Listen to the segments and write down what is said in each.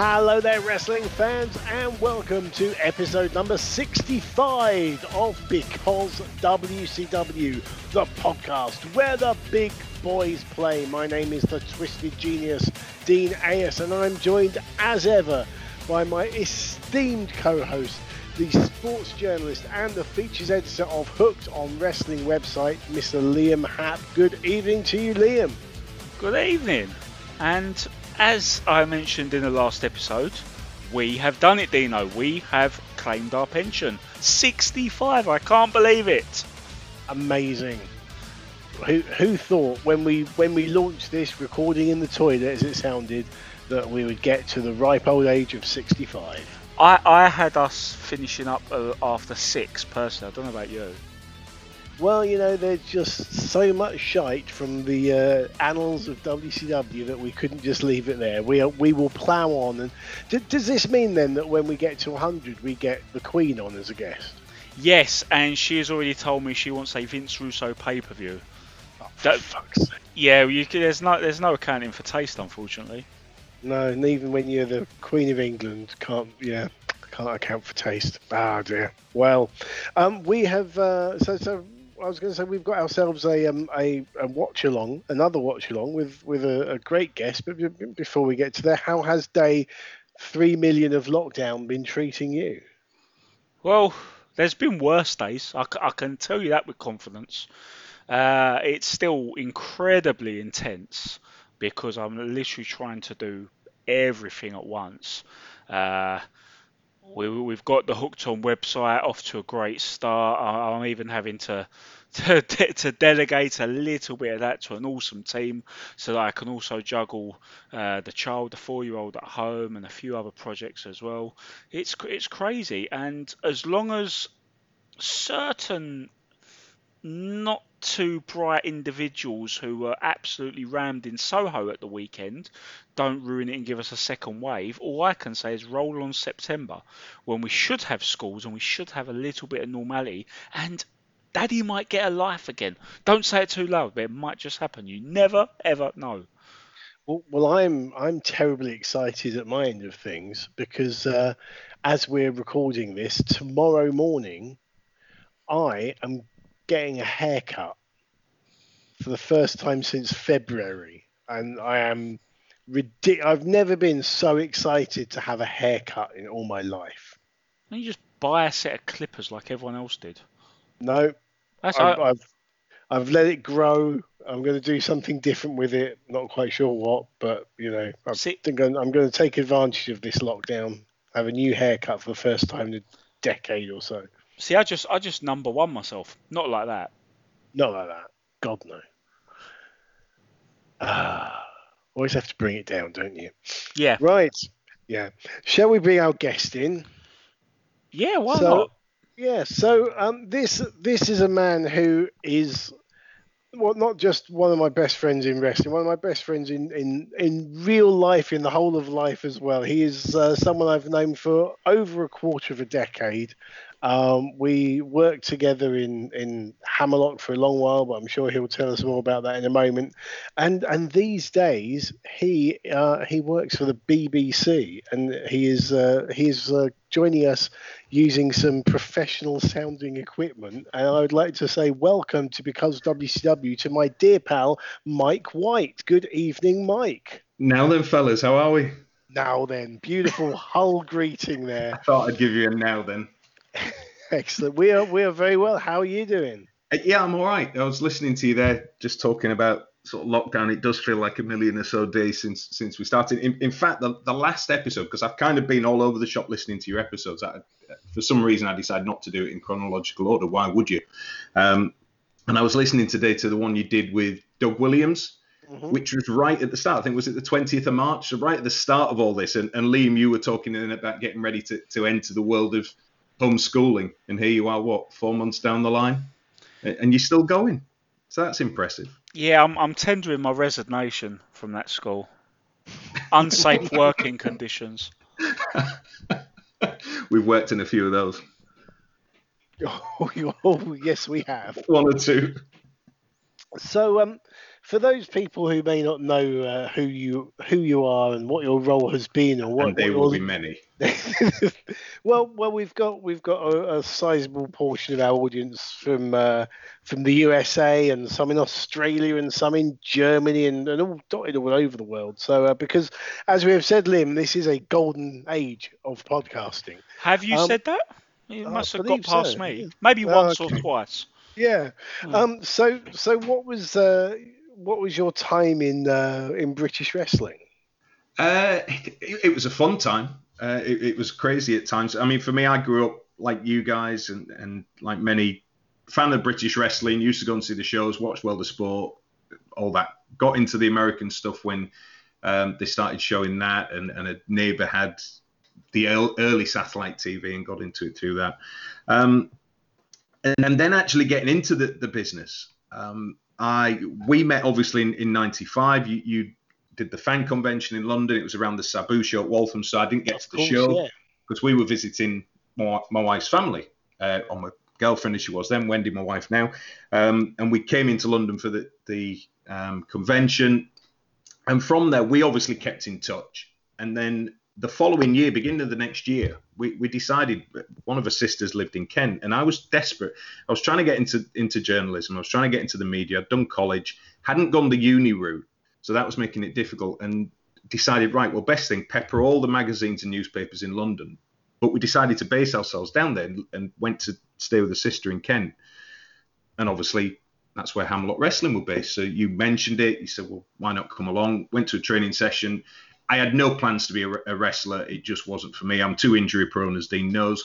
Hello there, wrestling fans, and welcome to episode number 65 of Because WCW, the podcast where the big boys play. My name is the Twisted Genius, Dean Ayers, and I'm joined as ever by my esteemed co host, the sports journalist and the features editor of Hooked on Wrestling website, Mr. Liam Happ. Good evening to you, Liam. Good evening. And as I mentioned in the last episode, we have done it, Dino. We have claimed our pension. 65. I can't believe it. amazing. Who who thought when we when we launched this recording in the toilet as it sounded that we would get to the ripe old age of 65? I, I had us finishing up uh, after six, personally. I don't know about you. Well, you know, there's just so much shite from the uh, annals of WCW that we couldn't just leave it there. We are, we will plough on. And d- does this mean then that when we get to 100, we get the Queen on as a guest? Yes, and she has already told me she wants a Vince Russo pay per view. Oh, That- fuck's sake. Yeah, you, there's no there's no accounting for taste, unfortunately. No, and even when you're the Queen of England, can't yeah, can't account for taste. Ah dear. Well, um, we have uh, so so. I was going to say we've got ourselves a um, a, a watch along, another watch along with with a, a great guest. But before we get to there, how has day three million of lockdown been treating you? Well, there's been worse days. I, can tell you that with confidence. Uh, it's still incredibly intense because I'm literally trying to do everything at once. Uh, we, we've got the Hooked On website off to a great start. I'm even having to, to de- to delegate a little bit of that to an awesome team so that I can also juggle uh, the child, the four-year-old at home, and a few other projects as well. It's it's crazy, and as long as certain not too bright individuals who were absolutely rammed in Soho at the weekend don't ruin it and give us a second wave. All I can say is roll on September when we should have schools and we should have a little bit of normality and Daddy might get a life again. Don't say it too loud, but it might just happen. You never ever know. Well, well, I'm I'm terribly excited at my end of things because uh, as we're recording this tomorrow morning, I am getting a haircut for the first time since February, and I am ridic- I've never been so excited to have a haircut in all my life. And you just buy a set of clippers like everyone else did. No, That's I've, I, I've I've let it grow. I'm going to do something different with it. Not quite sure what, but you know, I See- think I'm, I'm going to take advantage of this lockdown. Have a new haircut for the first time in a decade or so. see. I just I just number one myself. Not like that. Not like that. God no. Ah, always have to bring it down, don't you? Yeah. Right. Yeah. Shall we bring our guest in? Yeah. Why so, not? Yeah. So um, this this is a man who is well, not just one of my best friends in wrestling, one of my best friends in in in real life, in the whole of life as well. He is uh, someone I've known for over a quarter of a decade. Um, we worked together in in Hammerlock for a long while, but I'm sure he'll tell us more about that in a moment. And and these days he uh, he works for the BBC, and he is uh, he is uh, joining us using some professional sounding equipment. And I would like to say welcome to Because WCW to my dear pal Mike White. Good evening, Mike. Now then, fellas, how are we? Now then, beautiful Hull greeting there. I thought I'd give you a now then. Excellent. We are we are very well. How are you doing? Uh, yeah, I'm all right. I was listening to you there, just talking about sort of lockdown. It does feel like a million or so days since since we started. In, in fact, the, the last episode, because I've kind of been all over the shop listening to your episodes. I, for some reason, I decided not to do it in chronological order. Why would you? Um, and I was listening today to the one you did with Doug Williams. which was right at the start. I think was it the 20th of March, so right at the start of all this. And, and Liam, you were talking in about getting ready to, to enter the world of homeschooling, and here you are, what four months down the line, and you're still going. So that's impressive. Yeah, I'm, I'm tendering my resignation from that school. Unsafe working conditions. We've worked in a few of those. Oh, oh, yes, we have. One or two. So, um, for those people who may not know uh, who you who you are and what your role has been, or what, and they what will your- be many. well, well, we've got we've got a, a sizable portion of our audience from uh, from the USA and some in Australia and some in Germany and, and all dotted all over the world. So, uh, because as we have said, Liam, this is a golden age of podcasting. Have you Um, said that? You must have got past so, me. Maybe once okay. or twice. Yeah. Um. So, so what was uh, what was your time in uh, in British wrestling? Uh, it, it was a fun time. Uh, it, it was crazy at times. I mean, for me, I grew up like you guys and, and like many fan of British wrestling. Used to go and see the shows, watch World of Sport, all that. Got into the American stuff when um, they started showing that, and, and a neighbour had the early satellite TV and got into it through that. Um, and, and then actually getting into the, the business. Um, I we met obviously in, in '95. You, you did the fan convention in London. It was around the Sabu show at Waltham, so I didn't get to the course, show yeah. because we were visiting my, my wife's family, uh, or my girlfriend as she was then, Wendy, my wife now, um, and we came into London for the the um, convention, and from there we obviously kept in touch, and then the following year, beginning of the next year, we, we decided one of her sisters lived in Kent, and I was desperate. I was trying to get into into journalism. I was trying to get into the media. I'd done college, hadn't gone the uni route, so that was making it difficult. And decided, right, well, best thing, pepper all the magazines and newspapers in London. But we decided to base ourselves down there and, went to stay with a sister in Kent. And obviously, that's where Hammerlock Wrestling were based. So you mentioned it. You said, well, why not come along? Went to a training session. I had no plans to be a, a wrestler. It just wasn't for me. I'm too injury prone, as Dean knows.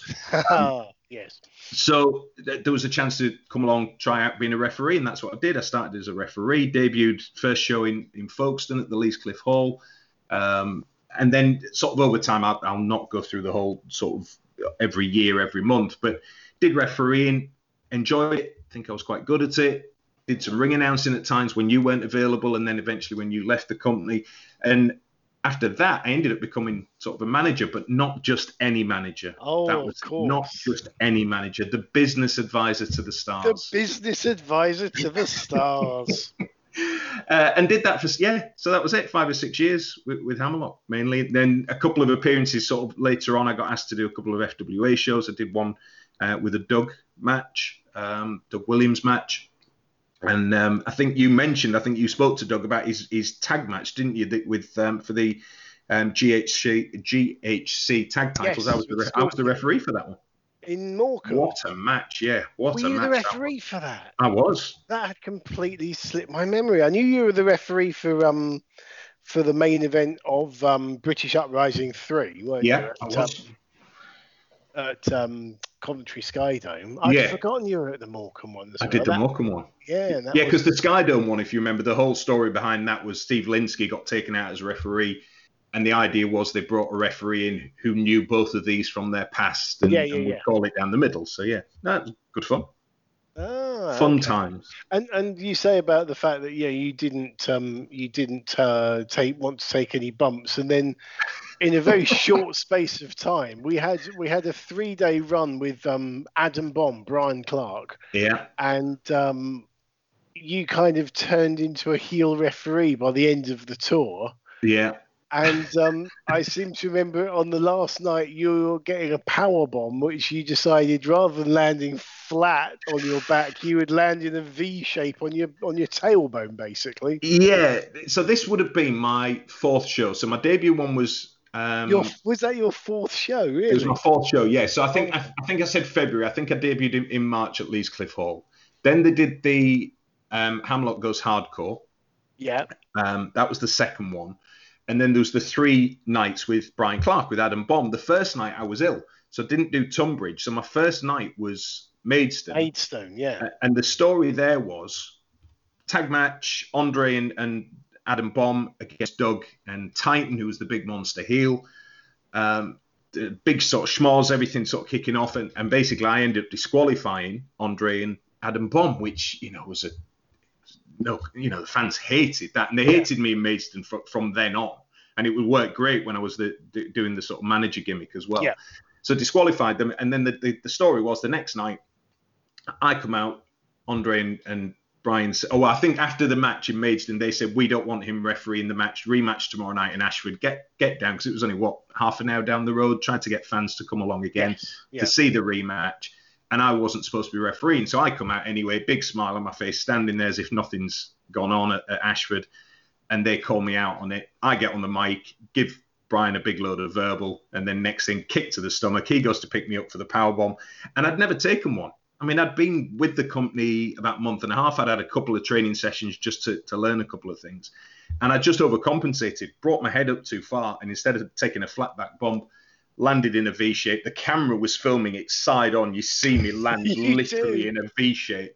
Oh yes. So th- there was a chance to come along, try out being a referee, and that's what I did. I started as a referee, debuted first show in, in Folkestone at the Leas Cliff Hall. Um, and then sort of over time, I'll, I'll not go through the whole sort of every year, every month, but did refereeing, enjoyed it, think I was quite good at it. Did some ring announcing at times when you weren't available, and then eventually when you left the company. And after that, I ended up becoming sort of a manager, but not just any manager. Oh, that of was course. not just any manager, the business advisor to the stars. The business advisor to the stars. uh, and did that for yeah. So that was it, five or six years with, with Hammerlock mainly. Then a couple of appearances sort of later on. I got asked to do a couple of FWA shows. I did one uh, with a Doug match, um, Doug Williams match. And um, I think you mentioned, I think you spoke to Doug about his, his tag match, didn't you? that- With um, for the um, GHC GHC tag titles. Yes, I was the re- I was the referee for that one. In Morecambe. What a match! Yeah, what Were a you match! the that was. referee for that? I was. That had completely slipped my memory. I knew you were the referee for um for the main event of um British Uprising three, weren't you? Yeah, you? I At, was. At um, Coventry Skydome. I'd Yeah. forgotten you were at the Morecambe one I well. did the That- Morecambe one. Yeah, Yeah, was- because the Skydome one, if you remember, the whole story behind that was Steve Lynskey got taken out as referee, and the idea was they brought a referee in who knew both of these from their past and, Yeah, yeah, and would yeah. call it down the middle. So yeah, no, was good fun, Ah, fun okay. times. And and you say about the fact that yeah you didn't um you didn't uh, take want to take any bumps and then in a very short space of time we had we had a three day run with um Adam Bomb Brian Clark Yeah, and um you kind of turned into a heel referee by the end of the tour yeah, and um, I seem to remember on the last night you were getting a power bomb, which you decided rather than landing flat on your back, you would land in a V shape on your on your tailbone, basically. yeah. So this would have been my fourth show. So my debut one was. Um, Your, was that your fourth show, It was my fourth show, yeah. So I think I, I think I said February. I think I debuted in, in March at Leas Cliff Hall. Then they did the um, Hammerlock Goes Hardcore. Yeah. Um, that was the second one. And then there was the three nights with Brian Clark, with Adam Bomb. The first night I was ill, so I didn't do Tunbridge. So my first night was Maidstone. Maidstone, yeah. And the story there was tag match, Andre and, and Adam Bomb against Doug and Titan, who was the big monster heel. Um, the big sort of schmoz, everything sort of kicking off, and, and basically I ended up disqualifying Andre and Adam Bomb, which you know was a no, you know the fans hated that, and they hated me in Maidstone from, from then on, and it would work great when I was the, the, doing the sort of manager gimmick as well. Yeah. So disqualified them, and then the, the, the story was the next night, I come out, Andre and, and Brian. said- Oh, I think after the match in Maidstone, they said we don't want him refereeing the match rematch tomorrow night in Ashford. Get get down because it was only what half an hour down the road. Trying to get fans to come along again Yeah. to see the rematch, and I wasn't supposed to be refereeing, so I come out anyway, big smile on my face, standing there as if nothing's gone on at, at Ashford, and they call me out on it. I get on the mic, give Brian a big load of verbal, and then next thing, kick to the stomach. He goes to pick me up for the power bomb, and I'd never taken one. I mean, I'd been with the company about a month and a half. I'd had a couple of training sessions just to, to learn a couple of things. And I just overcompensated, brought my head up too far, and instead of taking a flat back bump, landed in a V shape. The camera was filming it side on. You see me land literally do. in a V shape.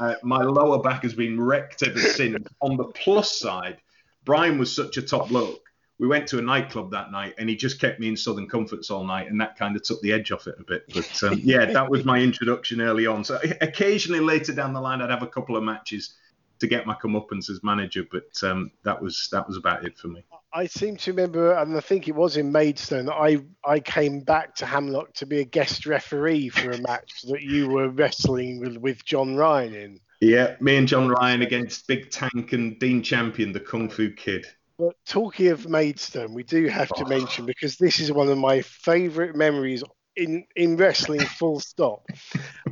Uh, my lower back has been wrecked ever since. On the plus side, Brian was such a top bloke. We went to a nightclub that night, and he just kept me in Southern Comforts all night, and that kind of took the edge off it a bit. But um, yeah, that was my introduction early on. So occasionally later down the line, I'd have a couple of matches to get my comeuppance as manager, but um, that was that was about it for me. I seem to remember, and I think it was in Maidstone, that I, I came back to Hammerlock to be a guest referee for a match that you were wrestling with, with John Ryan in. Yeah, me and John Ryan against Big Tank and Dean Champion, the Kung Fu Kid. But talking of Maidstone, we do have to mention because this is one of my favourite memories in in wrestling. full stop,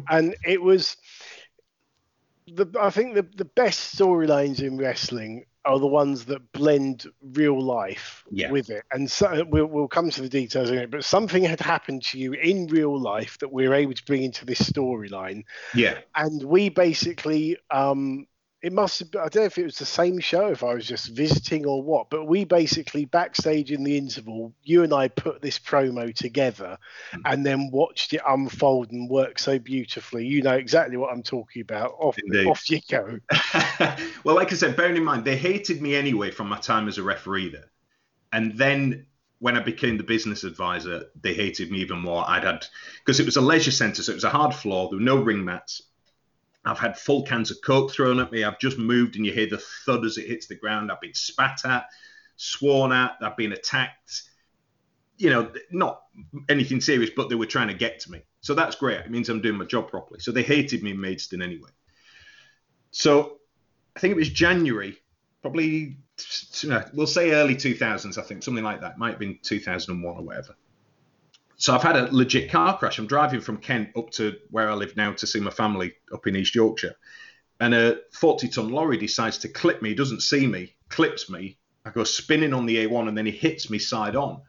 and it was the I think the the best storylines in wrestling are the ones that blend real life Yeah. with it. And so we'll, we'll come to the details in it. But something had happened to you in real life that we were able to bring into this storyline Yeah, and we basically um it must have been, I don't know if it was the same show, if I was just visiting or what, but we basically backstage in the interval, you and I put this promo together mm. and then watched it unfold and work so beautifully. You know exactly what I'm talking about. Off, Indeed. off you go. well, like I said, bearing in mind they hated me anyway from my time as a referee there, and then when I became the business advisor, they hated me even more. I'd had because it was a leisure centre, so it was a hard floor. There were no ring mats. I've had full cans of coke thrown at me. I've just moved, and you hear the thud as it hits the ground. I've been spat at, sworn at. I've been attacked. You know, not anything serious, but they were trying to get to me. So that's great. It means I'm doing my job properly. So they hated me in Maidstone anyway. So I think it was January, probably we'll say early 2000s. I think something like that. Might have been 2001 or whatever. So I've had a legit car crash. I'm driving from Kent up to where I live now to see my family up in East Yorkshire, and a 40 ton lorry decides to clip me. He doesn't see me, clips me. I go spinning on the A1, and then he hits me side on.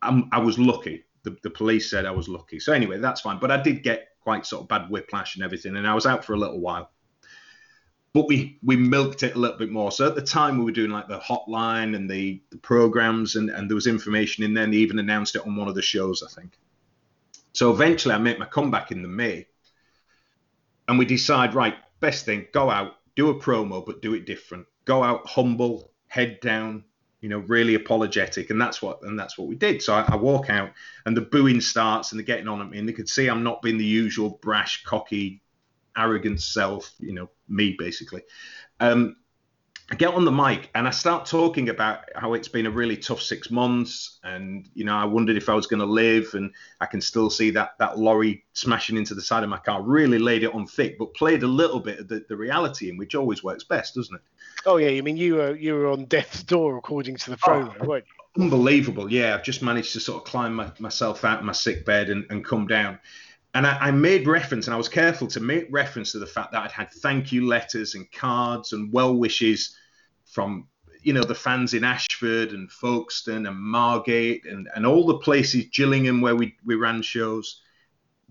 I'm, I was lucky. The, the police said I was lucky. So anyway, that's fine. But I did get quite sort of bad whiplash and everything, and I was out for a little while but we we milked it a little bit more. So at the time we were doing like the hotline and the, the programs and, and there was information in there and they even announced it on one of the shows, I think. So eventually I make my comeback in the May and we decide, right, best thing, go out, do a promo, but do it different. Go out humble, head down, you know, really apologetic. And that's what and that's what we did. So I, I walk out and the booing starts and they're getting on at me and they could see I'm not being the usual brash, cocky, arrogant self, you know, me basically. Um, I get on the mic and I start talking about how it's been a really tough six months, and you know, I wondered if I was going to live, and I can still see that that lorry smashing into the side of my car. Really laid it on thick, but played a little bit of the, the reality in, which always works best, doesn't it? Oh yeah, I mean you were you were on death's door according to the promo, weren't you? unbelievable. Yeah, I've just managed to sort of climb my, myself out of my sick bed and, and come down. And I, I made reference, and I was careful to make reference to the fact that I'd had thank you letters and cards and well wishes from you know the fans in Ashford and Folkestone and Margate and, and all the places Gillingham where we, we ran shows,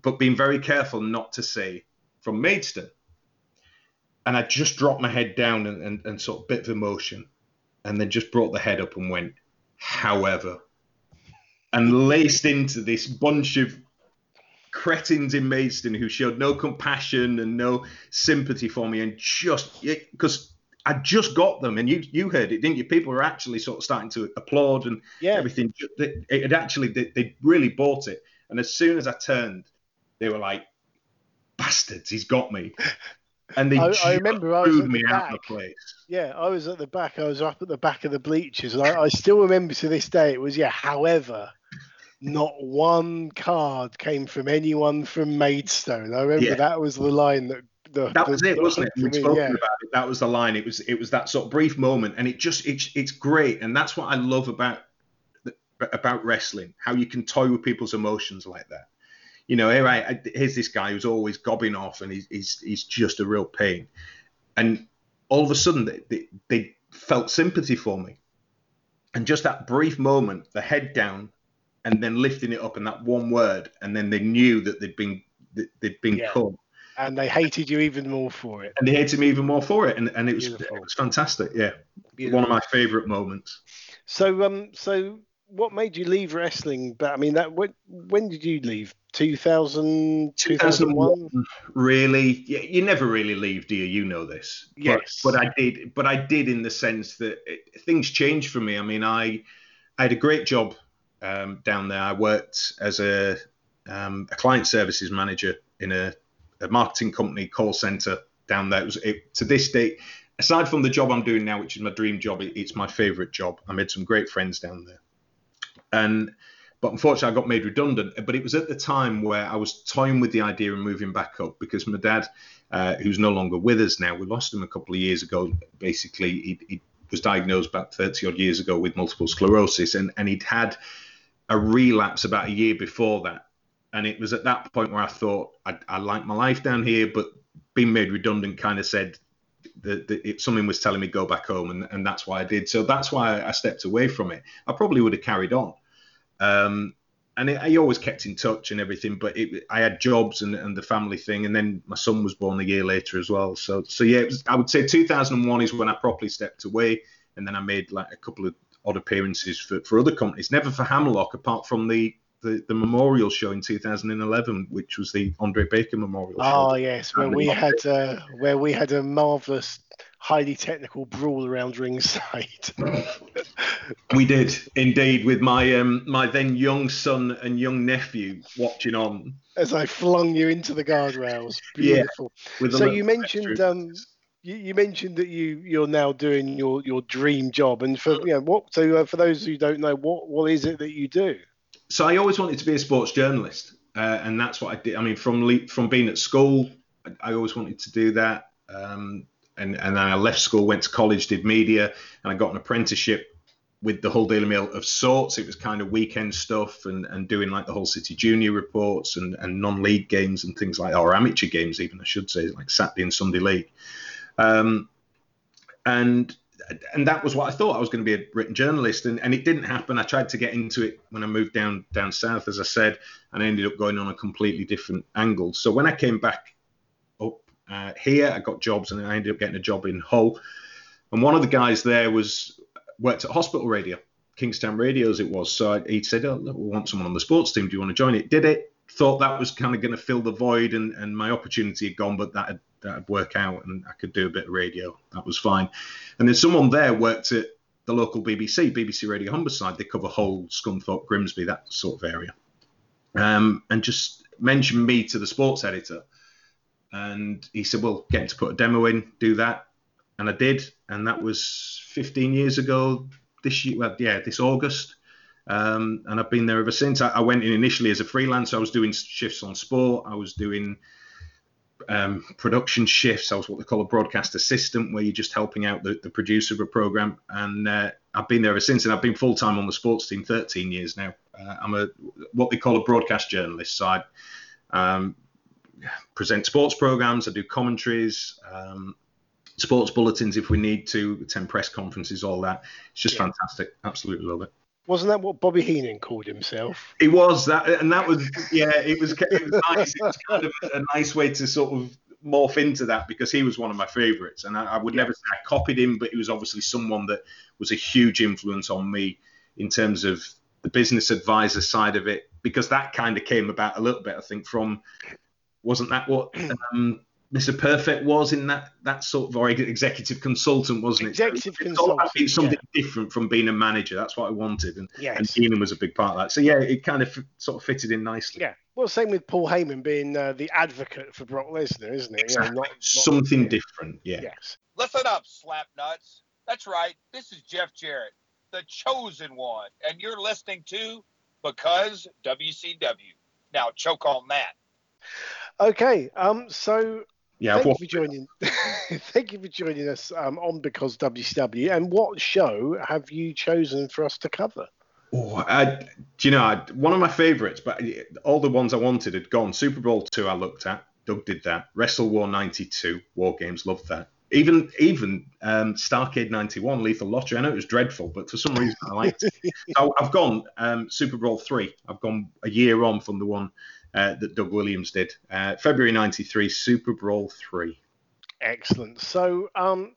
but being very careful not to say from Maidstone. And I just dropped my head down and, and, and sort of bit of emotion, and then just brought the head up and went, however, and laced into this bunch of cretins in Maidstone who showed no compassion and no sympathy for me, and just because I just got them, and you you heard it, didn't you? People were actually sort of starting to applaud and Yeah. everything. It actually they, they really bought it, and as soon as I turned, they were like, "Bastards, he's got me!" And they I- I remember I was booed at me the out of the place. Yeah, I was at the back. I was up at the back of the bleachers, and I, I still remember to this day. It was yeah. However, not one card came from anyone from Maidstone. I remember Yeah. that was the line that the, That the- was it, that wasn't it? Spoken yeah. about it. That was the line. It was it was that sort of brief moment, and it just it's it's great, and that's what I love about the- about wrestling. How you can toy with people's emotions like that. You know, here I, here's this guy who's always gobbing off, and he's he's, he's just a real pain, and all of a sudden they, they, they felt sympathy for me, and just that brief moment, the head down, and then lifting it up, and that one word, and then they knew that they'd been that they'd been Yeah. cut and they hated you even more for it. and they hated me even more for it, and, and it was Beautiful. it was fantastic. Yeah, Beautiful. one of my favourite moments. So um, so what made you leave wrestling? But I mean, that when, when did you leave? 2000, 2001? 2001, really, yeah, you never really leave, do you? You know this. But- Yes. But, I did. But I did in the sense that it, things changed for me. I mean, I I had a great job um, down there. I worked as a um, a client services manager in a, a marketing company call center down there. It was it, to this day. Aside from the job I'm doing now, which is my dream job, it, it's my favorite job. I made some great friends down there, and but unfortunately, I got made redundant. But it was at the time where I was toying with the idea of moving back up because my dad, uh, who's no longer with us now, we lost him a couple of years ago. Basically, he, he was diagnosed about 30 odd years ago with multiple sclerosis, and, and he'd had a relapse about a year before that. And it was at that point where I thought I, I like my life down here, but being made redundant kind of said that, that if something was telling me go back home, and, and that's why I did. So that's why I stepped away from it. I probably would have carried on. Um, and it, I always kept in touch and everything, but it, I had jobs and, and the family thing, and then my son was born a year later as well. So, so yeah, it was, I would say 2001 is when I properly stepped away, and then I made like a couple of odd appearances for, for other companies, never for Hammerlock, apart from the, the, the memorial show in 2011, which was the Andre Baker Memorial Oh yes, where we had uh, where we had a marvelous, highly technical brawl around ringside. We did indeed, with my um, my then young son and young nephew watching on. As I flung you into the guardrails, beautiful. A so you mentioned um, you, you mentioned that you you're now doing your your dream job, and for you know what? So uh, for those who don't know, what what is it that you do? so I always wanted to be a sports journalist, uh, and that's what I did. I mean, from le- from being at school, I, I always wanted to do that. Um, and and then I left school, went to college, did media, and I got an apprenticeship with the Hull Daily Mail of sorts. It was kind of weekend stuff and, and doing like the Hull City Junior reports and, and non-league games and things like or amateur games even I should say, like Saturday and Sunday league. Um, and and that was what I thought I was going to be a written journalist, and, and it didn't happen. I tried to get into it when I moved down down south, as I said, and I ended up going on a completely different angle. So when I came back up uh, here, I got jobs, and I ended up getting a job in Hull. And one of the guys there was worked at Hospital Radio, Kingstown Radios it was. So I, he said, "Oh, look, we want someone on the sports team. Do you want to join it?" Did it. Thought that was kind of going to fill the void, and, and my opportunity had gone, but that had, that would work out, and I could do a bit of radio. That was fine. And then someone there worked at the local BBC, BBC Radio Humberside. They cover Hull Scunthorpe, Grimsby, that sort of area. Um, and just mentioned me to the sports editor. And he said, Well, get to put a demo in, do that. And I did. And that was 15 years ago this year. Well, yeah, this August. Um, and I've been there ever since. I, I went in initially as a freelancer. I was doing shifts on sport. I was doing um, production shifts. I was what they call a broadcast assistant, where you're just helping out the, the producer of a program. And uh, I've been there ever since. And I've been full time on the sports team 13 years now. Uh, I'm a what they call a broadcast journalist. So I um, present sports programs. I do commentaries. Um, sports bulletins if we need to, attend press conferences, all that. It's just Yeah. fantastic. Absolutely love it. Wasn't that what Bobby Heenan called himself? It was that, and that was yeah. It was it was nice. It was kind of a nice way to sort of morph into that because he was one of my favourites, and I, I would never say I copied him, but he was obviously someone that was a huge influence on me in terms of the business advisor side of it, because that kind of came about a little bit, I think, from wasn't that what um, Mr. Perfect was in that that sort of or executive consultant, wasn't it? Executive it's all about consultant, being something yeah. different from being a manager. That's what I wanted, and, Yes. and Heenan was a big part of that. So yeah, it kind of f- sort of fitted in nicely. Yeah. Well, same with Paul Heyman being uh, the advocate for Brock Lesnar, isn't it? You know, Exactly. not- not- something different. Yeah. Yes. Listen up, slap nuts. That's right. This is Jeff Jarrett, the chosen one, and you're listening to Because WCW. Now choke on that. Okay. Um. So Yeah. thank what- you for joining. thank you for joining us um, on because WCW. And what show have you chosen for us to cover? Oh, I, do you know, I, one of my favourites, but all the ones I wanted had gone. Super Brawl two, I looked at. Doug did that. Wrestle War '92, War Games, loved that. Even even um, Starcade '91, Lethal Lottery. I know it was dreadful, but for some reason I liked it. So I've gone um, Super Brawl three. I've gone a year on from the one uh, that Doug Williams did. Uh, February '93, Super Brawl three. Excellent. So, um,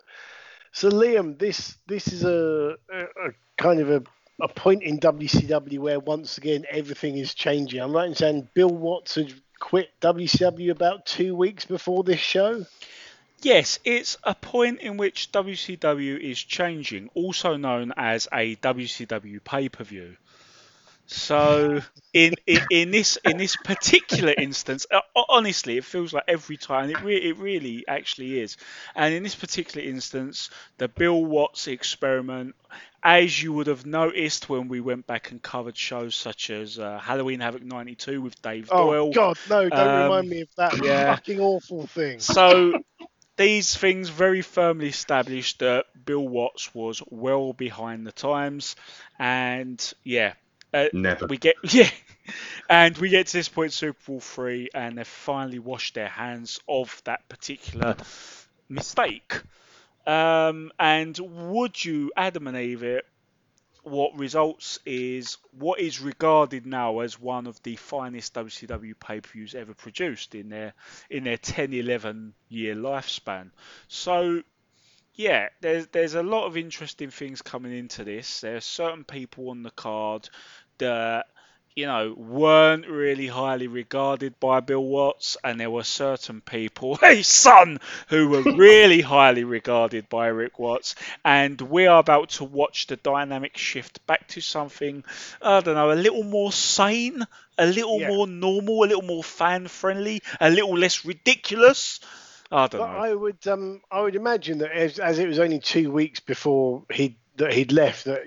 so Liam, this this is a, a, a kind of a, a point in WCW where once again everything is changing. I'm right in saying Bill Watts had quit WCW about two weeks before this show. Yes, it's a point in which WCW is changing, also known as a WCW pay-per-view. So in, in in this in this particular instance, uh, honestly, it feels like every time it re- it really actually is. And in this particular instance, the Bill Watts experiment, as you would have noticed when we went back and covered shows such as uh, Halloween Havoc '92 with Dave Oh Doyle. Oh God, no! Don't Um, remind me of that yeah. fucking awful thing. So these things very firmly established that Bill Watts was well behind the times, and yeah, uh, Never. we get yeah, and we get to this point, Super Brawl three, and they've finally washed their hands of that particular mistake. Um, and would you, Adam and Eve, it? What results is what is regarded now as one of the finest WCW pay-per-views ever produced in their in their 10, 11 year lifespan. So yeah, there's there's a lot of interesting things coming into this. There are certain people on the card that you know weren't really highly regarded by Bill Watts, and there were certain people, hey son, who were really highly regarded by Eric Watts. And we are about to watch the dynamic shift back to something I don't know, a little more sane, a little Yeah. more normal, a little more fan friendly, a little less ridiculous. I don't But know. I would um I would imagine that as, as it was only two weeks before he that he'd left that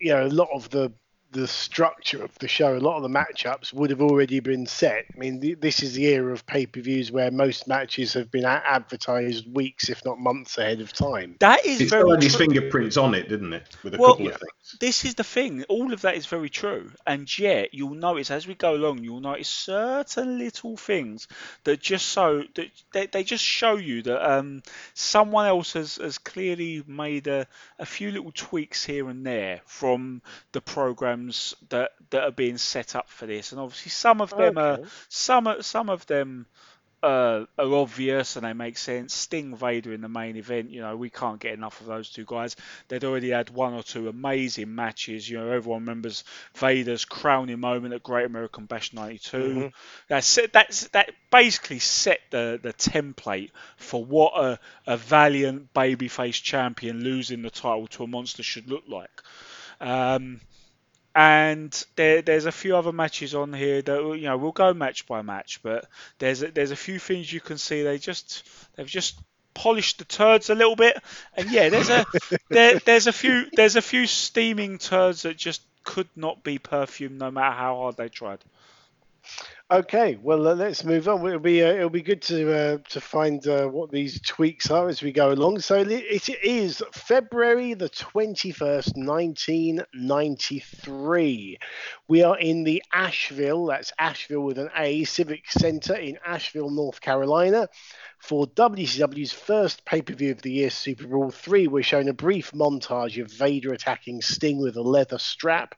you know a lot of the the structure of the show, a lot of the matchups would have already been set. I mean, th- this is the era of pay-per-views where most matches have been a- advertised weeks, if not months ahead of time. That is It very still had his fingerprints on it, didn't it? With a Well, couple of things. This is the thing. All of that is very true, and yet you'll notice as we go along, you'll notice certain little things that just so that they, they just show you that um, someone else has, has clearly made a, a few little tweaks here and there from the programs that that are being set up for this, and obviously some of them are Okay. some are- some of them uh, are obvious and they make sense. Sting Vader in the main event, you know, we can't get enough of those two guys. They'd already had one or two amazing matches. You know, everyone remembers Vader's crowning moment at Great American Bash '92. That set that's that basically set the the template for what a, a valiant babyface champion losing the title to a monster should look like. Um, and there, there's a few other matches on here that you know we'll go match by match, but there's a, there's a few things you can see they just they've just polished the turds a little bit, and yeah, there's a there, there's a few there's a few steaming turds that just could not be perfumed no matter how hard they tried. Okay, well uh, let's move on. It'll be uh, it'll be good to uh, to find uh, what these tweaks are as we go along. So it is February the twenty first, nineteen ninety three. We are in the Asheville. That's Asheville with an A Civic Center in Asheville, North Carolina. For WCW's first pay per view of the year, Super Brawl three, we're shown a brief montage of Vader attacking Sting with a leather strap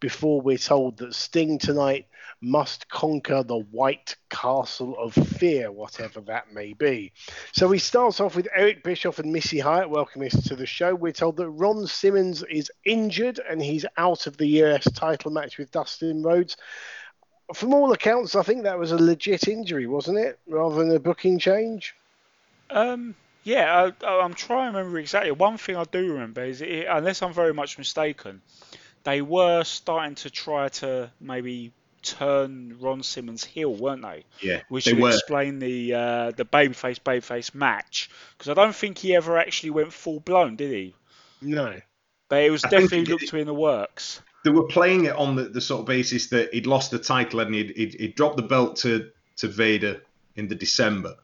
before we're told that Sting tonight must conquer the White Castle of Fear, whatever that may be. So he starts off with Eric Bischoff and Missy Hyatt welcoming us to the show. We're told that Ron Simmons is injured and he's out of the US title match with Dustin Rhodes. From all accounts, I think that was a legit injury, wasn't it? Rather than a booking change. Um, yeah, I, I'm trying to remember exactly. One thing I do remember is, it, unless I'm very much mistaken, they were starting to try to maybe turn Ron Simmons heel, weren't they? Yeah, Which they would were. explain the uh, the babyface babyface match because I don't think he ever actually went full blown, did he? No. But it was I definitely looked to in the works. They were playing it on the, the sort of basis that he'd lost the title and he'd, he'd, he'd dropped the belt to, to Vader in the December.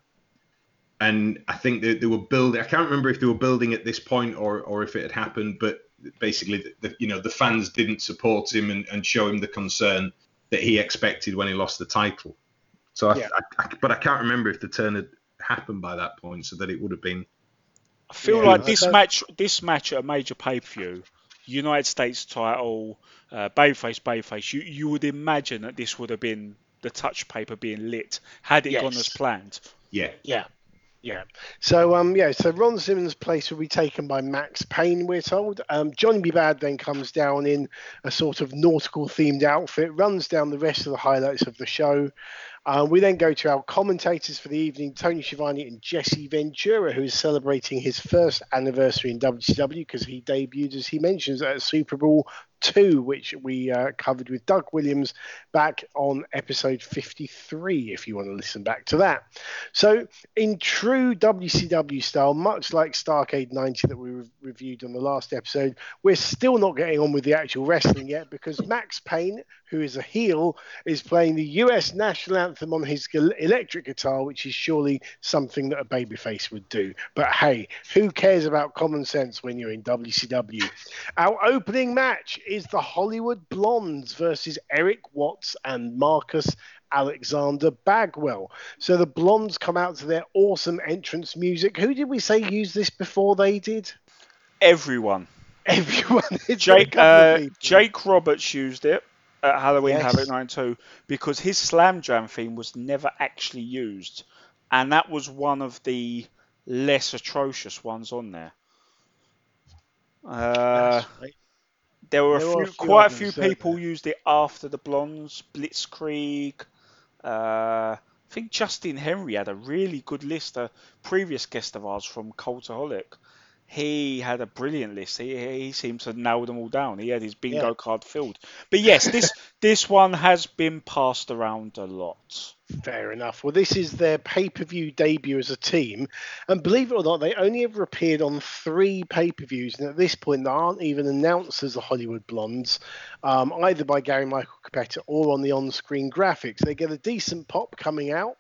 And I think they, they were building. I can't remember if they were building at this point or, or if it had happened, but basically, the, the, you know, the fans didn't support him and, and show him the concern that he expected when he lost the title. So, I, Yeah. I, I, but I can't remember if the turn had happened by that point, so that it would have been. I feel Yeah, like this don't- match, this match at a major pay per view, United States title, uh, Bayface, babyface. You you would imagine that this would have been the touch paper being lit had it gone as planned. Yeah, Yeah. Yeah. So um yeah, so Ron Simmons' place will be taken by Max Payne, we're told. Um, Johnny B. Bad then comes down in a sort of nautical themed outfit, runs down the rest of the highlights of the show. Uh, we then go to our commentators for the evening, Tony Schiavone and Jesse Ventura, who is celebrating his first anniversary in WCW because he debuted, as he mentions, at Super Brawl 2, which we uh, covered with Doug Williams back on episode 53, if you want to listen back to that. So, in true WCW style, much like Starcade 90 that we re- reviewed on the last episode, we're still not getting on with the actual wrestling yet because Max Payne, who is a heel, is playing the US national anthem on his electric guitar, which is surely something that a babyface would do. But hey, who cares about common sense when you're in WCW? Our opening match is the Hollywood Blondes versus Eric Watts and Marcus Alexander Bagwell. So the Blondes come out to their awesome entrance music. Who did we say used this before they did? Everyone. Everyone. Jake uh. Jake Roberts used it at Halloween Yes. Havoc 92 because his Slam Jam theme was never actually used, and that was one of the less atrocious ones on there. Uh, That's right. There were a few, a few quite a few people there? used it after the Blondes, Blitzkrieg. Uh, I think Justin Henry had a really good list. A previous guest of ours from Cultaholic, he had a brilliant list. He, he seemed to nail them all down. He had his bingo Yeah. card filled. But yes, this this one has been passed around a lot. Fair enough. Well, this is their pay per view debut as a team. And believe it or not, they only ever appeared on three pay per views. And at this point, they aren't even announced as the Hollywood Blondes, um, either by Gary Michael Cappetta or on the on screen graphics. They get a decent pop coming out.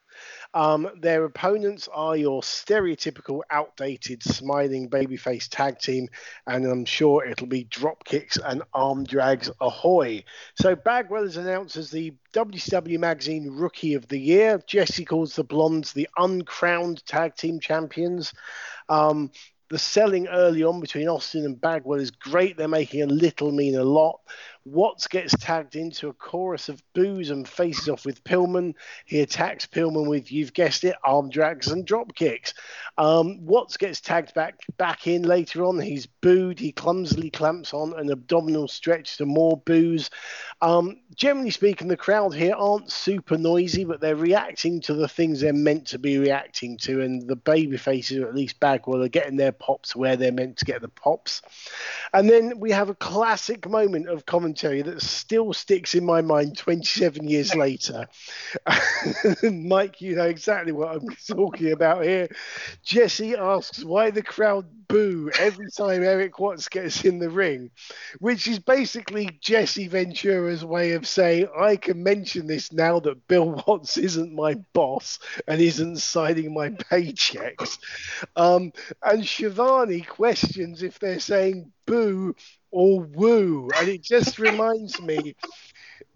Um, their opponents are your stereotypical, outdated, smiling babyface tag team, and I'm sure it'll be drop kicks and arm drags ahoy. So Bagwell is announced as the WCW Magazine Rookie of the Year. Jesse calls the Blondes the uncrowned tag team champions. Um, the selling early on between Austin and Bagwell is great. They're making a little mean a lot. Watts gets tagged into a chorus of boos and faces off with Pillman. He attacks Pillman with, you've guessed it, arm drags and drop kicks. Um, Watts gets tagged back back in later on. He's booed. He clumsily clamps on an abdominal stretch to more boos. Um, generally speaking, the crowd here aren't super noisy, but they're reacting to the things they're meant to be reacting to, and the baby faces, or at least Bagwell, are getting their pops where they're meant to get the pops. And then we have a classic moment of commentary that still sticks in my mind 27 years later. Mike, you know exactly what I'm talking about here. Jesse asks why the crowd boo every time Eric Watts gets in the ring, which is basically Jesse Ventura's way of saying, I can mention this now that Bill Watts isn't my boss and isn't signing my paychecks. Um, and Schiavone questions if they're saying boo or woo. And it just reminds me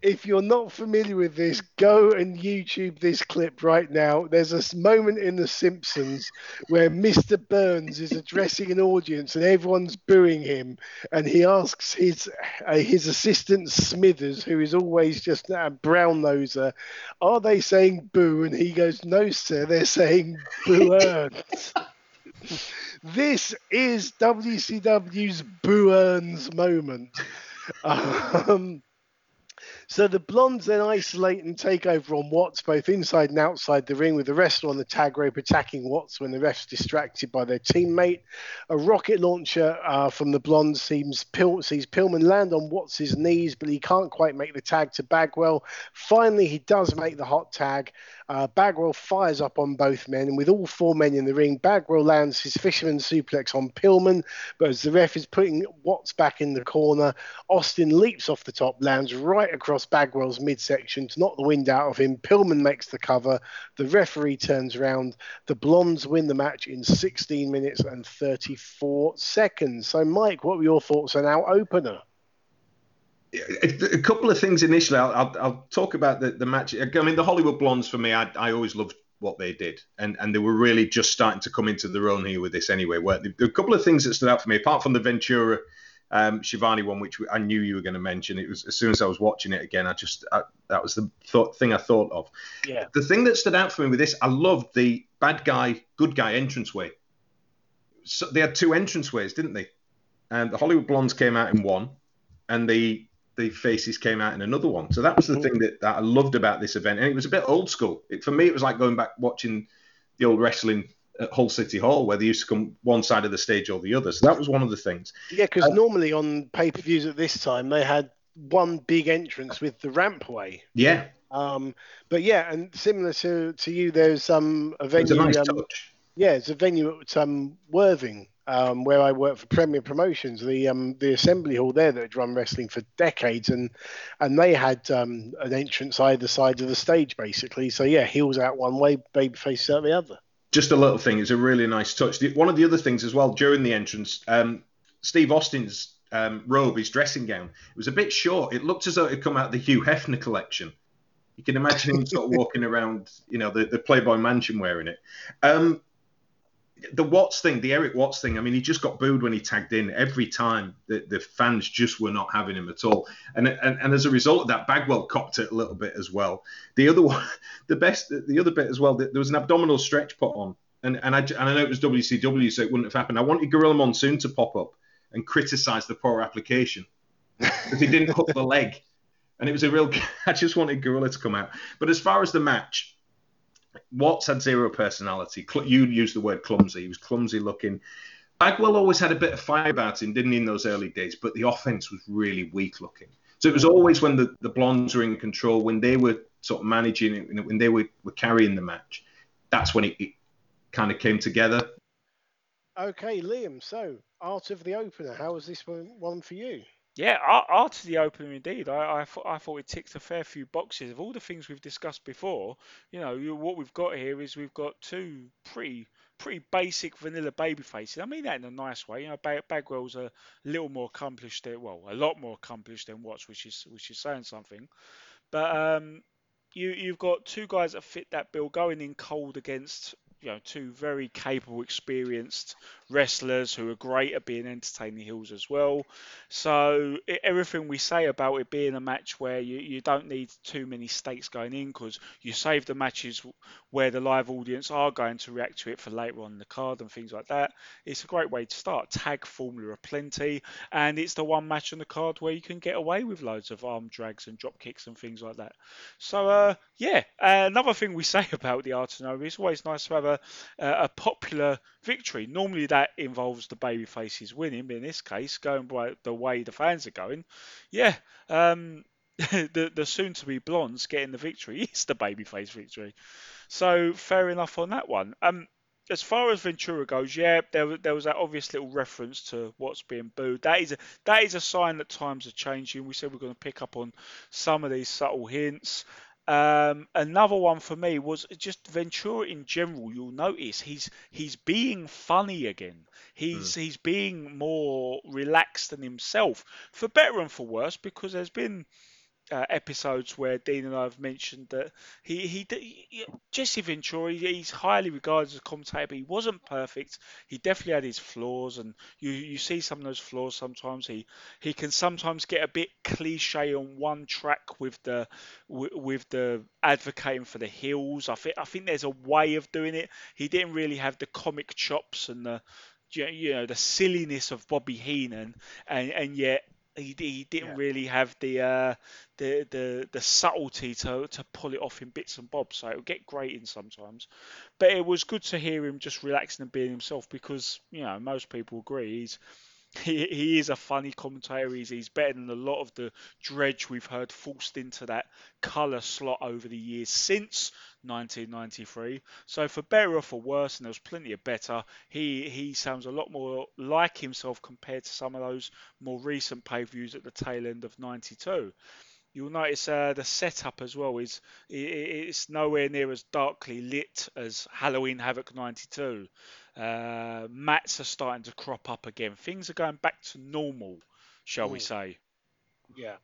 if you're not familiar with this, go and YouTube this clip right now. There's a moment in The Simpsons where Mr. Burns is addressing an audience and everyone's booing him, and he asks his uh, his assistant Smithers, who is always just a brown noser, "Are they saying boo?" And he goes, "No, sir, they're saying boo earns." this is WCW's boo earns moment. Um, So the Blondes then isolate and take over on Watts, both inside and outside the ring, with the wrestler on the tag rope attacking Watts when the ref's distracted by their teammate. A rocket launcher uh, from the Blondes seems Pil- sees Pillman land on Watts' knees, but he can't quite make the tag to Bagwell. Finally, he does make the hot tag. Uh, Bagwell fires up on both men, and with all four men in the ring, Bagwell lands his fisherman suplex on Pillman. But as the ref is putting Watts back in the corner, Austin leaps off the top, lands right across Bagwell's midsection to knock the wind out of him. Pillman makes the cover. The referee turns around. The Blondes win the match in 16 minutes and 34 seconds. So, Mike, what were your thoughts on our opener? a couple of things initially. I'll, I'll, I'll, talk about the, the match. I mean, the Hollywood Blondes for me, I, I always loved what they did, and and they were really just starting to come into their own here with this anyway. Where a couple of things that stood out for me, apart from the Ventura um, Schiavone one, which I knew you were going to mention. It was as soon as I was watching it again, I just I, that was the thought, thing I thought of. Yeah. The thing that stood out for me with this, I loved the bad guy, good guy entranceway. So they had two entranceways, didn't they? And the Hollywood Blondes came out in one, and the the faces came out in another one. So that was the thing that, that I loved about this event, and it was a bit old school. It, for me, it was like going back watching the old wrestling at Hull City Hall, where they used to come one side of the stage or the other. So that was one of the things. Yeah, because uh, normally on pay per views at this time they had one big entrance with the rampway. Yeah. Um, but yeah, and similar to, to you, there's um, a venue. It's A nice um, yeah, it's a venue at um, Worthing um, where I work for Premier Promotions, the um, the assembly hall there that had run wrestling for decades, and and they had um, an entrance either side of the stage basically. So yeah, heels out one way, babyface out the other. Just a little thing. It's a really nice touch. One of the other things as well during the entrance, um, Steve Austin's um, robe, his dressing gown, it was a bit short. It looked as though it had come out of the Hugh Hefner collection. You can imagine him sort of walking around, you know, the, the Playboy Mansion wearing it. Um, the Watts thing, the Eric Watts thing, I mean, he just got booed when he tagged in every time. The, the fans just were not having him at all. And, and and as a result of that, Bagwell copped it a little bit as well. The other one, the best, the other bit as well, there was an abdominal stretch put on. And, and, I, and I know it was WCW, so it wouldn't have happened. I wanted Gorilla Monsoon to pop up and criticize the poor application because he didn't hook the leg. And it was a real, I just wanted Gorilla to come out. But as far as the match, Watts had zero personality. You used the word clumsy. He was clumsy looking. Bagwell always had a bit of fire about him, didn't he, in those early days? But the offense was really weak looking. So it was always when the, the Blondes were in control, when they were sort of managing it, when they were, were carrying the match, that's when it, it kind of came together. Okay, Liam. So, art of the opener. How was this one, one for you? Yeah, art of the opener indeed. I, I, thought, I thought it ticked a fair few boxes of all the things we've discussed before. You know, what we've got here is we've got two pretty pretty basic vanilla baby faces. I mean that in a nice way. You know, Bagwell's a little more accomplished than well, a lot more accomplished than Watts, which is which is saying something. But um, you you've got two guys that fit that bill going in cold against you know two very capable, experienced wrestlers who are great at being entertaining heels as well. So everything we say about it being a match where you, you don't need too many stakes going in because you save the matches where the live audience are going to react to it for later on in the card and things like that. It's a great way to start. Tag formula plenty, and it's the one match on the card where you can get away with loads of arm drags and drop kicks and things like that. So uh, yeah, uh, another thing we say about the Art of it's always nice to have a, a popular victory. Normally that involves the baby faces winning, but in this case, going by the way the fans are going, yeah, um, the the soon to be blondes getting the victory is the babyface victory. So fair enough on that one. Um, as far as Ventura goes, yeah, there, there was that obvious little reference to what's being booed. That is a, that is a sign that times are changing. We said we're going to pick up on some of these subtle hints. Um, another one for me was just Ventura in general. You'll notice he's he's being funny again. He's mm. he's being more relaxed than himself, for better and for worse, because there's been uh, episodes where Dean and I have mentioned that he, he, he Jesse Ventura he's highly regarded as a commentator, but he wasn't perfect. He definitely had his flaws, and you you see some of those flaws sometimes. He he can sometimes get a bit cliche on one track with the with the advocating for the heels. I think I think there's a way of doing it. He didn't really have the comic chops and the you know the silliness of Bobby Heenan, and and yet He, he didn't Yeah. really have the uh, the the the subtlety to to pull it off in bits and bobs. So it would get grating sometimes, but it was good to hear him just relaxing and being himself because you know most people agree he's he, he is a funny commentator. He's, he's better than a lot of the dredge we've heard forced into that colour slot over the years since 1993. So for better or for worse, and there's plenty of better, he he sounds a lot more like himself compared to some of those more recent pay-per-views at the tail end of 92 you'll notice uh, the setup as well is it's nowhere near as darkly lit as Halloween Havoc 92. Uh, mats are starting to crop up again. Things are going back to normal, shall we Mm. say? Yeah,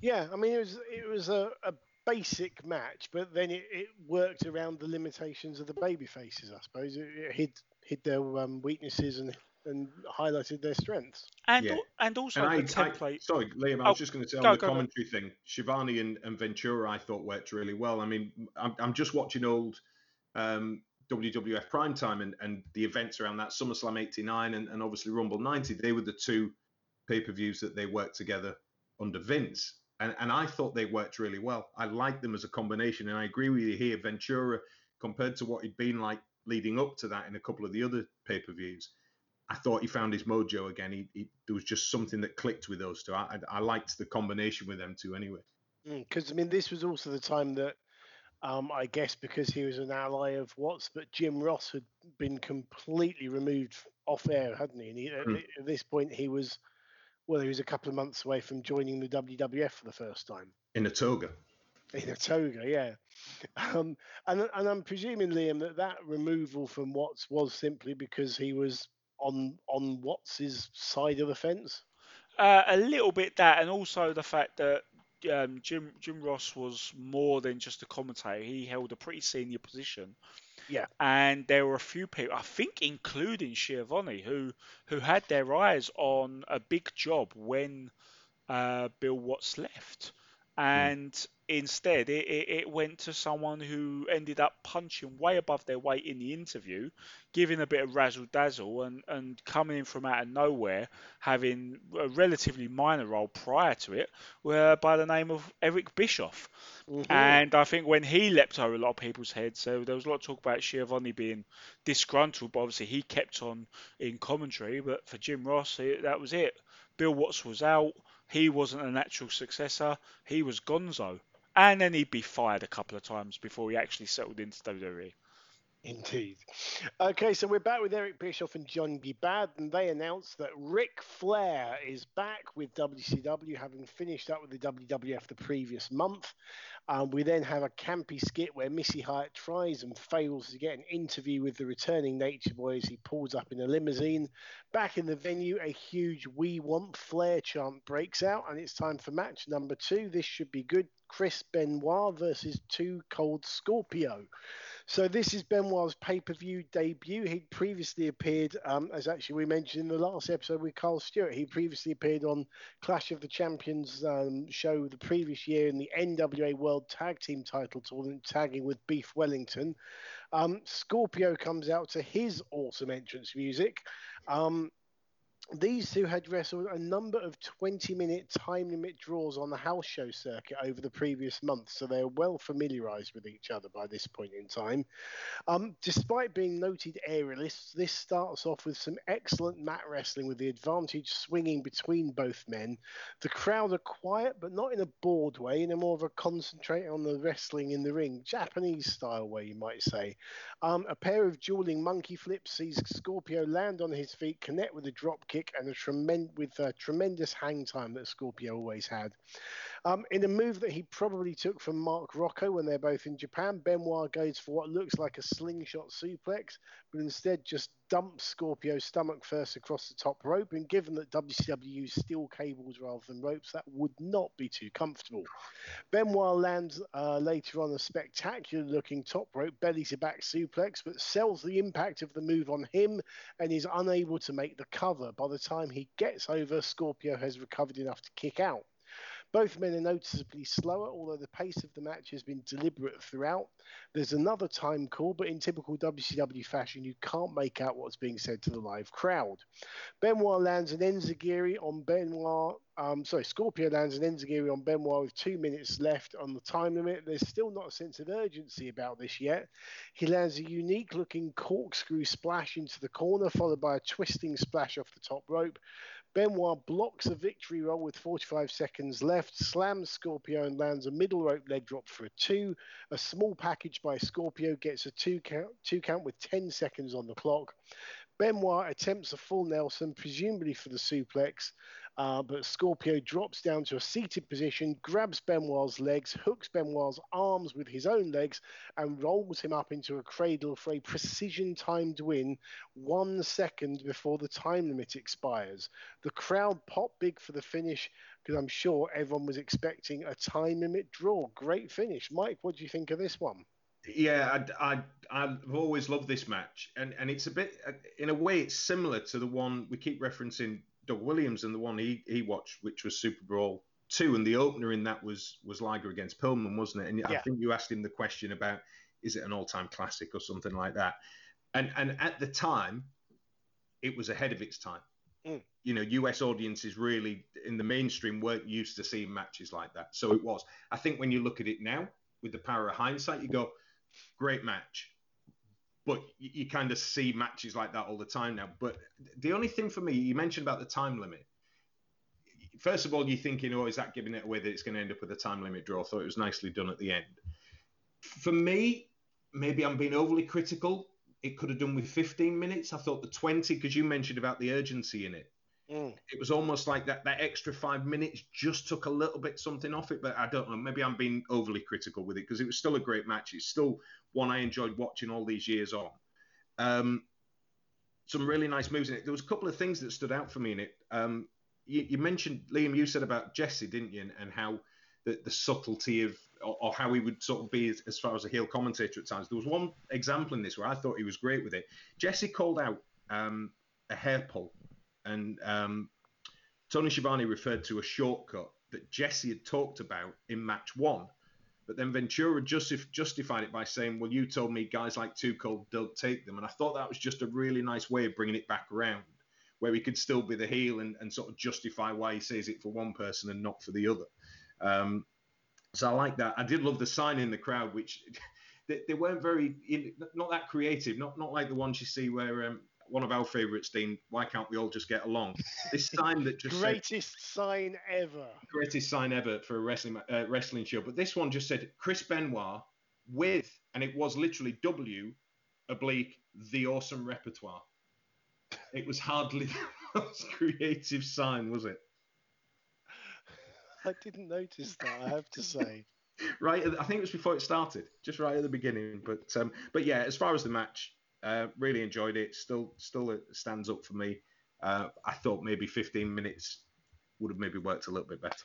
yeah. I mean, it was it was a, a basic match, but then it, it worked around the limitations of the baby faces. I suppose it, it hid hid their um, weaknesses and and highlighted their strengths. And Yeah. and also And I, the I- template. sorry, Liam, I Oh, was just going to say go, on the go, go. commentary thing, Schiavone and, and Ventura, I thought worked really well. I mean, I'm, I'm just watching old um, WWF Primetime and, and the events around that SummerSlam 89 and, and obviously Rumble 90. They were the two pay per views that they worked together under Vince. And, and I thought they worked really well. I liked them as a combination. And I agree with you here. Ventura, compared to what he'd been like leading up to that in a couple of the other pay per views, I thought he found his mojo again. He, he, there was just something that clicked with those two. I, I, I liked the combination with them two anyway. Mm, because I mean, this was also the time that. Um, I guess because he was an ally of Watts, but Jim Ross had been completely removed off air, hadn't he? And he, at, Hmm. at this point, he was, well, he was a couple of months away from joining the WWF for the first time. In a toga. in a toga, yeah. Um, and and I'm presuming Liam that that removal from Watts was simply because he was on on Watts's side of the fence. Uh, a little bit that, and also the fact that um, Jim Jim Ross was more than just a commentator. He held a pretty senior position. Yeah. And there were a few people, I think, including Schiavone, who who had their eyes on a big job when uh, Bill Watts left, and instead it, it, it went to someone who ended up punching way above their weight in the interview, giving a bit of razzle dazzle, and, and coming in from out of nowhere, having a relatively minor role prior to it, were by the name of Eric Bischoff. Mhm. And I think when he leapt over a lot of people's heads, so there was a lot of talk about Schiavone being disgruntled, but obviously he kept on in commentary. But for Jim Ross, it, that was it. Bill Watts was out. He wasn't a natural successor. He was Gonzo. And then he'd be fired a couple of times before he actually settled into. WWE. Indeed. Okay, so we're back with Eric Bischoff and John Gibad, and they announced that Ric Flair is back with WCW, having finished up with the WWF the previous month. Um, we then have a campy skit where Missy Hyatt tries and fails to get an interview with the returning Nature Boy as he pulls up in a limousine. Back in the venue, a huge We Want Flair chant breaks out, and it's time for match number two. This should be good. Chris Benoit versus Two Cold Scorpio. So this is Benoit's pay-per-view debut. He'd previously appeared, um, as actually we mentioned in the last episode with Carl Stewart. He previously appeared on Clash of the Champions um, show the previous year in the NWA World Tag Team Title Tournament, tagging with Beef Wellington. Um, Scorpio comes out to his awesome entrance music. Um, these two had wrestled a number of 20 minute time limit draws on the house show circuit over the previous month, so they're well familiarized with each other by this point in time. Um, despite being noted aerialists, this starts off with some excellent mat wrestling with the advantage swinging between both men. The crowd are quiet, but not in a bored way, in a more of a concentrate on the wrestling in the ring, Japanese style way, you might say. Um, a pair of dueling monkey flips sees Scorpio land on his feet, connect with a drop kick, and a tremendous with a tremendous hang time that Scorpio always had. Um, in a move that he probably took from Mark Rocco when they're both in Japan, Benoit goes for what looks like a slingshot suplex, but instead just dumps Scorpio's stomach first across the top rope. And given that WCW used steel cables rather than ropes, that would not be too comfortable. Benoit lands uh, later on a spectacular looking top rope belly to back suplex, but sells the impact of the move on him and is unable to make the cover. By the time he gets over, Scorpio has recovered enough to kick out. Both men are noticeably slower, although the pace of the match has been deliberate throughout. There's another time call, but in typical WCW fashion, you can't make out what's being said to the live crowd. Benoit lands an enzuigiri on Benoit um, sorry, Scorpio lands an enzuigiri on Benoit with two minutes left on the time limit. There's still not a sense of urgency about this yet. He lands a unique looking corkscrew splash into the corner, followed by a twisting splash off the top rope. Benoit blocks a victory roll with 45 seconds left, slams Scorpio and lands a middle rope leg drop for a two. A small package by Scorpio gets a two count, two count with 10 seconds on the clock. Benoit attempts a full Nelson, presumably for the suplex, uh, but Scorpio drops down to a seated position, grabs Benoit's legs, hooks Benoit's arms with his own legs, and rolls him up into a cradle for a precision timed win one second before the time limit expires. The crowd pop big for the finish because I'm sure everyone was expecting a time limit draw. Great finish. Mike, what do you think of this one? Yeah, I, I, I've always loved this match, and, and it's a bit, in a way, it's similar to the one we keep referencing Doug Williams and the one he, he watched, which was Super Brawl two, and the opener in that was was Liger against Pillman, wasn't it? And yeah. I think you asked him the question about is it an all time classic or something like that, and and at the time, it was ahead of its time. Mm. You know, US audiences really in the mainstream weren't used to seeing matches like that, so it was. I think when you look at it now with the power of hindsight, you go great match. But you, you kind of see matches like that all the time now. But the only thing for me, you mentioned about the time limit. First of all, you're thinking, oh, is that giving it away that it's going to end up with a time limit draw? I thought it was nicely done at the end. For me, maybe I'm being overly critical. It could have done with 15 minutes. I thought the 20, because you mentioned about the urgency in it. Mm. It was almost like that, that extra five minutes just took a little bit something off it, but I don't know. Maybe I'm being overly critical with it because it was still a great match. It's still one I enjoyed watching all these years on. Um, some really nice moves in it. There was a couple of things that stood out for me in it. Um, you, you, mentioned Liam. You said about Jesse, didn't you? And, and how the, the, subtlety of, or, or, how he would sort of be as, as, far as a heel commentator at times. There was one example in this where I thought he was great with it. Jesse called out um, a hair pull and um, Tony Schiavone referred to a shortcut that Jesse had talked about in match one. But then Ventura justif- justified it by saying, Well, you told me guys like Cold don't take them. And I thought that was just a really nice way of bringing it back around, where he could still be the heel and, and sort of justify why he says it for one person and not for the other. Um, so I like that. I did love the sign in the crowd, which they, they weren't very, not that creative, not not like the ones you see where um, one of our favourites, Dean. Why can't we all just get along? This sign that just greatest said, sign ever. Greatest sign ever for a wrestling uh, wrestling show. But this one just said Chris Benoit with, and it was literally W oblique the awesome repertoire. It was hardly the most creative sign, was it? I didn't notice that. I have to say. right, I think it was before it started, just right at the beginning. But um, but yeah, as far as the match, uh, really enjoyed it. Still, still stands up for me. Uh, I thought maybe 15 minutes would have maybe worked a little bit better.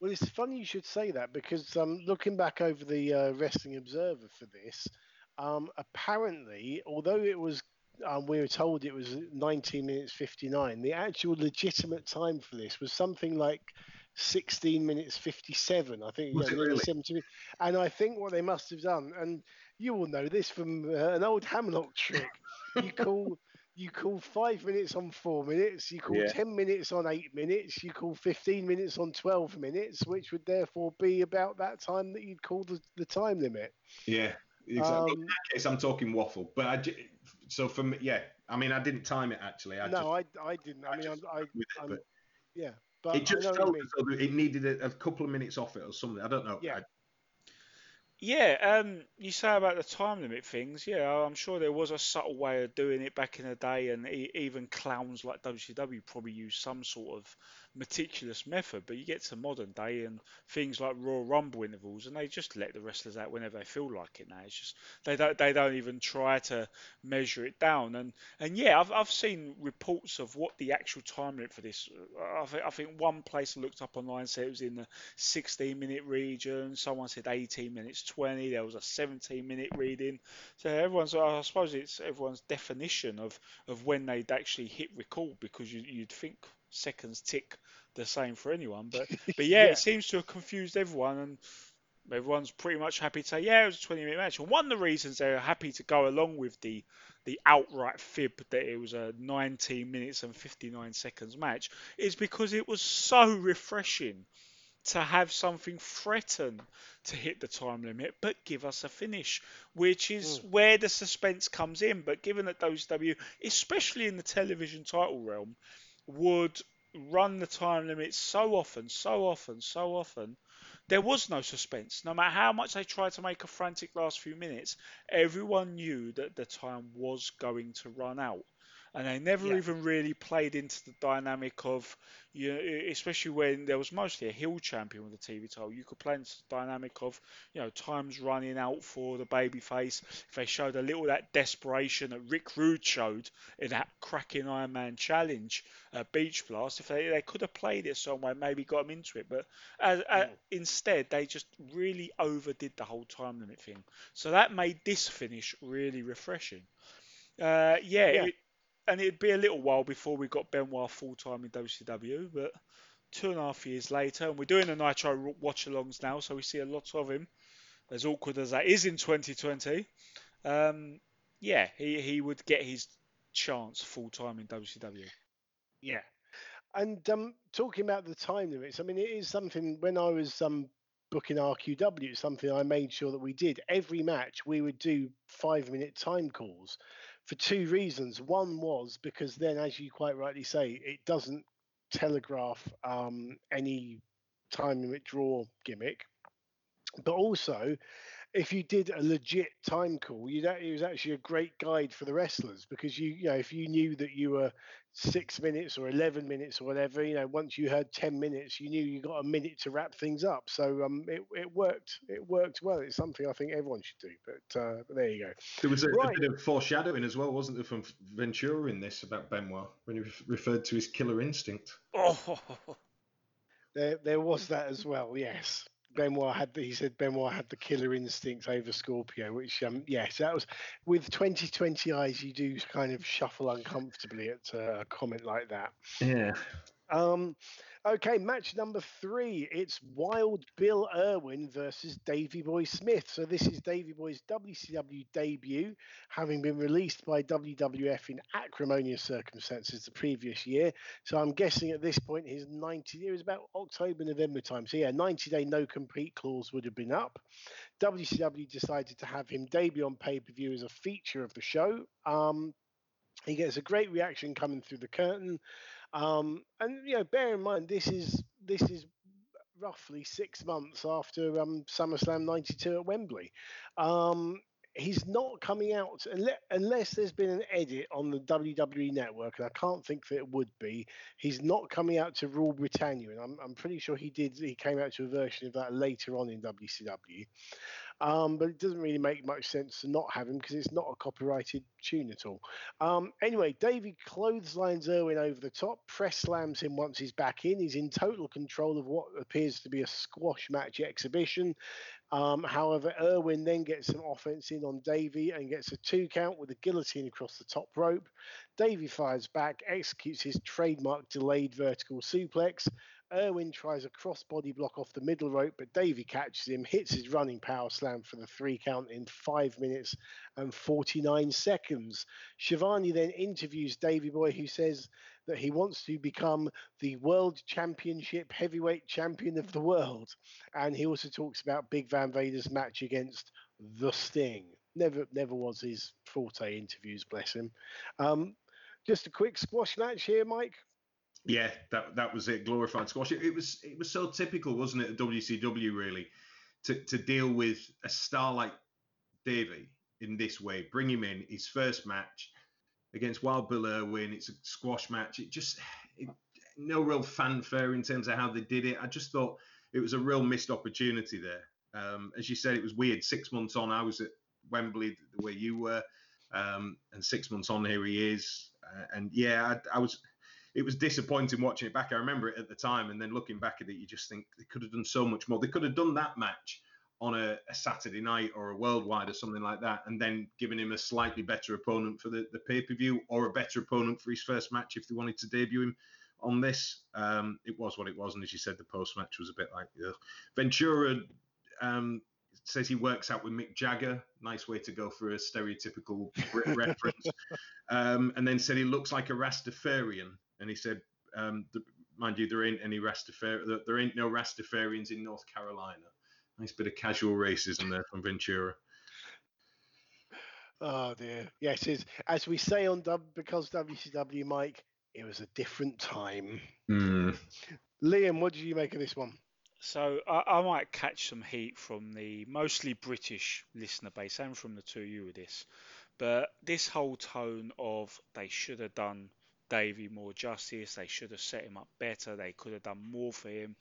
Well, it's funny you should say that because um, looking back over the uh, Wrestling Observer for this, um, apparently, although it was um, we were told it was 19 minutes 59. The actual legitimate time for this was something like 16 minutes 57. I think. Was yeah, it really? 17, and I think what they must have done, and you will know this from uh, an old Hammerlock trick. you call you call five minutes on four minutes. You call yeah. ten minutes on eight minutes. You call fifteen minutes on twelve minutes, which would therefore be about that time that you'd call the, the time limit. Yeah. Exactly. Um, in that case, I'm talking waffle, but I, so for me, yeah, I mean, I didn't time it actually. I no, just, I, I didn't. I, I mean, I, I, it, yeah, but it just felt as though it needed a, a, couple of minutes off it or something. I don't know. Yeah. Yeah, um, you say about the time limit things. Yeah, I'm sure there was a subtle way of doing it back in the day, and even clowns like WCW probably used some sort of meticulous method. But you get to modern day and things like Royal Rumble intervals, and they just let the wrestlers out whenever they feel like it. Now it's just they don't they don't even try to measure it down. And and yeah, I've I've seen reports of what the actual time limit for this. I think, I think one place I looked up online said it was in the 16 minute region. Someone said 18 minutes 20. There was a 17 minute reading. So everyone's, I suppose it's everyone's definition of, of when they'd actually hit record because you, would think seconds tick the same for anyone. But but yeah, Yeah. it seems to have confused everyone, and everyone's pretty much happy to say, yeah, it was a 20 minute match. And one of the reasons they're happy to go along with the the outright fib that it was a 19 minutes and 59 seconds match is because it was so refreshing to have something threaten to hit the time limit but give us a finish, which is hmm. where the suspense comes in. But given that those W, especially in the television title realm, would run the time limit so often, so often, so often, there was no suspense. No matter how much they tried to make a frantic last few minutes, everyone knew that the time was going to run out. And they never Yeah. even really played into the dynamic of, you know, especially when there was mostly a heel champion with the TV title. You could play into the dynamic of, you know, times running out for the babyface. If they showed a little of that desperation that Rick Rude showed in that cracking Iron Man challenge at Beach Blast, if they, they could have played it some way, maybe got them into it. But as, uh, instead, they just really overdid the whole time limit thing. So that made this finish really refreshing. Uh, yeah, Yeah. It, and it'd be a little while before we got Benoit full time in WCW, but two and a half years later, and we're doing the Nitro watch alongs now, so we see a lot of him. As awkward as that is in 2020, um, yeah, he, he would get his chance full time in WCW. Yeah. And um, talking about the time limits, I mean, it is something when I was um, booking RQW, something I made sure that we did. Every match, we would do five minute time calls for two reasons. One was because then, as you quite rightly say, it doesn't telegraph um, any time limit draw gimmick. But also, if you did a legit time call, you'd, it was actually a great guide for the wrestlers because you, you know, if you knew that you were six minutes or 11 minutes or whatever, you know, once you heard 10 minutes, you knew you got a minute to wrap things up. So um, it, it worked. It worked well. It's something I think everyone should do. But, uh, but there you go. There was a, a bit of foreshadowing as well, wasn't there, from Ventura in this about Benoit when he re- referred to his killer instinct. Oh, There, there was that as well. Yes, Benoit had. The, he said Benoit had the killer instinct over Scorpio, which um, yes, that was with 2020 eyes. You do kind of shuffle uncomfortably at uh, a comment like that. Yeah. Um, okay, match number three. It's Wild Bill Irwin versus Davy Boy Smith. So this is Davy Boy's WCW debut, having been released by WWF in acrimonious circumstances the previous year. So I'm guessing at this point his 90. It was about October, November time. So yeah, 90 day no compete clause would have been up. WCW decided to have him debut on pay per view as a feature of the show. Um, he gets a great reaction coming through the curtain. Um, and you know, bear in mind this is this is roughly six months after um, SummerSlam '92 at Wembley. Um, he's not coming out unless, there's been an edit on the WWE network, and I can't think that it would be. He's not coming out to Rule Britannia, and I'm, I'm pretty sure he did. He came out to a version of that later on in WCW. Um, but it doesn't really make much sense to not have him because it's not a copyrighted tune at all. Um, anyway, Davey clotheslines Irwin over the top, press slams him once he's back in. He's in total control of what appears to be a squash match exhibition. Um, however, Irwin then gets some offense in on Davey and gets a two count with a guillotine across the top rope. Davey fires back, executes his trademark delayed vertical suplex. Irwin tries a crossbody block off the middle rope, but Davey catches him, hits his running power slam for the three count in five minutes and 49 seconds. Schiavone then interviews Davey Boy, who says that he wants to become the World Championship Heavyweight Champion of the world. And he also talks about Big Van Vader's match against The Sting. Never, never was his forte interviews, bless him. Um, just a quick squash match here, Mike. Yeah, that that was it. Glorified squash. It, was it was so typical, wasn't it, at WCW really, to to deal with a star like Davey in this way. Bring him in his first match against Wild Bill Irwin. It's a squash match. It just it, no real fanfare in terms of how they did it. I just thought it was a real missed opportunity there. Um, as you said, it was weird. Six months on, I was at Wembley the way you were, um, and six months on, here he is. Uh, and yeah, I, I was it was disappointing watching it back. I remember it at the time, and then looking back at it, you just think they could have done so much more. They could have done that match on a, a Saturday night or a worldwide or something like that, and then given him a slightly better opponent for the, the pay per view or a better opponent for his first match if they wanted to debut him on this. Um, it was what it was, and as you said, the post match was a bit like ugh. Ventura. Um, says he works out with Mick Jagger. Nice way to go for a stereotypical Brit reference. Um, and then said he looks like a Rastafarian. And he said, um, the, mind you, there ain't any Rastafari- there ain't no Rastafarians in North Carolina. Nice bit of casual racism there from Ventura. Oh dear. Yes, it's, as we say on Dub because WCW, Mike, it was a different time. Mm. Liam, what did you make of this one? So I, I might catch some heat from the mostly British listener base and from the two of you with this, but this whole tone of they should have done Davey more justice, they should have set him up better, they could have done more for him.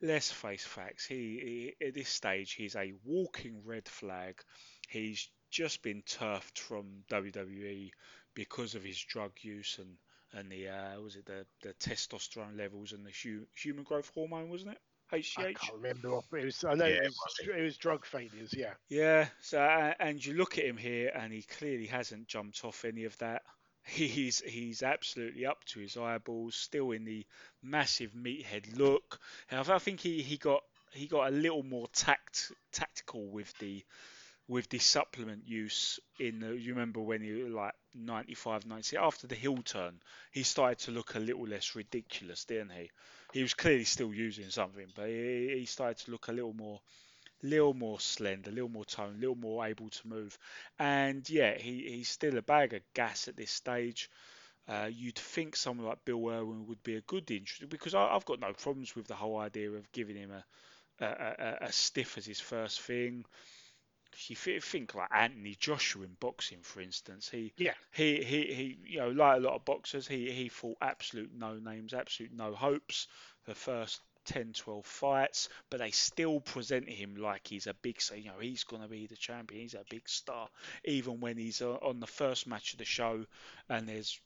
Let's face facts. He, he at this stage he's a walking red flag. He's just been turfed from WWE because of his drug use and and the uh, was it the, the testosterone levels and the hu- human growth hormone, wasn't it? HGH. I can't remember. What it was. I know Yeah, it, it was, it was drug failures. Yeah. Yeah. So uh, and you look at him here, and he clearly hasn't jumped off any of that. He's he's absolutely up to his eyeballs, still in the massive meathead look. I think he, he got he got a little more tact tactical with the with the supplement use in the, you remember when he like 95 90 after the hill turn he started to look a little less ridiculous didn't he he was clearly still using something but he, he started to look a little more little more slender, a little more tone, a little more able to move. And yeah, he, he's still a bag of gas at this stage. Uh, you'd think someone like Bill Irwin would be a good interest because I, I've got no problems with the whole idea of giving him a, a, a, a stiff as his first thing. If You think like Anthony Joshua in boxing, for instance. He, Yeah. he, he, he, you know, like a lot of boxers, he, he fought absolute no names, absolute no hopes the first 10, 12 fights, but they still present him like he's a big, so you know, he's going to be the champion, he's a big star, even when he's uh, on the first match of the show and there's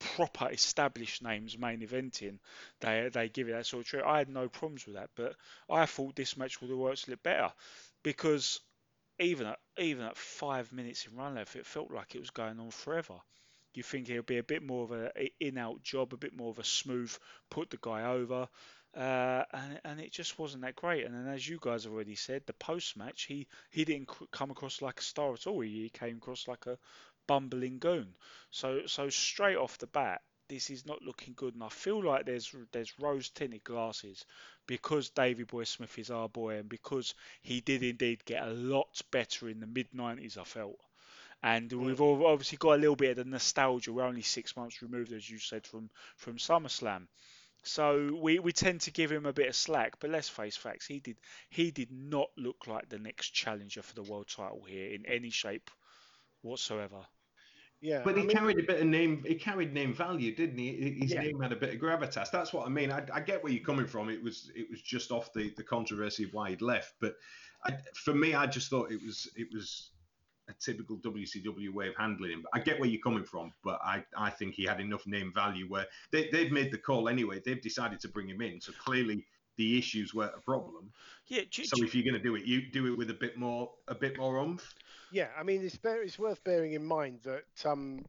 proper established names main eventing, they they give it that sort of treatment. I had no problems with that, but I thought this match would have worked a little better because even at even at five minutes in run length, it felt like it was going on forever. You think it'll be a bit more of a in-out job, a bit more of a smooth put the guy over, uh, and and it just wasn't that great. And then, as you guys already said, the post-match he he didn't come across like a star at all. He came across like a bumbling goon. So so straight off the bat, this is not looking good, and I feel like there's there's rose-tinted glasses because Davy Boy Smith is our boy, and because he did indeed get a lot better in the mid '90s. I felt. And we've all obviously got a little bit of the nostalgia. We're only six months removed, as you said, from from SummerSlam. So we, we tend to give him a bit of slack, but let's face facts. He did he did not look like the next challenger for the world title here in any shape whatsoever. Yeah. But I he mean, carried a bit of name. He carried name value, didn't he? His Yeah. name had a bit of gravitas. That's what I mean. I, I get where you're coming from. It was it was just off the, the controversy of why he'd left. But I, for me, I just thought it was it was a typical WCW way of handling him. I get where you're coming from, but I, I think he had enough name value where they, they've made the call anyway. They've decided to bring him in. So clearly the issues weren't a problem. Yeah, do, So do- if you're going to do it, you do it with a bit more a bit more oomph. Yeah, I mean, it's, bear, it's worth bearing in mind that um,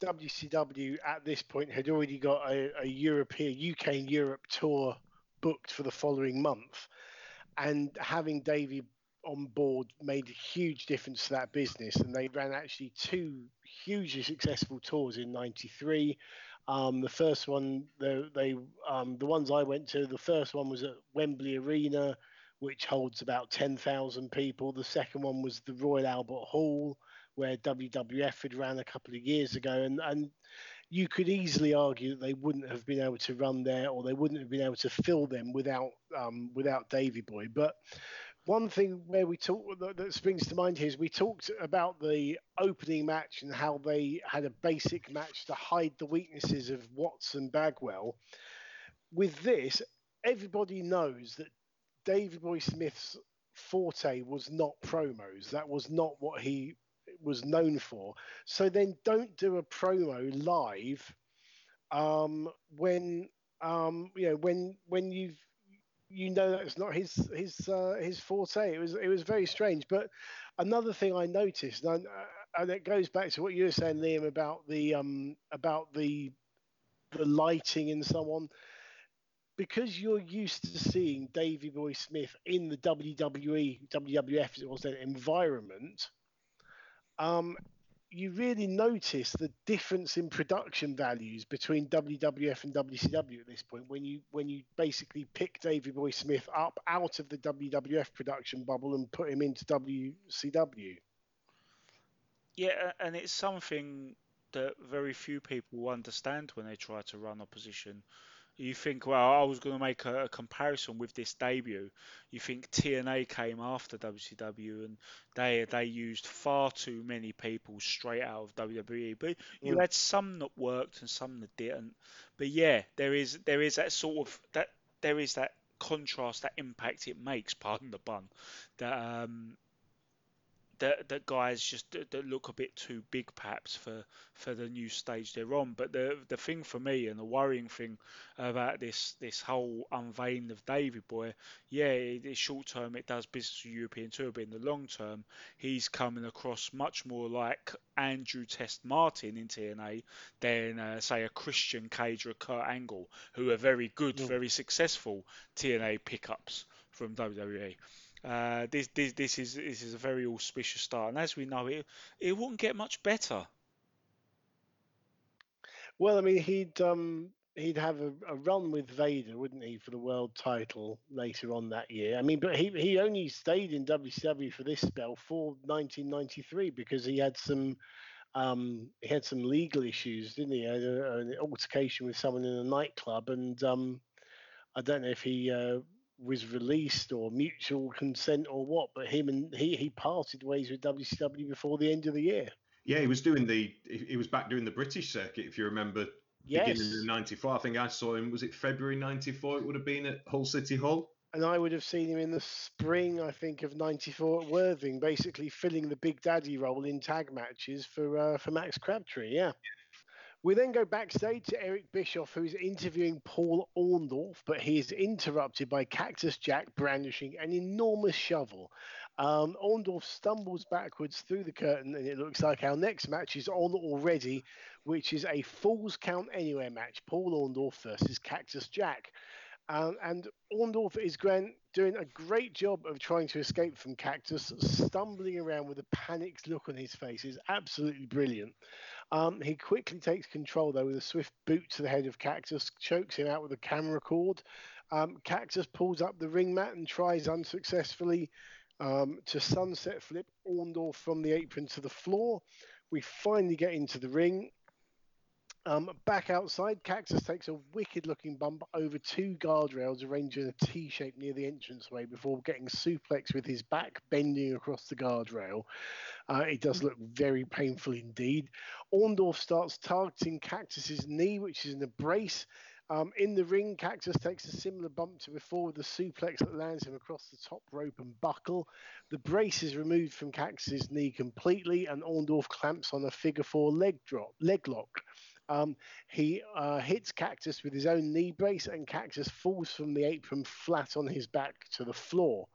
WCW at this point had already got a, a European, UK and Europe tour booked for the following month, and having Davey on board made a huge difference to that business. And they ran actually two hugely successful tours in '93. Um, the first one, the, they, um, the ones I went to, the first one was at Wembley Arena, which holds about 10,000 people. The second one was the Royal Albert Hall, where WWF had ran a couple of years ago. And, and you could easily argue that they wouldn't have been able to run there or they wouldn't have been able to fill them without um, without Davy Boy. But one thing where we talk that, that springs to mind here is we talked about the opening match and how they had a basic match to hide the weaknesses of Watts and Bagwell. With this, everybody knows that Davey Boy Smith's forte was not promos. That was not what he was known for. So then don't do a promo live um, when um, you know when when you've you know that's not his his uh, his forte. It was it was very strange. But another thing I noticed, and, I, and it goes back to what you were saying, Liam, about the um, about the the lighting and so on. because you're used to seeing Davy Boy Smith in the WWE, WWF as it was then, environment, um, you really notice the difference in production values between WWF and WCW at this point when you when you basically pick Davy Boy Smith up out of the WWF production bubble and put him into WCW. Yeah, and it's something that very few people understand when they try to run opposition you think, well, I was going to make a, a, comparison with this debut. You think TNA came after WCW and they they used far too many people straight out of WWE. But you mm. had some that worked and some that didn't. But yeah, there is there is that sort of that there is that contrast, that impact it makes. Pardon the bun. That um, that that guys just that look a bit too big perhaps for for the new stage they're on. But the the thing for me and the worrying thing about this this whole unveiling of Davey Boy, yeah, in short term it does business for European tour, but in the long term he's coming across much more like Andrew Test Martin in TNA than uh, say a Christian Cage or a Kurt Angle, who are very good, yeah. very successful TNA pickups from WWE. Uh, this, this this is this is a very auspicious start, and as we know, it it wouldn't get much better. Well, I mean, he'd um, he'd have a, a, run with Vader, wouldn't he, for the world title later on that year? I mean, but he he only stayed in WCW for this spell for 1993 because he had some. Um, he had some legal issues, didn't he? a, an altercation with someone in a nightclub, and um, I don't know if he uh, was released or mutual consent or what, but him and he he parted ways with WCW before the end of the year. Yeah, he was doing the he was back doing the British circuit if you remember. Yes. Beginning of '94, I think I saw him. Was it February '94? It would have been at Hull City Hall. And I would have seen him in the spring, I think, of '94 at Worthing, basically filling the Big Daddy role in tag matches for uh, for Max Crabtree. Yeah. We then go backstage to Eric Bischoff, who's interviewing Paul Orndorff, but he is interrupted by Cactus Jack brandishing an enormous shovel. Um, Orndorff stumbles backwards through the curtain, and it looks like our next match is on already, which is a Falls Count Anywhere match Paul Orndorff versus Cactus Jack. Um, and Orndorff is doing a great job of trying to escape from Cactus, stumbling around with a panicked look on his face is absolutely brilliant. Um, he quickly takes control though with a swift boot to the head of Cactus, chokes him out with a camera cord. Um, Cactus pulls up the ring mat and tries unsuccessfully um, to sunset flip Orndorff from the apron to the floor. We finally get into the ring. Um, back outside, Cactus takes a wicked looking bump over two guardrails arranged in a T shape near the entranceway before getting suplexed with his back bending across the guardrail. Uh, it does look very painful indeed. Orndorff starts targeting Cactus's knee, which is in a brace. Um, in the ring, Cactus takes a similar bump to before with a suplex that lands him across the top rope and buckle. The brace is removed from Cactus's knee completely, and Orndorff clamps on a figure four leg drop, leg lock. Um, he uh, hits Cactus with his own knee brace, and Cactus falls from the apron flat on his back to the floor.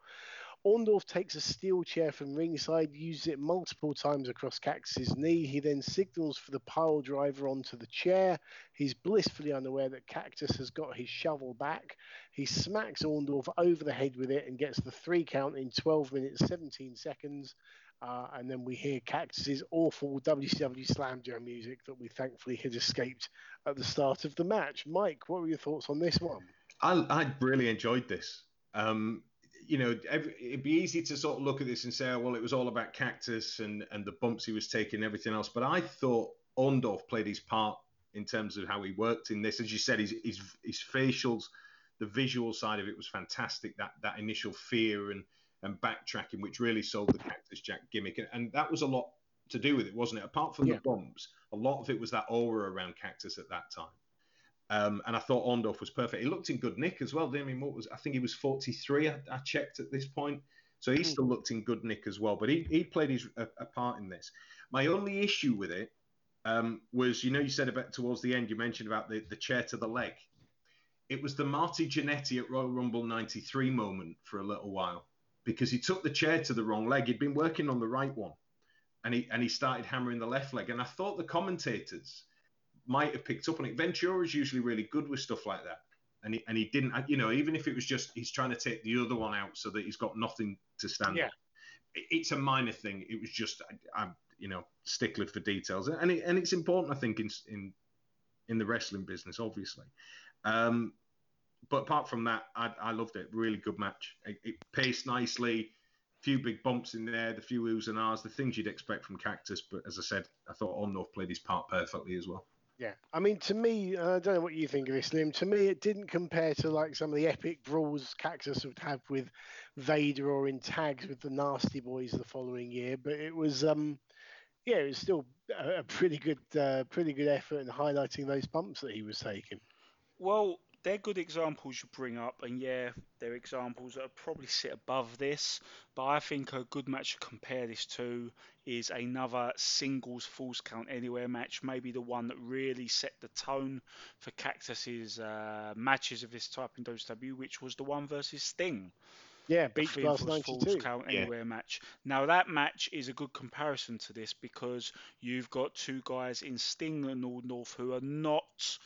Orndorff takes a steel chair from ringside, uses it multiple times across Cactus's knee. He then signals for the pile driver onto the chair. He's blissfully unaware that Cactus has got his shovel back. He smacks Orndorff over the head with it and gets the three count in 12 minutes 17 seconds. Uh, and then we hear Cactus's awful WCW Slam Jam music that we thankfully had escaped at the start of the match. Mike, what were your thoughts on this one? I, I really enjoyed this. Um, you know, every, it'd be easy to sort of look at this and say, oh, well, it was all about Cactus and, and the bumps he was taking and everything else. But I thought Orndorff played his part in terms of how he worked in this. As you said, his, his, his facials, the visual side of it was fantastic. That that initial fear and and backtracking, which really sold the Cactus Jack gimmick. And, and that was a lot to do with it, wasn't it? Apart from yeah. the bombs, a lot of it was that aura around Cactus at that time. Um, and I thought Orndorff was perfect. He looked in good nick as well. I mean, what was I think he was 43. I, I checked at this point, so he hmm. still looked in good nick as well. But he, he played his a, a part in this. My only issue with it um, was, you know, you said about towards the end, you mentioned about the, the chair to the leg. It was the Marty Jannetty at Royal Rumble '93 moment for a little while because he took the chair to the wrong leg. He'd been working on the right one, and he and he started hammering the left leg. And I thought the commentators might have picked up on it. Ventura's usually really good with stuff like that. and he and he didn't. You know, even if it was just he's trying to take the other one out so that he's got nothing to stand Yeah. It's a minor thing. It was just I, I'm you know stickler for details, and it, and it's important I think in in in the wrestling business, obviously. Um, but apart from that, I, I loved it. Really good match. It, it paced nicely. Few big bumps in there, the few oohs and ahs, the things you'd expect from Cactus. But as I said, I thought Orndorff played his part perfectly as well. Yeah, I mean, to me, uh, I don't know what you think of this, Liam. To me, it didn't compare to like some of the epic brawls Cactus would have with Vader or in tags with the Nasty Boys the following year. But it was, um, yeah, it was still a, a pretty good, uh, pretty good effort in highlighting those bumps that he was taking. Well, they're good examples you bring up, and yeah, they're examples that probably sit above this. But I think a good match to compare this to is another singles falls count anywhere match, maybe the one that really set the tone for Cactus's uh, matches of this type in WWE, which was the one versus Sting. Yeah, the Beach Finn Blast Falls Falls 92. Count Yeah. Anywhere match. Now that match is a good comparison to this because you've got two guys in Sting and North who are not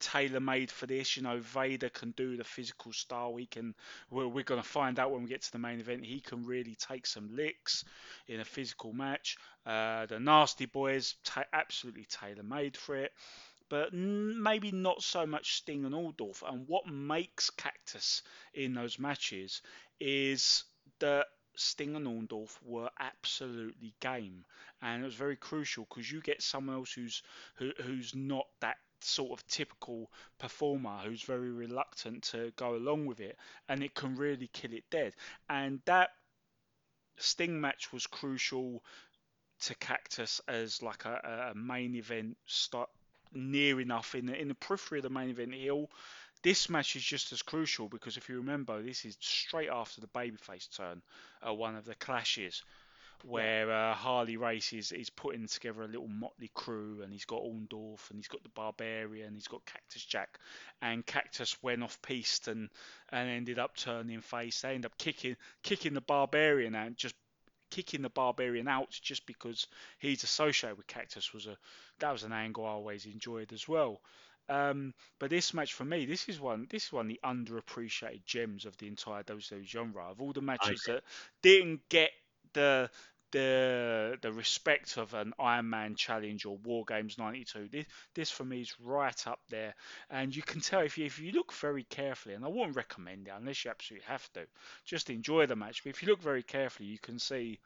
tailor made for this. You know, Vader can do the physical style. He can. We're, we're going to find out when we get to the main event. He can really take some licks in a physical match. Uh, the Nasty Boys, ta- absolutely tailor made for it. But maybe not so much Sting and Orndorff. And what makes Cactus in those matches is that Sting and Orndorff were absolutely game, and it was very crucial because you get someone else who's who, who's not that sort of typical performer who's very reluctant to go along with it, and it can really kill it dead. And that Sting match was crucial to Cactus as like a, a main event start near enough in the in the periphery of the main event hill. This match is just as crucial because if you remember, this is straight after the babyface turn at one of the clashes where uh, Harley Race is, is putting together a little motley crew and he's got Orndorff and he's got the Barbarian, he's got Cactus Jack, and Cactus went off piste and, and ended up turning face. They end up kicking kicking the Barbarian out, just kicking the Barbarian out just because he's associated with Cactus was a that was an angle I always enjoyed as well. Um, but this match for me, this is one this is one of the underappreciated gems of the entire WWE genre. Of all the matches that didn't get the the the respect of an Iron Man challenge or War Games 92. This, this for me is right up there, and you can tell if you if you look very carefully, and I wouldn't recommend it unless you absolutely have to. Just enjoy the match, but if you look very carefully, you can see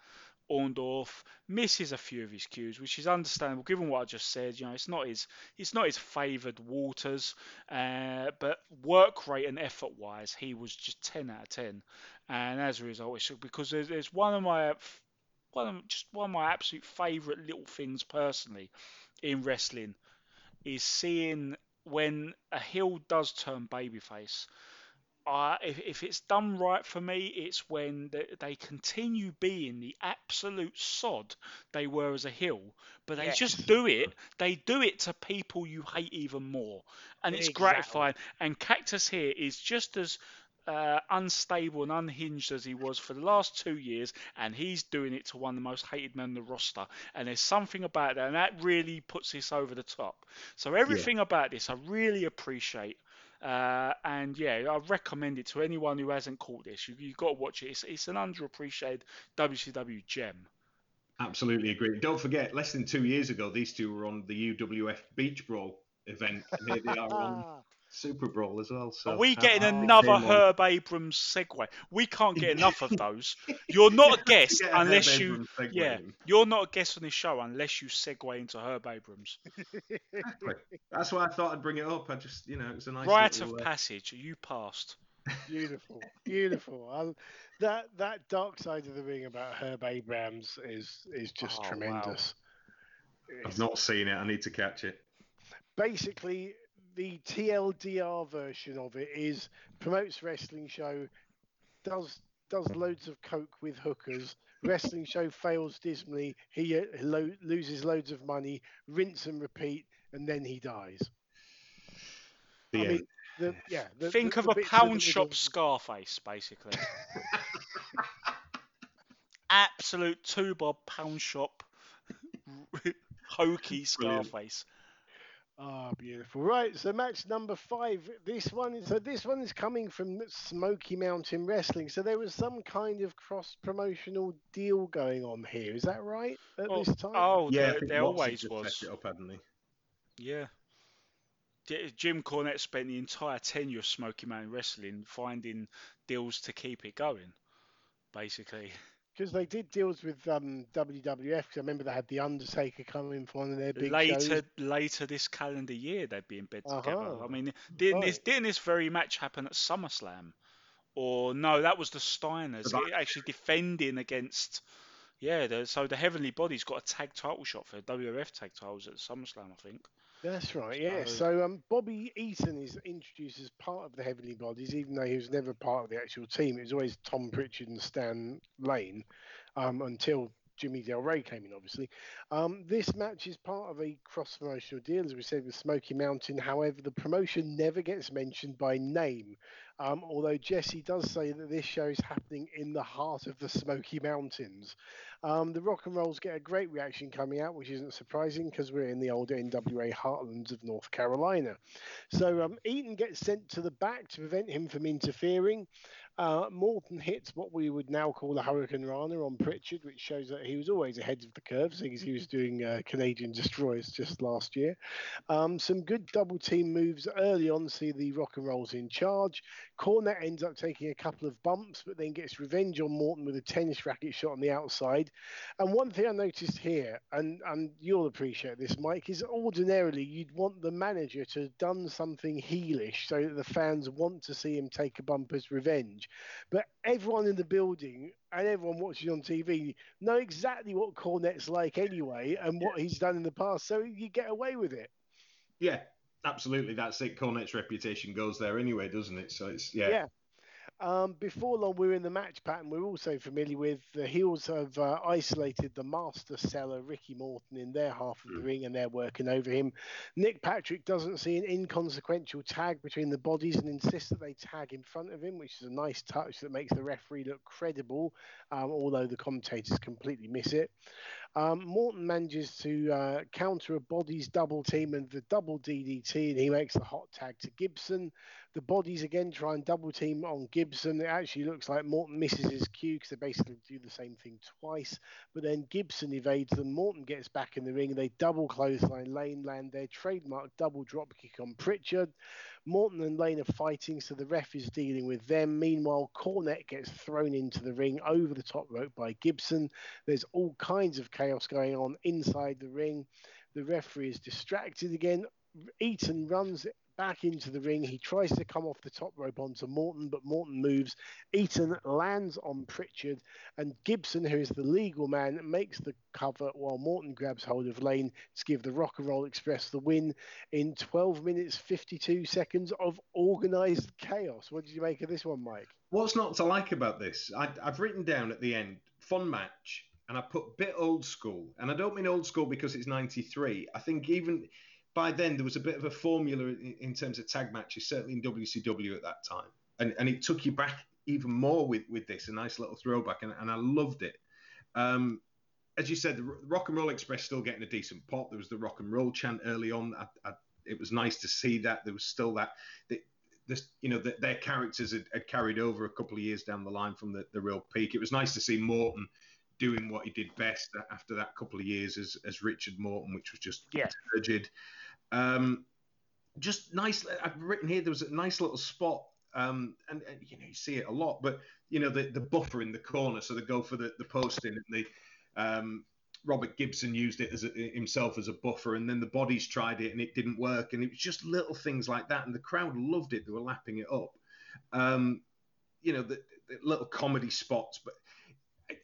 Orndorff misses a few of his cues, which is understandable given what I just said. You know, it's not his it's not his favoured waters, uh, but work rate and effort wise, he was just 10 out of 10. And as a result, it's because there's, there's one of my one of just one of my absolute favourite little things personally in wrestling is seeing when a heel does turn babyface. Uh, if, if it's done right for me, it's when they, they continue being the absolute sod they were as a heel, but they Yes. just do it. They do it to people you hate even more, and it's Exactly. gratifying. And Cactus here is just as uh, unstable and unhinged as he was for the last two years, and he's doing it to one of the most hated men in the roster. And there's something about that, and that really puts this over the top. So everything about this, I really appreciate. Uh, and yeah, I recommend it to anyone who hasn't caught this. You, you've got to watch it. It's, it's an underappreciated WCW gem. Absolutely agree. Don't forget, less than two years ago, these two were on the UWF Beach Brawl event, and here they are on Super Brawl as well. So Are we getting another game on. Herb Abrams segue? We can't get enough of those. You're not a guest Get a Herb unless you, yeah, you're not a guest on this show unless you segue into Herb Abrams. Exactly. That's why I thought I'd bring it up. I just, you know, it was a nice Rite of uh, passage. You passed. Beautiful, beautiful. i that that dark side of the ring about Herb Abrams is is just Oh, wow. tremendous. I've not seen it. I need to catch it. Basically, the TLDR version of it is promotes wrestling show, does does loads of coke with hookers. Wrestling show fails dismally. He uh, lo- loses loads of money. Rinse and repeat, and then he dies. The I end. mean, the, yeah. The, Think the- of the a bits in pound middle- shop Scarface, basically. Absolute two bob pound shop hokey Brilliant. Scarface. Ah, beautiful. Right, so match number five. This one, so this one is coming from Smoky Mountain Wrestling. So there was some kind of cross promotional deal going on here. Is that right at Oh, this time? oh, Yeah, I there, there always was. it up, hadn't he? Yeah. Jim Cornette spent the entire tenure of Smoky Mountain Wrestling finding deals to keep it going, basically. Because they did deals with um, WWF. 'cause I remember they had the Undertaker come in for one of their big later, shows. later this calendar year, they'd be in bed together. Uh-huh. I mean, didn't this didn't this very match happen at SummerSlam? Or no, that was the Steiners That- actually defending against. Yeah, the, so the Heavenly Body's got a tag title shot for WWF tag titles at SummerSlam, I think. That's right, yeah. So- So um, Bobby Eaton is introduced as part of the Heavenly Bodies, even though he was never part of the actual team. It was always Tom Pritchard and Stan Lane um, until Jimmy Del Rey came in, obviously. Um, this match is part of a cross promotional deal, as we said, with Smoky Mountain. However, the promotion never gets mentioned by name, um, although Jesse does say that this show is happening in the heart of the Smoky Mountains. Um, the rock and rolls get a great reaction coming out, which isn't surprising because we're in the old NWA heartlands of North Carolina. So um, Eaton gets sent to the back to prevent him from interfering. Uh, Morton hits what we would now call a hurricanrana on Pritchard, which shows that he was always ahead of the curve, seeing as he was doing uh, Canadian Destroyers just last year. Um, some good double team moves early on, see the rock and rolls in charge. Cornette ends up taking a couple of bumps, but then gets revenge on Morton with a tennis racket shot on the outside. And one thing I noticed here, and, and you'll appreciate this, Mike, is ordinarily you'd want the manager to have done something heelish so that the fans want to see him take a bump as revenge. But everyone in the building and everyone watching on TV know exactly what Cornette's like anyway and what he's done in the past, so you get away with it. Yeah, absolutely. That's it. Cornette's reputation goes there anyway, doesn't it? So it's yeah. Yeah. Um, before long, we're in the match pattern. We're also familiar with the heels have uh, isolated the master seller Ricky Morton in their half of the ring, and they're working over him. Nick Patrick doesn't see an inconsequential tag between the bodies and insists that they tag in front of him, which is a nice touch that makes the referee look credible, um, although the commentators completely miss it. Um, Morton manages to uh, counter a bodies double team and the double DDT, and he makes the hot tag to Gibson. The bodies again try and double team on Gibson. It actually looks like Morton misses his cue because they basically do the same thing twice. But then Gibson evades them. Morton gets back in the ring. They double clothesline Lane, land their trademark double drop kick on Pritchard. Morton and Lane are fighting, so the ref is dealing with them. Meanwhile, Cornette gets thrown into the ring over the top rope by Gibson. There's all kinds of chaos going on inside the ring. The referee is distracted again. Eaton runs back into the ring. He tries to come off the top rope onto Morton, but Morton moves. Eaton lands on Pritchard, and Gibson, who is the legal man, makes the cover while Morton grabs hold of Lane to give the Rock and Roll Express the win in 12 minutes 52 seconds of organised chaos. What did you make of this one, Mike? What's not to like about this? I, I've written down at the end fun match, and I put bit old school, and I don't mean old school because it's '93. I think even by then there was a bit of a formula in, in terms of tag matches, certainly in WCW at that time, and and it took you back even more with with this, a nice little throwback, and, and I loved it. Um, as you said, the Rock and Roll Express still getting a decent pop. There was the rock and roll chant early on. I, I, it was nice to see that there was still that. The, this, you know, the, their characters had, had, carried over a couple of years down the line from the, the real peak. It was nice to see Morton doing what he did best after that couple of years as, as Richard Morton, which was just yeah. turgid. Um, just nice. I've written here there was a nice little spot um, and, and, you know you see it a lot, but you know the, the buffer in the corner, so they go for the, the posting, and the um, Robert Gibson used it as a, himself as a buffer, and then the bodies tried it and it didn't work, and it was just little things like that, and the crowd loved it. They were lapping it up. Um, you know the, the, little comedy spots, but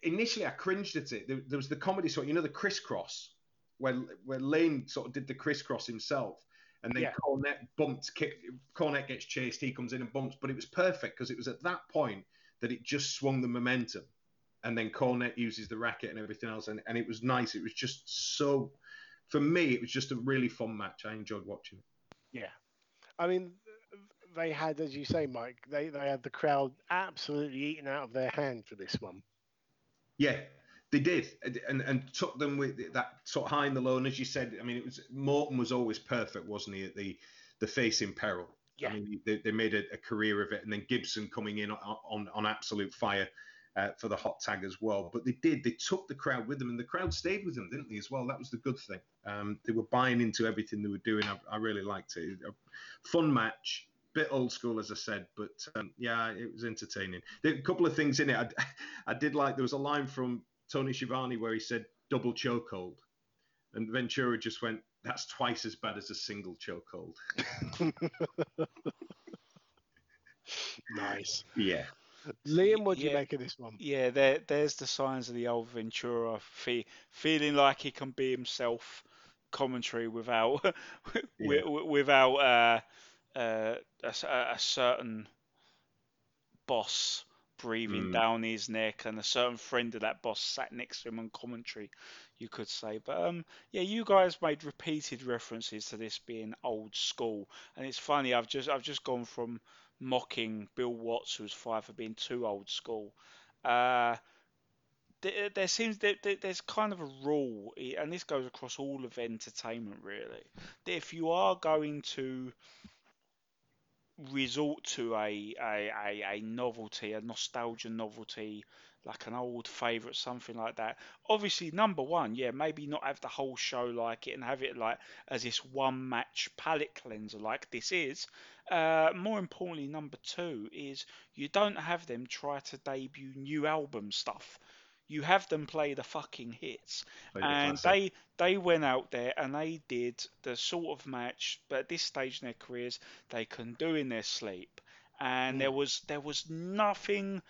initially I cringed at it. There, there was the comedy spot, you know, the crisscross where where Lane sort of did the crisscross himself and then yeah. Cornette bumped, kick, Cornette gets chased, he comes in and bumps, but it was perfect because it was at that point that it just swung the momentum, and then Cornette uses the racket and everything else, and, and it was nice. It was just so, for me, it was just a really fun match. I enjoyed watching it. Yeah, I mean, they had, as you say, Mike, they they had the crowd absolutely eaten out of their hand for this one. Yeah, They did, and and took them with that sort of high in the low. And as you said, I mean, it was Morton was always perfect, wasn't he? At the the face in peril. Yeah. I mean, they, they made a, a career of it, and then Gibson coming in on on, on absolute fire. Uh, for the hot tag as well, but they did. They took the crowd with them, and the crowd stayed with them, didn't they? As well, that was the good thing. Um, they were buying into everything they were doing. I, I really liked it. A fun match, bit old school, as I said, but um, yeah, it was entertaining. There were a couple of things in it. I, I did like. There was a line from Tony Schiavone where he said "double chokehold," and Ventura just went, "That's twice as bad as a single chokehold." Nice. yeah. Liam, what do you make of this one? Yeah, there, there's the signs of the old Ventura fe- feeling like he can be himself. Commentary without wi- wi- without uh, uh, a, a- certain boss breathing Mm. down his neck and a certain friend of that boss sat next to him on commentary, you could say. But um, yeah, you guys made repeated references to this being old school, and it's funny. I've just I've just gone from mocking Bill Watts, who's five, for being too old school. Uh, there, there seems there, there's kind of a rule, and this goes across all of entertainment really, that if you are going to resort to a, a, a, a novelty, a nostalgia novelty, like an old favourite, something like that. Obviously, number one, yeah, maybe not have the whole show like it and have it like as this one match palette cleanser like this is. Uh, more importantly, number two is you don't have them try to debut new album stuff. You have them play the fucking hits, Play the and classic. they they went out there and they did the sort of match, but at this stage in their careers, they can do in their sleep. And hmm. there was there was nothing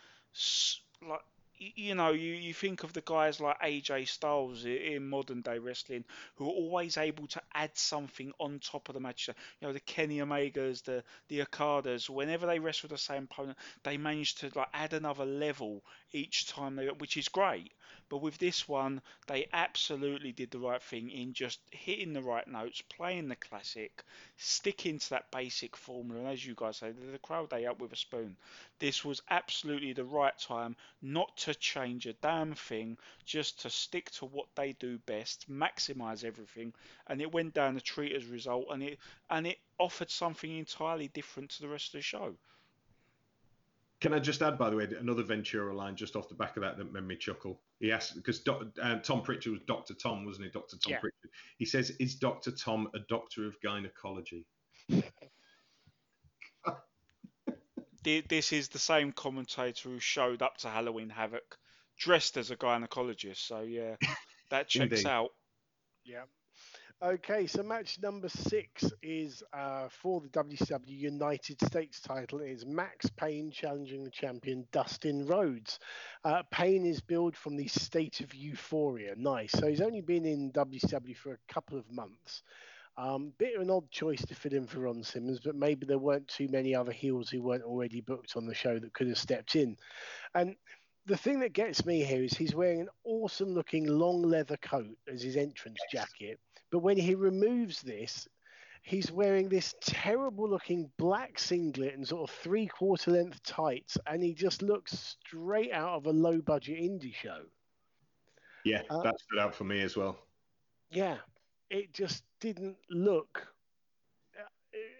like you know you, you think of the guys like AJ Styles in modern day wrestling who are always able to add something on top of the match. You know the Kenny Omegas, the the Okadas. Whenever they wrestle the same opponent, they manage to like add another level each time they, which is great. But with this one, they absolutely did the right thing in just hitting the right notes, playing the classic, sticking to that basic formula. And as you guys say, the crowd they up with a spoon. This was absolutely the right time not to change a damn thing, just to stick to what they do best, maximize everything, and it went down a treat as a result, and it and it offered something entirely different to the rest of the show. Can I just add, by the way, another Ventura line just off the back of that that made me chuckle. He asked because doc, uh, Tom Pritchard was Doctor Tom, wasn't he? Doctor Tom Yeah. Pritchard. He says, "Is Doctor Tom a doctor of gynecology?" This is the same commentator who showed up to Halloween Havoc dressed as a gynecologist. So yeah, that checks Indeed. out. Yeah. Okay, so match number six is uh, for the WCW United States title. It is Max Payne challenging the champion Dustin Rhodes. Uh, Payne is billed from the state of euphoria. Nice. So he's only been in WCW for a couple of months. Um, bit of an odd choice to fit in for Ron Simmons, but maybe there weren't too many other heels who weren't already booked on the show that could have stepped in. And the thing that gets me here is he's wearing an awesome looking long leather coat as his entrance jacket. But when he removes this, he's wearing this terrible looking black singlet and sort of three quarter length tights. And he just looks straight out of a low budget indie show. Yeah, Uh, that stood out for me as well. Yeah, it just didn't look.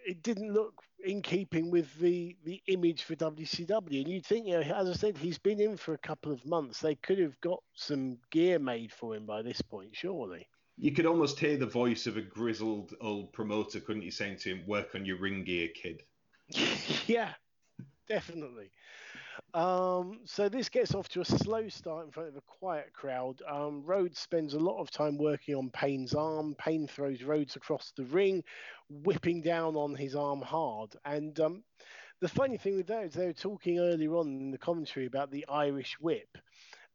It didn't look in keeping with the, the image for WCW. And you'd think, you know, as I said, he's been in for a couple of months. They could have got some gear made for him by this point, surely. You could almost hear the voice of a grizzled old promoter, couldn't you, saying to him, "Work on your ring gear, kid." yeah, definitely. Um, so this gets off to a slow start in front of a quiet crowd. Um, Rhodes spends a lot of time working on Payne's arm. Payne throws Rhodes across the ring, whipping down on his arm hard. And um, the funny thing with that is they were talking earlier on in the commentary about the Irish whip.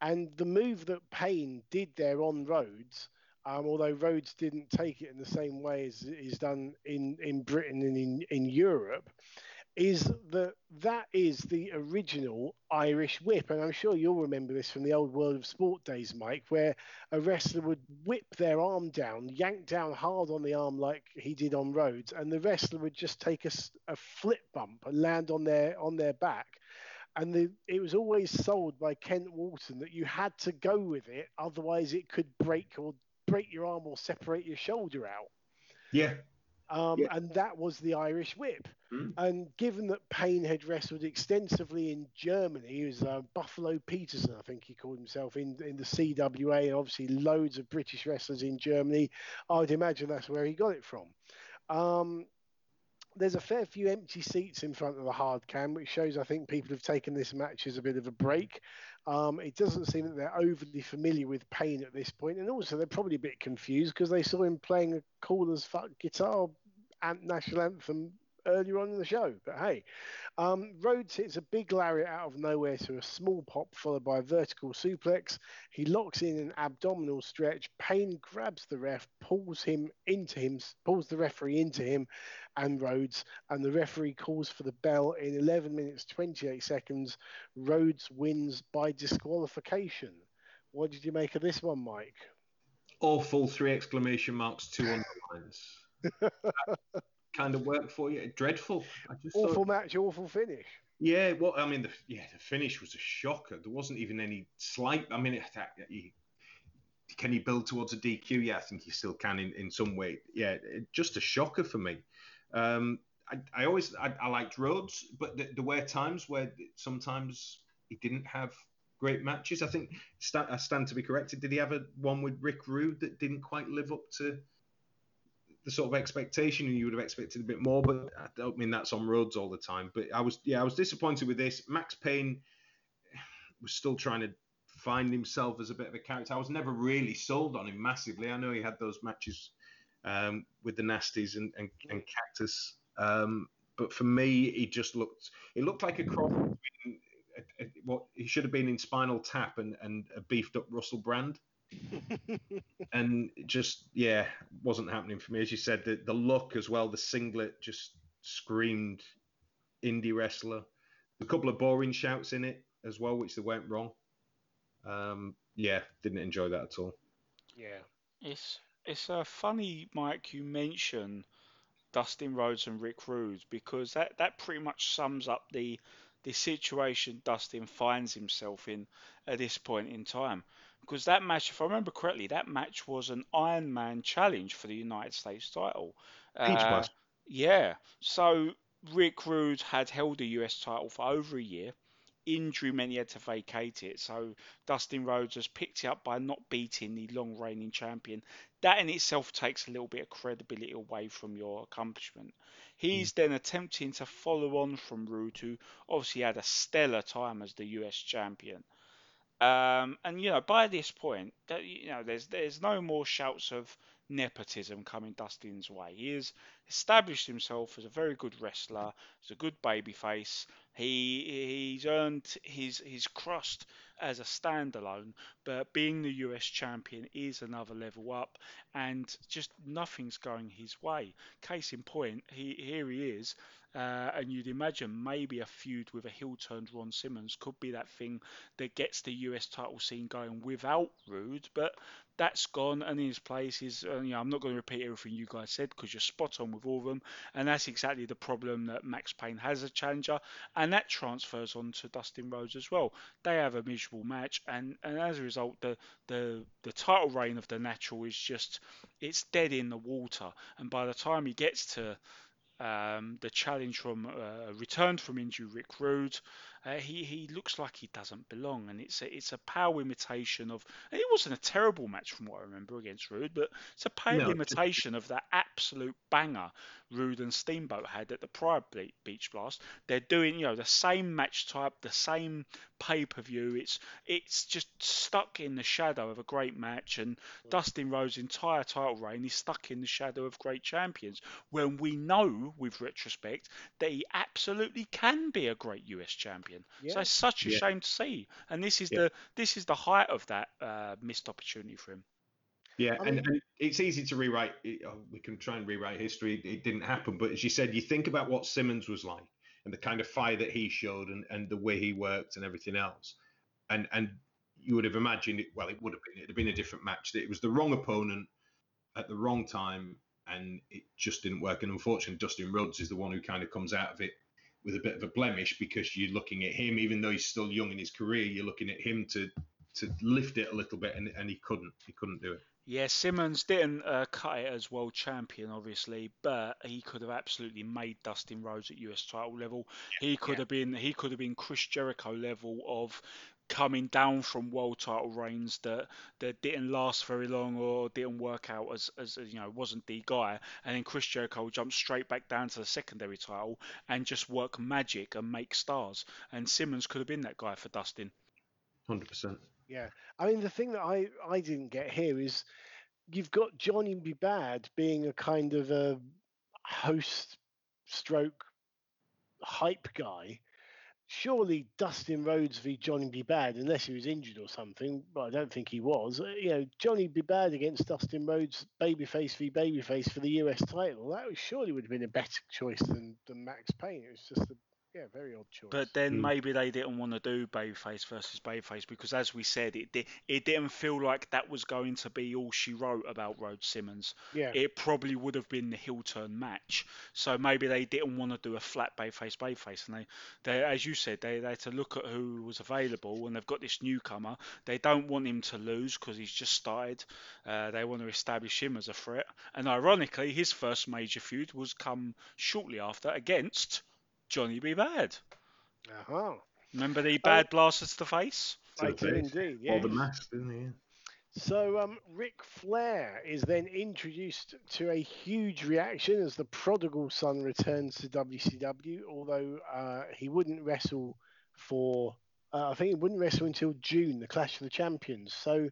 And the move that Payne did there on Rhodes, um, although Rhodes didn't take it in the same way as is done in, in Britain and in, in Europe, is that that is the original Irish whip. And I'm sure you'll remember this from the old World of Sport days, Mike, where a wrestler would whip their arm down, yank down hard on the arm like he did on Rhodes, and the wrestler would just take a, a flip bump and land on their on their back. and the, it was always sold by Kent Walton that you had to go with it, otherwise it could break or break your arm or separate your shoulder out. Yeah. Um, Yeah. And that was the Irish whip. Mm. And given that Payne had wrestled extensively in Germany, he was uh, Buffalo Peterson, I think he called himself, in, in the CWA, and obviously loads of British wrestlers in Germany. I'd imagine that's where he got it from. Um, there's a fair few empty seats in front of the hard cam, which shows I think people have taken this match as a bit of a break. Um, it doesn't seem that they're overly familiar with Payne at this point, and also they're probably a bit confused because they saw him playing a cool as fuck guitar and national anthem earlier on in the show. But hey, um, Rhodes hits a big lariat out of nowhere to a small pop followed by a vertical suplex. He locks in an abdominal stretch. Payne grabs the ref, pulls him into him, pulls the referee into him and Rhodes, and the referee calls for the bell in 11 minutes 28 seconds. Rhodes wins by disqualification. What did you make of this one, Mike? Awful three exclamation marks, two underlines. kind of work for you. Dreadful. Just thought- Awful match, awful finish. Yeah, well, I mean, the yeah, the finish was a shocker. There wasn't even any slight. I mean, can you build towards a DQ? Yeah, I think you still can in, in some way. Yeah, it, just a shocker for me. Um, I, I always I, I liked Rhodes, but th- there were times where sometimes he didn't have great matches. I think sta- I stand to be corrected. Did he have a one with Rick Rude that didn't quite live up to the sort of expectation and you would have expected a bit more, but I don't mean that's on Rhodes all the time. But I was, yeah, I was disappointed with this. Max Payne was still trying to find himself as a bit of a character. I was never really sold on him massively. I know he had those matches um, with the Nasties and, and, and Cactus, um, but for me, he just looked, it looked like a cross between what he should have been in Spinal Tap and, and a beefed up Russell Brand and just yeah wasn't happening for me as you said the, the look as well the singlet just screamed indie wrestler a couple of boring shouts in it as well which they went wrong um, yeah didn't enjoy that at all Yeah. It's it's uh, funny, Mike. You mention Dustin Rhodes and Rick Rude because that, that pretty much sums up the the situation Dustin finds himself in at this point in time. Because that match, if I remember correctly, that match was an Iron Man challenge for the United States title. Peach Uh, yeah. So Rick Rude had held the US title for over a year. Injury meant he had to vacate it. So Dustin Rhodes has picked it up by not beating the long reigning champion. That in itself takes a little bit of credibility away from your accomplishment. He's then attempting to follow on from Rude, who obviously had a stellar time as the US champion. Um, and you know, by this point, you know, there's there's no more shouts of nepotism coming Dustin's way. He has established himself as a very good wrestler, as a good babyface. He he's earned his his crust as a standalone, but being the US champion is another level up, and just nothing's going his way. Case in point, he here he is, uh, and you'd imagine maybe a feud with a heel turned Ron Simmons could be that thing that gets the US title scene going without Rude, but that's gone, and in his place is, uh, you know, I'm not going to repeat everything you guys said because you're spot on with all of them, and that's exactly the problem that Max Payne has a challenger, and that transfers on to Dustin Rhodes as well. They have a miserable match, and, and as a result, the, the the title reign of the Natural is just it's dead in the water, and by the time he gets to um, the challenge from uh, returned from injury Rick Rude. Uh, he he looks like he doesn't belong, and it's a, it's a power imitation of. and It wasn't a terrible match from what I remember against Rude, but it's a pale No. imitation of that absolute banger Rude and Steamboat had at the prior Beach Blast. They're doing you know the same match type, the same pay per view. It's it's just stuck in the shadow of a great match, and Dustin Rhodes' entire title reign is stuck in the shadow of great champions. When we know, with retrospect, that he absolutely can be a great US champion. So Yeah. it's such a Yeah. shame to see, and this is Yeah. the this is the height of that uh, missed opportunity for him. Yeah, I and, mean- and it's easy to rewrite. Oh, we can try and rewrite history. It didn't happen, but as you said, you think about what Simmons was like and the kind of fire that he showed and, and the way he worked and everything else, and and you would have imagined it. Well, it would have been. It'd have been a different match. It was the wrong opponent at the wrong time, and it just didn't work. And unfortunately, Dustin Rhodes is the one who kind of comes out of it with a bit of a blemish because you're looking at him, even though he's still young in his career, you're looking at him to to lift it a little bit, and, and he couldn't. He couldn't do it. Yeah, Simmons didn't uh, cut it as world champion, obviously, but he could have absolutely made Dustin Rhodes at US title level. he could have been he could have been Chris Jericho level of coming down from world title reigns that that didn't last very long or didn't work out as, as you know wasn't the guy and then Chris Jericho jumped straight back down to the secondary title and just work magic and make stars and Simmons could have been that guy for Dustin Hundred percent. Yeah, I mean the thing that I I didn't get here is you've got Johnny B. Badd being a kind of a host stroke hype guy. Surely Dustin Rhodes v Johnny B. Badd, unless he was injured or something, but I don't think he was. uh, You know, Johnny B. Badd against Dustin Rhodes, babyface v babyface for the US title. That was, surely would have been a better choice than, than Max Payne. It was just a yeah, very odd choice. But then Mm. maybe they didn't want to do babyface versus babyface because, as we said, it di- it didn't feel like that was going to be all she wrote about Rhodes Simmons. yeah, It probably would have been the heel turn match. So maybe they didn't want to do a flat babyface babyface, and they, they as you said, they, they had to look at who was available, and they've got this newcomer. They don't want him to lose because he's just started. Uh, they want to establish him as a threat, and ironically, his first major feud was come shortly after against Johnny B. Badd. uh-huh. Remember the bad blaster to the face? To I the do face. indeed. Or Yeah. the mask, didn't he? So um, Ric Flair is then introduced to a huge reaction as the prodigal son returns to WCW. Although uh, he wouldn't wrestle for, uh, I think he wouldn't wrestle until June, the Clash of the Champions. So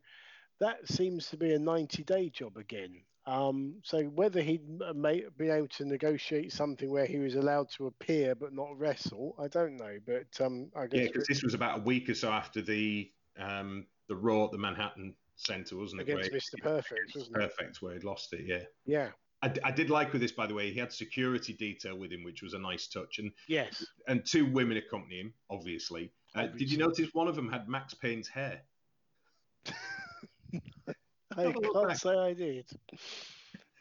that seems to be a 90-day job again. Um, so whether he'd may, been able to negotiate something where he was allowed to appear but not wrestle, I don't know. But um, I Yeah, guess because this was about a week or so after the um, the Raw at the Manhattan Center, wasn't it? against where Mr. Perfect, wasn't it? Perfect, where he'd lost it. Yeah. Yeah. I, I did like with this, by the way. He had security detail with him, which was a nice touch, and Yes. and two women accompany him, obviously. Uh, did you notice one of them had Max Payne's hair? I Have a look can't say I did.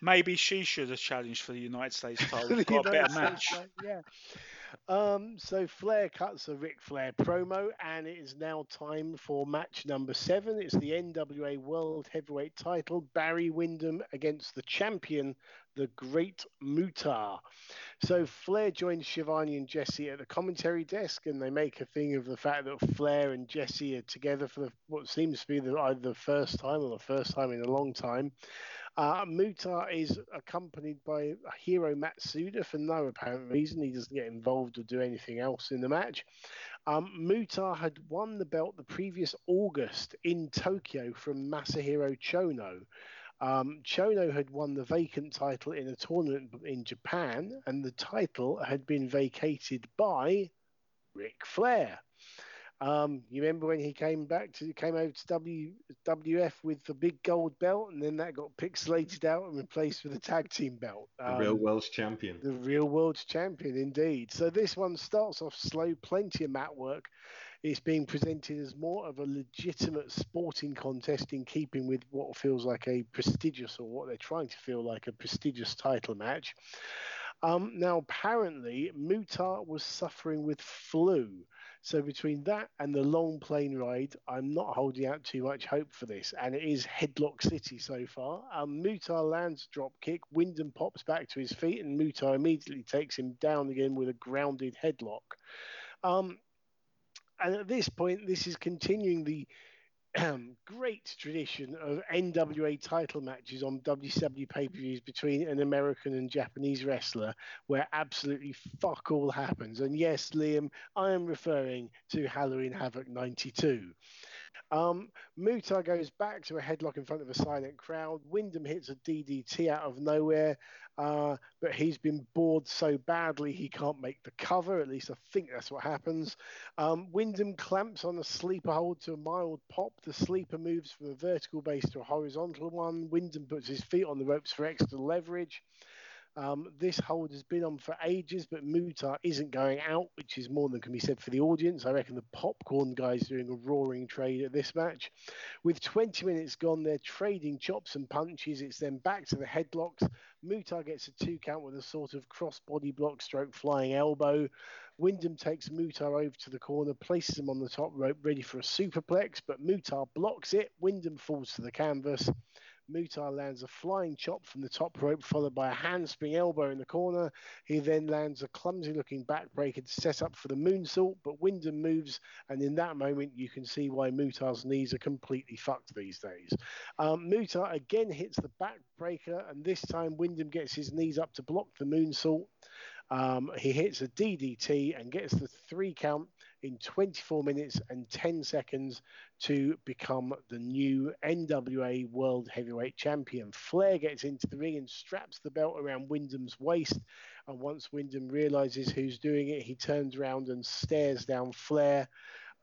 Maybe she should have challenged for the United States title. Got a better match. Yeah. Um, so Flair cuts a Ric Flair promo, and it is now time for match number seven. It's the NWA World Heavyweight Title: Barry Windham against the champion, the Great Muta. So Flair joins Schiavone and Jesse at the commentary desk, and they make a thing of the fact that Flair and Jesse are together for the, what seems to be the, either the first time or the first time in a long time. Uh, is accompanied by Hiro Matsuda for no apparent reason. He doesn't get involved or do anything else in the match. Um, had won the belt the previous August in Tokyo from Masahiro Chono. Um, Chono had won the vacant title in a tournament in Japan, and the title had been vacated by Ric Flair. Um, you remember when he came back to came over to w, WF with the big gold belt, and then that got pixelated out and replaced with a tag team belt. The Um, real world's champion. the real world champion, indeed. So this one starts off slow, plenty of mat work. It's being presented as more of a legitimate sporting contest in keeping with what feels like a prestigious, or what they're trying to feel like a prestigious title match. Um, now, apparently, Muta was suffering with flu. So between that and the long plane ride, I'm not holding out too much hope for this. And it is Headlock City so far. Um, Muta lands drop kick. Windham pops back to his feet, and Muta immediately takes him down again with a grounded headlock. Um, and at this point, this is continuing the great tradition of NWA title matches on WCW pay per views between an American and Japanese wrestler where absolutely fuck all happens. And yes, Liam, I am referring to Halloween Havoc 92. Um, Muta goes back to a headlock in front of a silent crowd. Windham hits a DDT out of nowhere, uh, but he's been bored so badly he can't make the cover. At least I think that's what happens. Um, Windham clamps on a sleeper hold to a mild pop. The sleeper moves from a vertical base to a horizontal one. Windham puts his feet on the ropes for extra leverage. Um, this hold has been on for ages, but Muta isn't going out, which is more than can be said for the audience. I reckon the popcorn guys doing a roaring trade at this match. With 20 minutes gone, they're trading chops and punches. It's then back to the headlocks. Muta gets a two count with a sort of cross body block stroke flying elbow. Windham takes Muta over to the corner, places him on the top rope, ready for a superplex, but Muta blocks it. Windham falls to the canvas. Muta lands a flying chop from the top rope, followed by a handspring elbow in the corner. He then lands a clumsy looking backbreaker to set up for the moonsault, but Windham moves, and in that moment, you can see why Muta's knees are completely fucked these days. Um, Muta again hits the backbreaker, and this time Windham gets his knees up to block the moonsault. Um, he hits a DDT and gets the three count in 24 minutes and 10 seconds to become the new NWA World Heavyweight Champion. Flair gets into the ring and straps the belt around Windham's waist. And once Windham realizes who's doing it, he turns around and stares down Flair.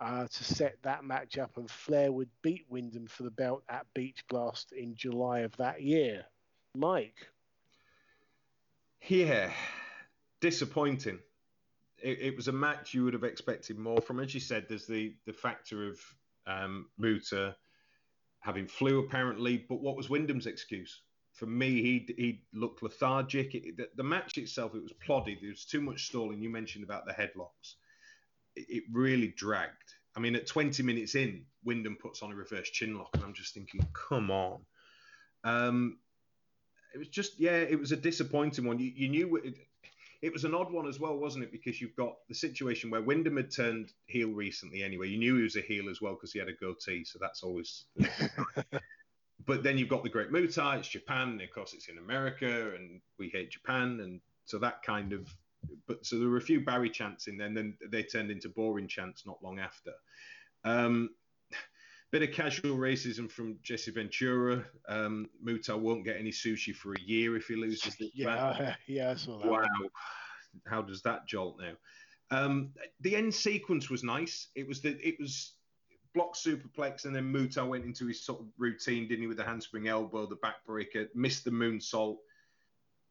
Uh, to set that match up, and Flair would beat Windham for the belt at Beach Blast in July of that year. Mike. Yeah, disappointing. It, it, was a match you would have expected more from. As you said, there's the the factor of um, Muta having flu apparently, but what was Windham's excuse? For me, he he looked lethargic. It, the, the, match itself, it was plodded. There was too much stalling. You mentioned about the headlocks. It, it really dragged. I mean, at 20 minutes in, Windham puts on a reverse chin lock, and I'm just thinking, come on. Um, it was just, yeah, it was a disappointing one. You, you knew it was an odd one as well, wasn't it? Because you've got the situation where Windham had turned heel recently anyway. You knew he was a heel as well because he had a goatee, so that's always. but then you've got the Great Muta, it's Japan, and of course it's in America, and we hate Japan, and so that kind of. But so there were a few Barry chants in there, and then they turned into boring chants not long after. Um, bit of casual racism from Jesse Ventura. Um, Muta won't get any sushi for a year if he loses this yeah, match. Yeah, I saw that. Wow, how does that jolt now? Um, the end sequence was nice. It was the it was block superplex, and then Muta went into his sort of routine, didn't he, with the handspring elbow, the backbreaker, missed the moonsault.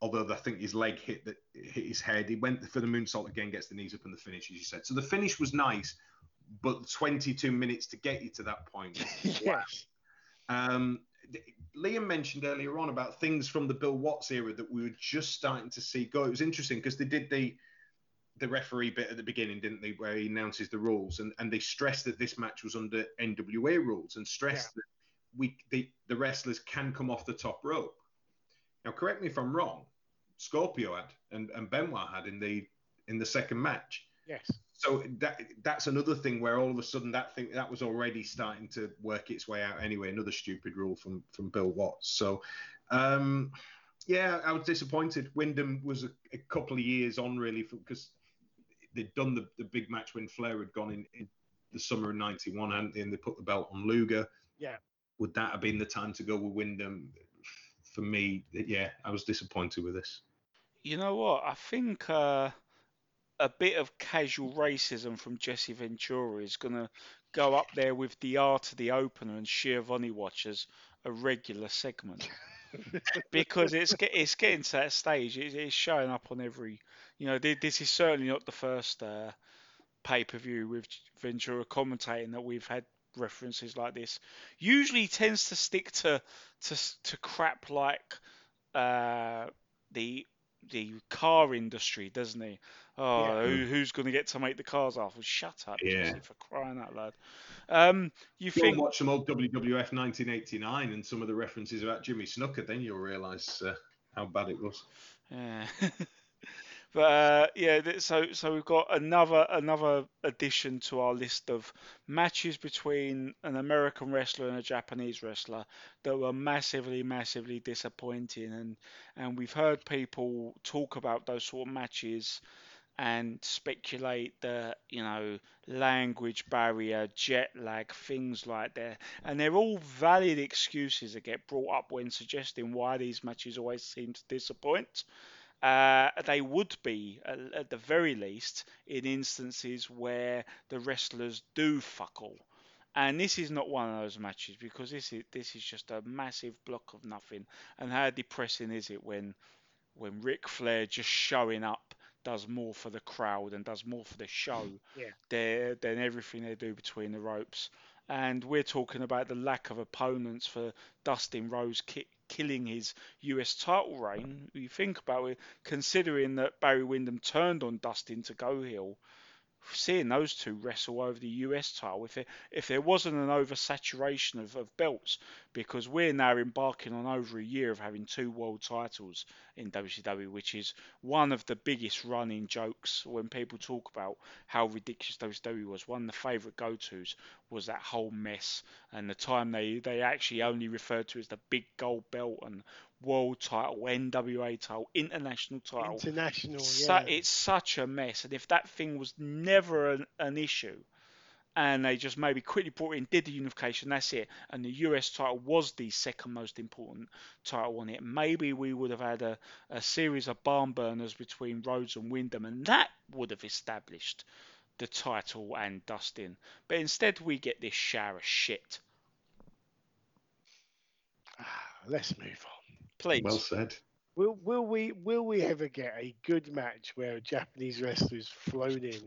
Although I think his leg hit the, hit his head, he went for the moonsault again, gets the knees up, and the finish, as you said. So the finish was nice, but 22 minutes to get you to that point. yes. Um, Liam mentioned earlier on about things from the Bill Watts era that we were just starting to see go. It was interesting because they did the the referee bit at the beginning, didn't they, where he announces the rules and, and they stressed that this match was under NWA rules and stressed yeah. that we the, the wrestlers can come off the top rope. Now, correct me if I'm wrong. Scorpio had and, and Benoit had in the in the second match. Yes so that that's another thing where all of a sudden that thing that was already starting to work its way out anyway. Another stupid rule from from Bill Watts. So, um, yeah, I was disappointed. Windham was a, a couple of years on really because they'd done the, the big match when Flair had gone in, in the summer of '91, and, and they put the belt on Luger. Yeah. Would that have been the time to go with Windham? For me, yeah, I was disappointed with this. You know what? I think. Uh a bit of casual racism from Jesse Ventura is going to go up there with the art of the opener and Schiavone watchers a regular segment because it's it's getting to that stage. it's showing up on every. You know, this is certainly not the first uh, pay per view with Ventura commentating that we've had references like this. Usually tends to stick to to to crap like. Uh, the the car industry, doesn't he? Oh, yeah. who, who's going to get to make the cars off? Well, shut up, yeah. Jesse, for crying out loud. Um, you Go think? watch some old WWF 1989 and some of the references about Jimmy Snuka, then you'll realise uh, how bad it was. Yeah. But uh, yeah, so so we've got another another addition to our list of matches between an American wrestler and a Japanese wrestler that were massively massively disappointing, and and we've heard people talk about those sort of matches and speculate that you know language barrier, jet lag, things like that, and they're all valid excuses that get brought up when suggesting why these matches always seem to disappoint. Uh, they would be, at the very least, in instances where the wrestlers do fuck all. And this is not one of those matches because this is this is just a massive block of nothing. And how depressing is it when when Ric Flair just showing up does more for the crowd and does more for the show Yeah. than, than everything they do between the ropes. And we're talking about the lack of opponents for Dustin Rhodes ki- killing his US title reign. You think about it, considering that Barry Windham turned on Dustin to go heel, seeing those two wrestle over the US title, if it, if there wasn't an oversaturation of, of belts, because we're now embarking on over a year of having two world titles in WCW, which is one of the biggest running jokes when people talk about how ridiculous WCW was. One of the favourite go-tos was that whole mess, and the time they, they actually only referred to as the big gold belt and world title, NWA title, international title. International, Su- yeah. it's such a mess. And if that thing was never an, an issue, and they just maybe quickly brought in, did the unification, that's it, and the US title was the second most important title on it, maybe we would have had a, a series of barn burners between Rhodes and Windham, and that would have established the title and Dustin. But instead, we get this shower of shit. Let's move on. Please. Well said. Will will we will we ever get a good match where a Japanese wrestler is flown in,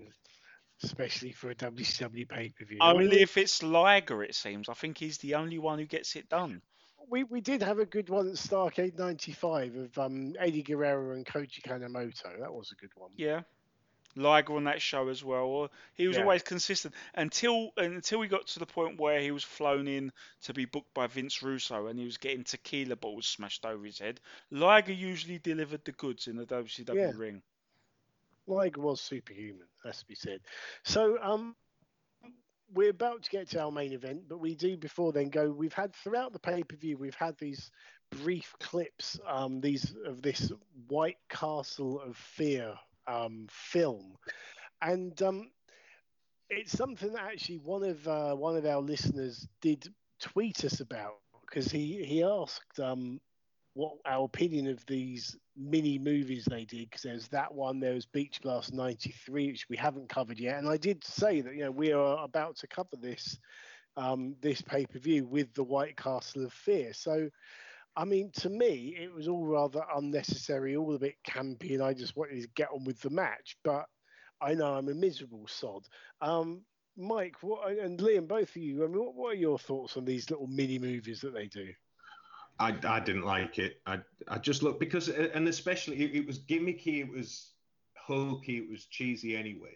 especially for a WCW pay per view? Only if it's Liger, it seems. I think he's the only one who gets it done. we we did have a good one at Starcade '95 of um, Eddie Guerrero and Koji Kanemoto. That was a good one. Yeah. Liger on that show as well. He was Yeah. always consistent until until we got to the point where he was flown in to be booked by Vince Russo and he was getting tequila balls smashed over his head. Liger usually delivered the goods in the WCW Yeah. ring. Liger was superhuman, has to be said. So um, we're about to get to our main event, but we do before then go. We've had throughout the pay per view, we've had these brief clips, um, these of this White Castle of Fear um, film, and um, it's something that actually one of uh, one of our listeners did tweet us about because he he asked um, what our opinion of these mini movies they did because there's that one there was beach blast 93 which we haven't covered yet. And i did say that you know we are about to cover this um, this pay-per-view with the white castle of fear. So i mean to me it was all rather unnecessary all a bit campy and i just wanted to get on with the match but i know i'm a miserable sod um, mike what, and liam both of you i mean what, what are your thoughts on these little mini movies that they do I, I didn't like it. I I just looked because and especially it, it was gimmicky, it was hokey, it was cheesy anyway.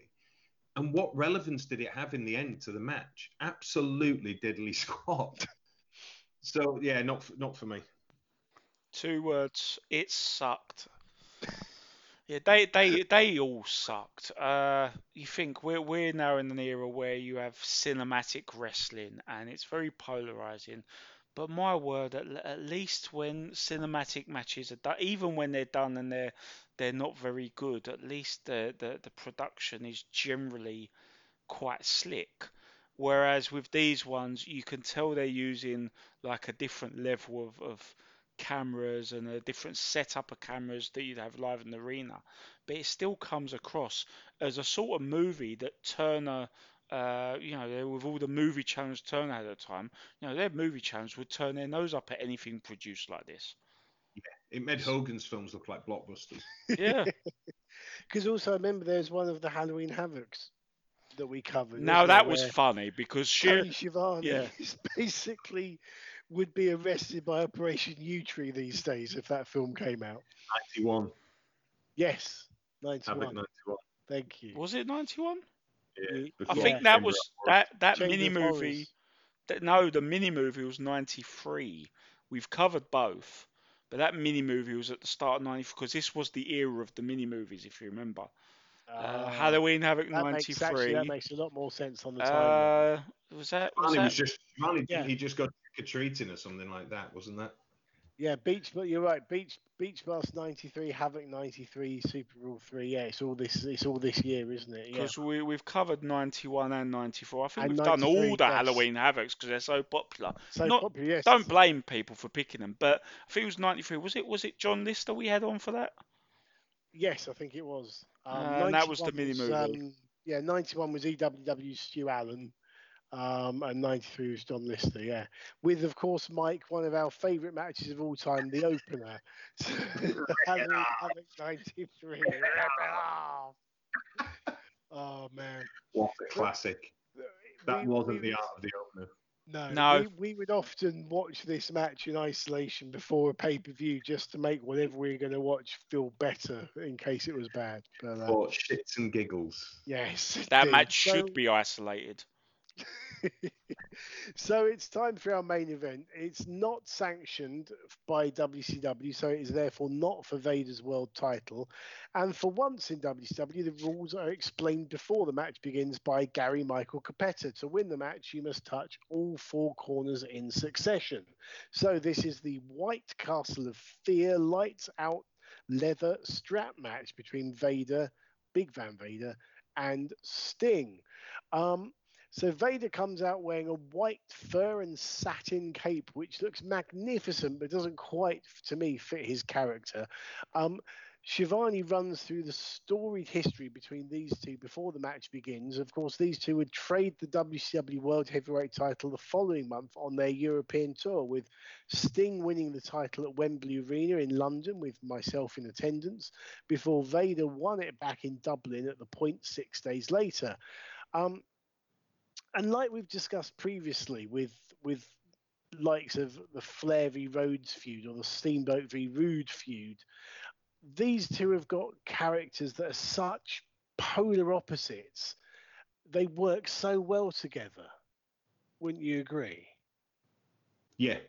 And what relevance did it have in the end to the match? Absolutely diddly squat. so yeah, not not for me. Two words. It sucked. Yeah, they they they all sucked. Uh, you think we're we're now in an era where you have cinematic wrestling and it's very polarizing. But my word, at, at least when cinematic matches are done, even when they're done and they're they're not very good, at least the the, the production is generally quite slick. Whereas with these ones, you can tell they're using like a different level of, of cameras and a different setup of cameras that you'd have live in the arena. But it still comes across as a sort of movie that Turner, uh, you know, with all the movie channels Turner had at the time, you know, their movie channels would turn their nose up at anything produced like this. It made Hogan's films look like blockbusters. Yeah. Because also, I remember there's one of the Halloween Havocs that we covered. now that was funny because she, Tony Schiavone yeah. is basically would be arrested by Operation Yewtree these days if that film came out. 91. Yes, Havoc 91. 91. Thank you. was it 91? Yeah. I I think Yeah. that Chamber was that that Chamber mini movie. That, no, the mini movie was 93. We've covered both, but that mini movie was at the start of 90 because this was the era of the mini movies, if you remember. Uh, Halloween Havoc that makes, actually, 93. that makes a lot more sense on the timeline. uh, was that? Was that was just Schiavone, Yeah. he just got trick or treating or something like that, wasn't that? yeah, Beach, but you're right. Beach Beach Blast 93, Havoc 93, Super Brawl 3. Yeah, it's all this. It's all this year, isn't it? Yeah. because we we've covered 91 and 94. I think And we've done all the yes. Halloween Havocs because they're so popular. So Not- popular, yes. Don't blame people for picking them, but I think it was 93. Was it was it John Lister we had on for that? Yes, I think it was. Um, Uh, and that was the mini movie. Um, yeah, 91 was EWW Stu Allen. Um, and 93 was John Lister, yeah. With, of course, Mike, one of our favourite matches of all time, the opener. Halloween Havoc 93. Rip. Oh, man. What a classic. That We- wasn't we the art of the opener. No, No. We, we would often watch this match in isolation before a pay per view just to make whatever we are going to watch feel better in case it was bad. But, uh, For shits and giggles. yes, That match So- should be isolated. so it's time for our main event. It's not sanctioned by WCW, so it is therefore not for Vader's world title. And for once in WCW, the rules are explained before the match begins by Gary Michael Cappetta. To win the match, you must touch all four corners in succession. So this is the White Castle of Fear lights out leather strap match between Vader, Big Van Vader, and Sting. Um, so Vader comes out wearing a white fur and satin cape, which looks magnificent, but doesn't quite, to me, fit his character. Um, Schiavone runs through the storied history between these two before the match begins. Of course, these two would trade the WCW World Heavyweight title the following month on their European tour, with Sting winning the title at Wembley Arena in London with myself in attendance, before Vader won it back in Dublin at the point six days later. Um, and like we've discussed previously with with likes of the Flair v Rhodes feud or the Steamboat v Rude feud, these two have got characters that are such polar opposites. They work so well together. Wouldn't you agree? Yeah,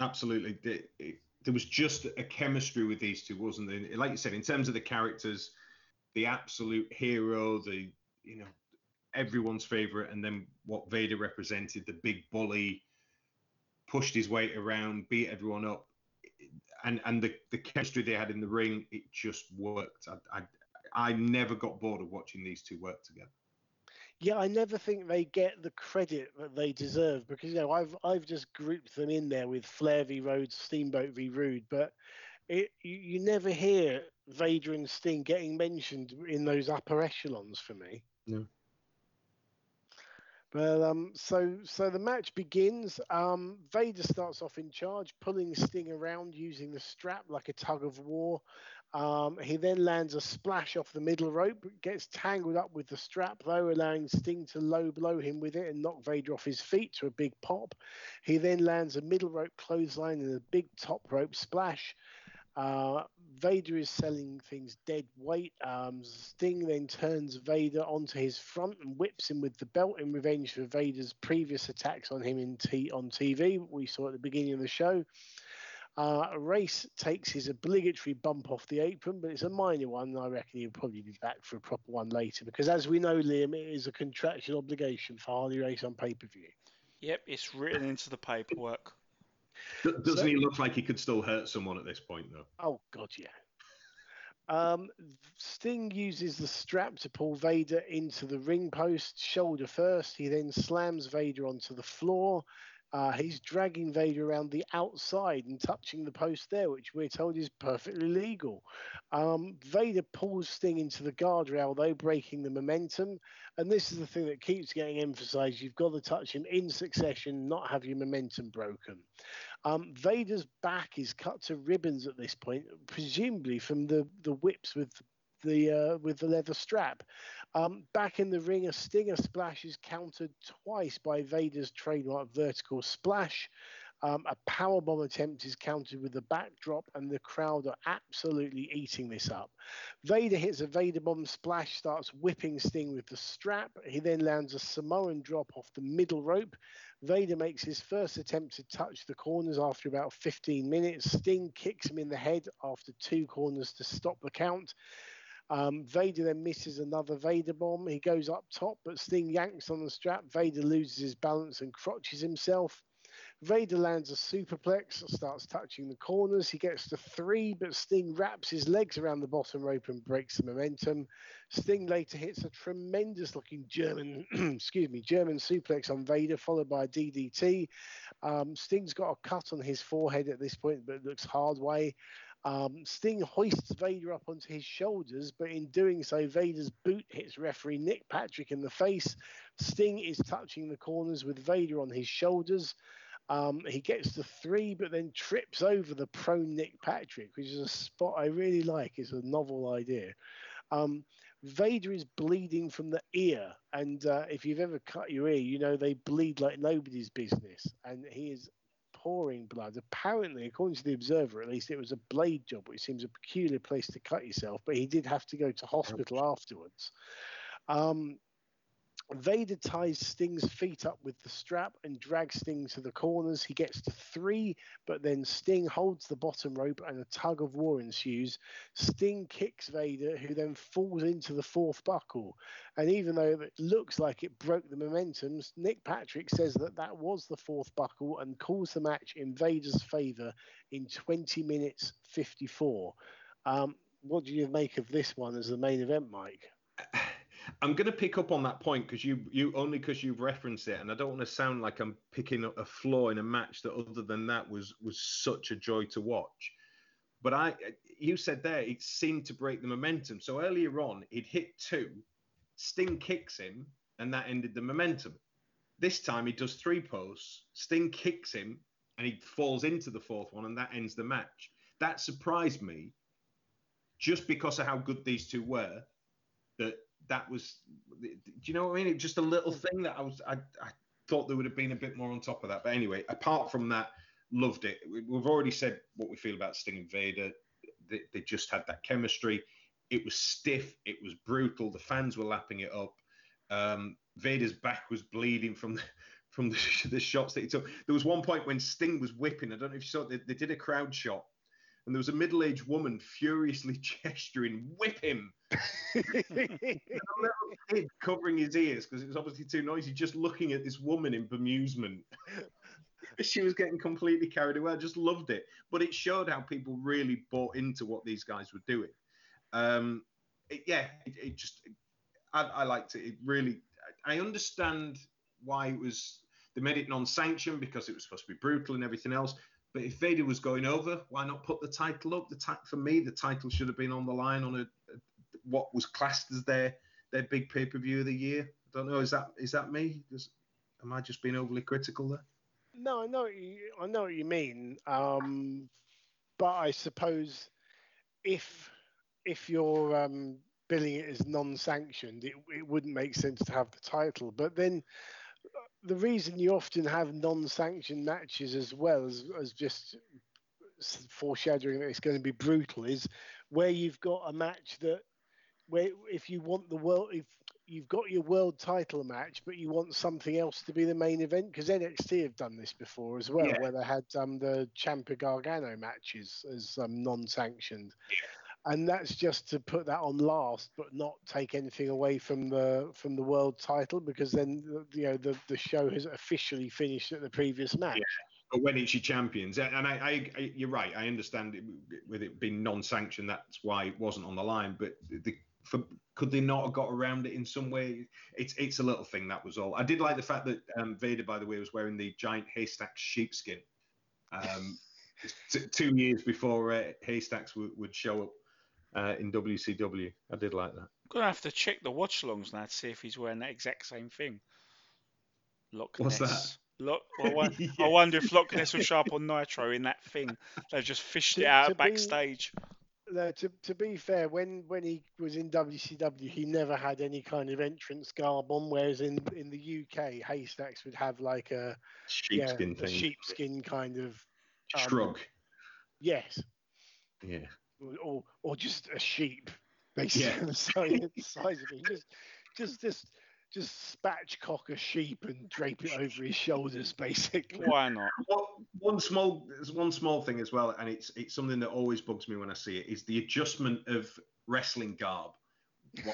absolutely. There- was just a chemistry with these two, wasn't there? Like you said, in terms of the characters, the absolute hero, the you know everyone's favorite, and then what Vader represented, the big bully, pushed his weight around, beat everyone up, and and the the chemistry they had in the ring, it just worked. I I, I never got bored of watching these two work together. Yeah, I never think they get the credit that they deserve because you know I've I've just grouped them in there with Flair v Rhodes, Steamboat v Rude, but it you, you never hear Vader and Sting getting mentioned in those upper echelons for me. No. But um, so so the match begins. Um, Vader starts off in charge, pulling Sting around using the strap like a tug of war. Um, he then lands a splash off the middle rope, gets tangled up with the strap though, allowing Sting to low blow him with it and knock Vader off his feet to a big pop. He then lands a middle rope clothesline and a big top rope splash. Uh, Vader is selling things dead weight. Um, Sting then turns Vader onto his front and whips him with the belt in revenge for Vader's previous attacks on him in t- on TV. We saw at the beginning of the show. Uh, Race takes his obligatory bump off the apron, but it's a minor one. I reckon he'll probably be back for a proper one later because, as we know, Liam, it is a contractual obligation for Harley Race on pay per view. Yep, it's written into the paperwork. Do- Doesn't So- he look like he could still hurt someone at this point, though? Oh God, yeah. Um, Sting uses the strap to pull Vader into the ring post, shoulder first. He then slams Vader onto the floor. Uh, he's dragging Vader around the outside and touching the post there, which we're told is perfectly legal. Um, Vader pulls Sting into the guardrail, though, breaking the momentum. And this is the thing that keeps getting emphasized. You've got to touch him in succession, not have your momentum broken. Um, Vader's back is cut to ribbons at this point, presumably from the, the whips with the uh, with the leather strap. Um, back in the ring, a Stinger splash is countered twice by Vader's trademark vertical splash. Um, a powerbomb attempt is countered with the backdrop, and the crowd are absolutely eating this up. Vader hits a Vader bomb splash, starts whipping Sting with the strap. He then lands a Samoan drop off the middle rope. Vader makes his first attempt to touch the corners after about 15 minutes. Sting kicks him in the head after two corners to stop the count. Um, Vader then misses another Vader bomb. He goes up top, but Sting yanks on the strap. Vader loses his balance and crotches himself. Vader lands a superplex, starts touching the corners. He gets to three, but Sting wraps his legs around the bottom rope and breaks the momentum. Sting later hits a tremendous-looking German, excuse me, German suplex on Vader, followed by a DDT. Um, Sting's got a cut on his forehead at this point, but it looks hard way. Um, Sting hoists Vader up onto his shoulders, but in doing so, Vader's boot hits referee Nick Patrick in the face. Sting is touching the corners with Vader on his shoulders. Um, he gets the three, but then trips over the prone Nick Patrick, which is a spot I really like. It's a novel idea. Um, Vader is bleeding from the ear, and uh, if you've ever cut your ear, you know they bleed like nobody's business, and he is pouring blood. Apparently, according to the Observer, at least, it was a blade job, which seems a peculiar place to cut yourself. But he did have to go to hospital afterwards. Um, Vader ties Sting's feet up with the strap and drags Sting to the corners. He gets to three, but then Sting holds the bottom rope and a tug of war ensues. Sting kicks Vader, who then falls into the fourth buckle. And even though it looks like it broke the momentum, Nick Patrick says that that was the fourth buckle and calls the match in Vader's favor in 20 minutes 54. Um, what do you make of this one as the main event, Mike? I'm going to pick up on that point because you you only because you've referenced it, and I don't want to sound like I'm picking up a flaw in a match that other than that was was such a joy to watch. But I, you said there, it seemed to break the momentum. So earlier on, he'd hit two, Sting kicks him, and that ended the momentum. This time he does three posts, Sting kicks him, and he falls into the fourth one, and that ends the match. That surprised me, just because of how good these two were. That that was do you know what I mean? It just a little thing that I was I, I thought there would have been a bit more on top of that. But anyway, apart from that, loved it. We've already said what we feel about Sting and Vader. They, they just had that chemistry. It was stiff. It was brutal. The fans were lapping it up. Um, Vader's back was bleeding from the from the, the, shots that he took. There was one point when Sting was whipping. I don't know if you saw. They, they did a crowd shot, and there was a middle-aged woman furiously gesturing, "Whip him!" Little kid covering his ears because it was obviously too noisy, just looking at this woman in bemusement. she was getting completely carried away. I just loved it, but it showed how people really bought into what these guys were doing. Um, it, yeah, it, it just I, I, liked it. It really. I understand why it was. They made it non-sanctioned because it was supposed to be brutal and everything else. But if Vader was going over, why not put the title up? The ti- for me, the title should have been on the line on a, a what was classed as their their big pay per view of the year. I don't know. Is that is that me? Am I just being overly critical there? No, I know what you, I know what you mean. Um, but I suppose if if you're um, billing it as non-sanctioned, it, it wouldn't make sense to have the title. But then the reason you often have non-sanctioned matches as well as, as just foreshadowing that it's going to be brutal is where you've got a match that where if you want the world if you've got your world title match but you want something else to be the main event because NXT have done this before as well yeah. where they had um, the Ciampa Gargano matches as um, non-sanctioned yeah. And that's just to put that on last but not take anything away from the from the world title because then you know the the show has officially finished at the previous match yeah but when it's your champions, and I, I, I, you're right. I understand it, with it being non-sanctioned, that's why it wasn't on the line. But the, for, could they not have got around it in some way? It's it's a little thing. That was all. I did like the fact that um, Vader, by the way, was wearing the giant haystack sheepskin. Um, t- two years before uh, haystacks w- would show up uh, in WCW. I did like that. I'm gonna have to check the watch-alongs now to see if he's wearing that exact same thing. Loch What's that? Look, I, wonder, yeah. I wonder if Loch Ness will show up on Nitro in that thing. They've just fished it out backstage. Be, no, to, to be fair, when, when he was in WCW, he never had any kind of entrance garb on. Whereas in, in the UK, Haystacks would have like a sheepskin yeah, thing, a sheepskin kind of um, shrug. Yes. Yeah. Or or just a sheep, basically yeah. the size, size of it. Just just just just spatchcock a sheep and drape it over his shoulders, basically. Why not? Well, one small, there's one small thing as well, and it's it's something that always bugs me when I see it is the adjustment of wrestling garb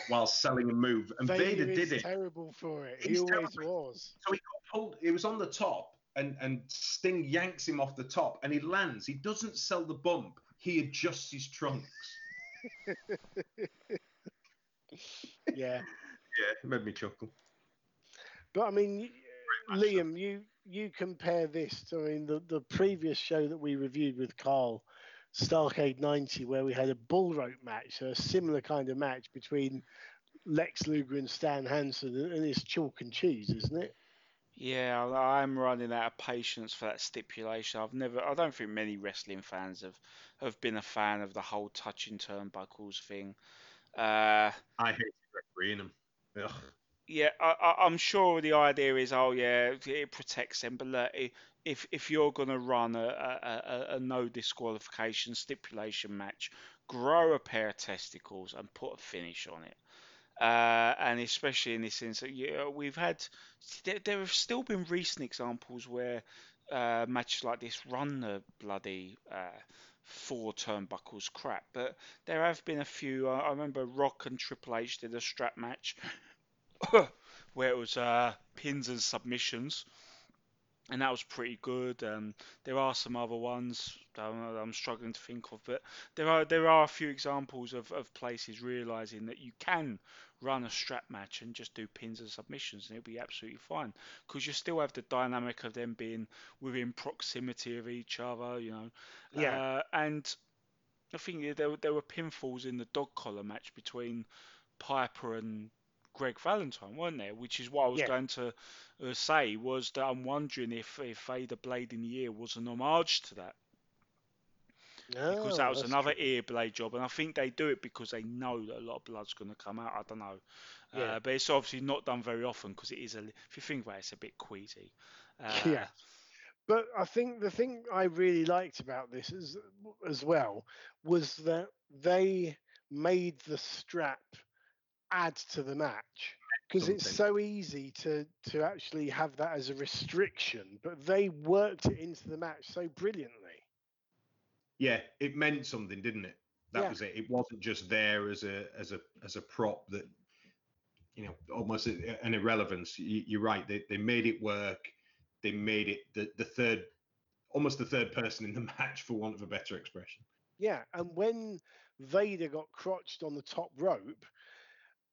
while selling a move. And Vader, Vader did it. Terrible for it. He always terrible. was. So he got pulled. It was on the top, and and Sting yanks him off the top, and he lands. He doesn't sell the bump. He adjusts his trunks. Yeah. Yeah, it made me chuckle. But I mean, Liam, you you compare this to I mean the, the previous show that we reviewed with Carl, Starcade '90, where we had a bull rope match, so a similar kind of match between Lex Luger and Stan Hansen, and it's chalk and cheese, isn't it? Yeah, I- I'm running out of patience for that stipulation. I've never, I don't think many wrestling fans have have been a fan of the whole touching turnbuckles thing. Uh, I hate refereeing him. Ugh. yeah, I, I, I'm sure the idea is, oh yeah, it protects them. But look, if if you're gonna run a, a, a, a no disqualification stipulation match, grow a pair of testicles and put a finish on it. Uh, and especially in this instance, yeah, we've had there, there have still been recent examples where uh, matches like this run the bloody uh, four turnbuckles crap, but there have been a few. Uh, I remember Rock and Triple H did a strap match where it was uh, pins and submissions, and that was pretty good. Um, there are some other ones I'm struggling to think of, but there are there are a few examples of, of places realizing that you can run a strap match and just do pins and submissions, and it'll be absolutely fine because you still have the dynamic of them being within proximity of each other, you know. Yeah. Uh, and I think there there were pinfalls in the dog collar match between Piper and Greg Valentine, weren't there? Which is what I was Yeah. going to uh, say was that I'm wondering if if Vader Blade in the Ear was an homage to that because Oh, that was another true. ear blade job, and I think they do it because they know that a lot of blood's going to come out. I don't know, Yeah. uh, but it's obviously not done very often because it is a. If you think about it, it's a bit queasy. Uh, Yeah. But I think the thing I really liked about this is, as well was that they made the strap add to the match because it's so easy to to actually have that as a restriction, but they worked it into the match so brilliantly. Yeah, it meant something, didn't it? That Yeah. was it. It wasn't just there as a as a as a prop that you know almost an irrelevance. You, you're right. They they made it work. They made it the the third, almost the third person in the match, for want of a better expression. Yeah, and when Vader got crotched on the top rope,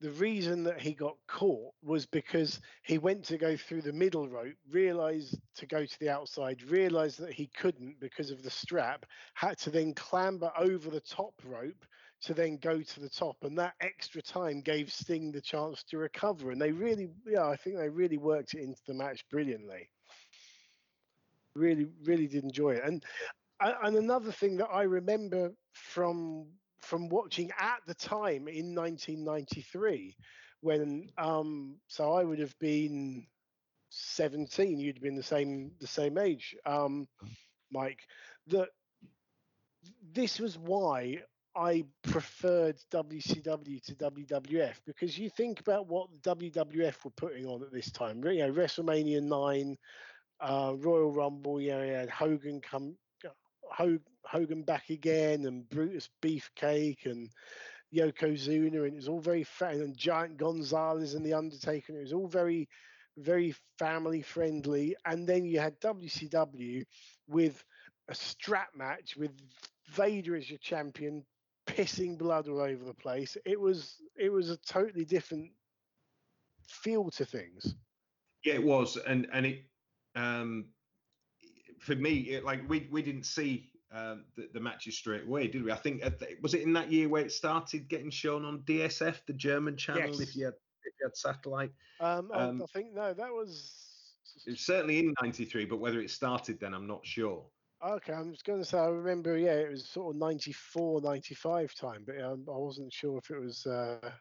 the reason that he got caught was because he went to go through the middle rope, realized to go to the outside, realized that he couldn't because of the strap, had to then clamber over the top rope to then go to the top. And that extra time gave Sting the chance to recover. And they really, yeah, I think they really worked it into the match brilliantly. Really, really did enjoy it. And and another thing that I remember from from watching at the time in 1993, when um, so I would have been 17, you'd been the same the same age, um, Mike. That this was why I preferred WCW to WWF because you think about what WWF were putting on at this time. You know, WrestleMania nine, uh, Royal Rumble. You know, you had Hogan come Hogan back again and Brutus Beefcake and Yokozuna and it was all very fat and Giant Gonzalez and the Undertaker. And it was all very, very family friendly. And then you had WCW with a strap match with Vader as your champion, pissing blood all over the place. It was it was a totally different feel to things. Yeah, it was, and and it um for me, it, like we we didn't see um, the, the matches straight away, did we? I think was it in that year where it started getting shown on DSF, the German channel, Yes. if you had if you had satellite. Um, I- Um, I think no, that was It was certainly in '93, but whether it started then, I'm not sure. Okay, I'm just going to say I remember. Yeah, it was sort of 94, 95 time, but um, I wasn't sure if it was uh,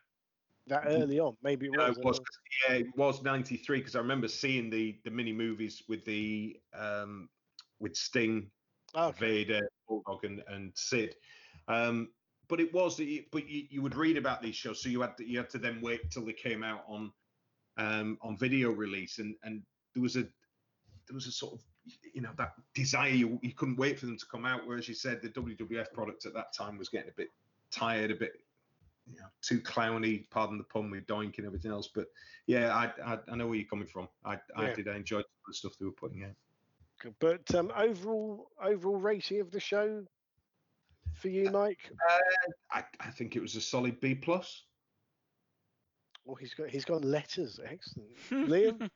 that early on. Maybe it No, was. it was yeah, it was '93 because I remember seeing the the mini movies with the um with Sting Okay. Vader, Bulldog, and, and Sid. Um, but it was, but you, you would read about these shows, so you had to, you had to then wait till they came out on um, on video release, and and there was a there was a sort of you know that desire you, you couldn't wait for them to come out. Whereas you said the WWF product at that time was getting a bit tired, a bit you know too clowny. Pardon the pun with Doink and everything else. But yeah, I I, I know where you're coming from. I I did I enjoyed the stuff they were putting out. But um, overall, overall rating of the show for you, Mike? Uh, I, I think it was a solid B plus. Well, he's got he's got letters. Excellent, Liam.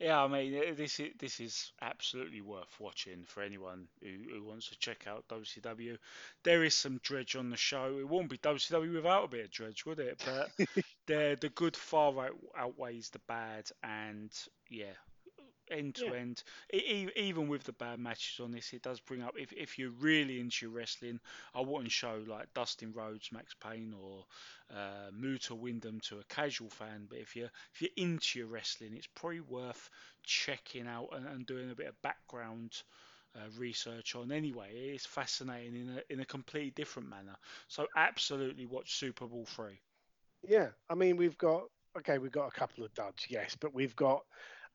Yeah, I mean this is this is absolutely worth watching for anyone who, who wants to check out WCW. There is some dredge on the show. It wouldn't be WCW without a bit of dredge, would it? But the the good far out, outweighs the bad, and yeah, end to Yeah. end. Even with the bad matches on this, it does bring up if, if you're really into wrestling, I wouldn't show like Dustin Rhodes, Maxx Payne, or uh, Muta Windham to a casual fan. But if you're if you're into your wrestling, it's probably worth checking out and, and doing a bit of background. Uh, research on anyway it's fascinating in a in a completely different manner so absolutely watch Super Brawl 3 Yeah, I mean we've got okay, we've got a couple of duds, yes, but we've got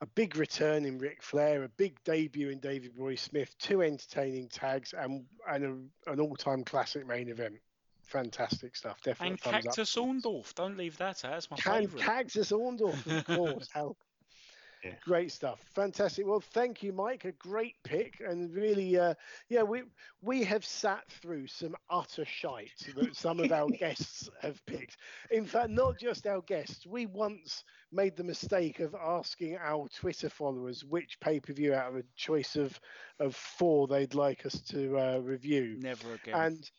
a big return in Ric Flair, a big debut in Davey Boy Smith, two entertaining tags, and and a, an all-time classic main event. Fantastic stuff. Definitely and Cactus up. Orndorff don't leave that out that's my Can favourite Cactus Orndorff, of course. How Yeah. great stuff, fantastic. Well, thank you, Mike. A great pick, and really, uh, yeah, we we have sat through some utter shite that some of our guests have picked. In fact, not just our guests. We once made the mistake of asking our Twitter followers which pay per view out of a choice of of four they'd like us to uh, review, never again and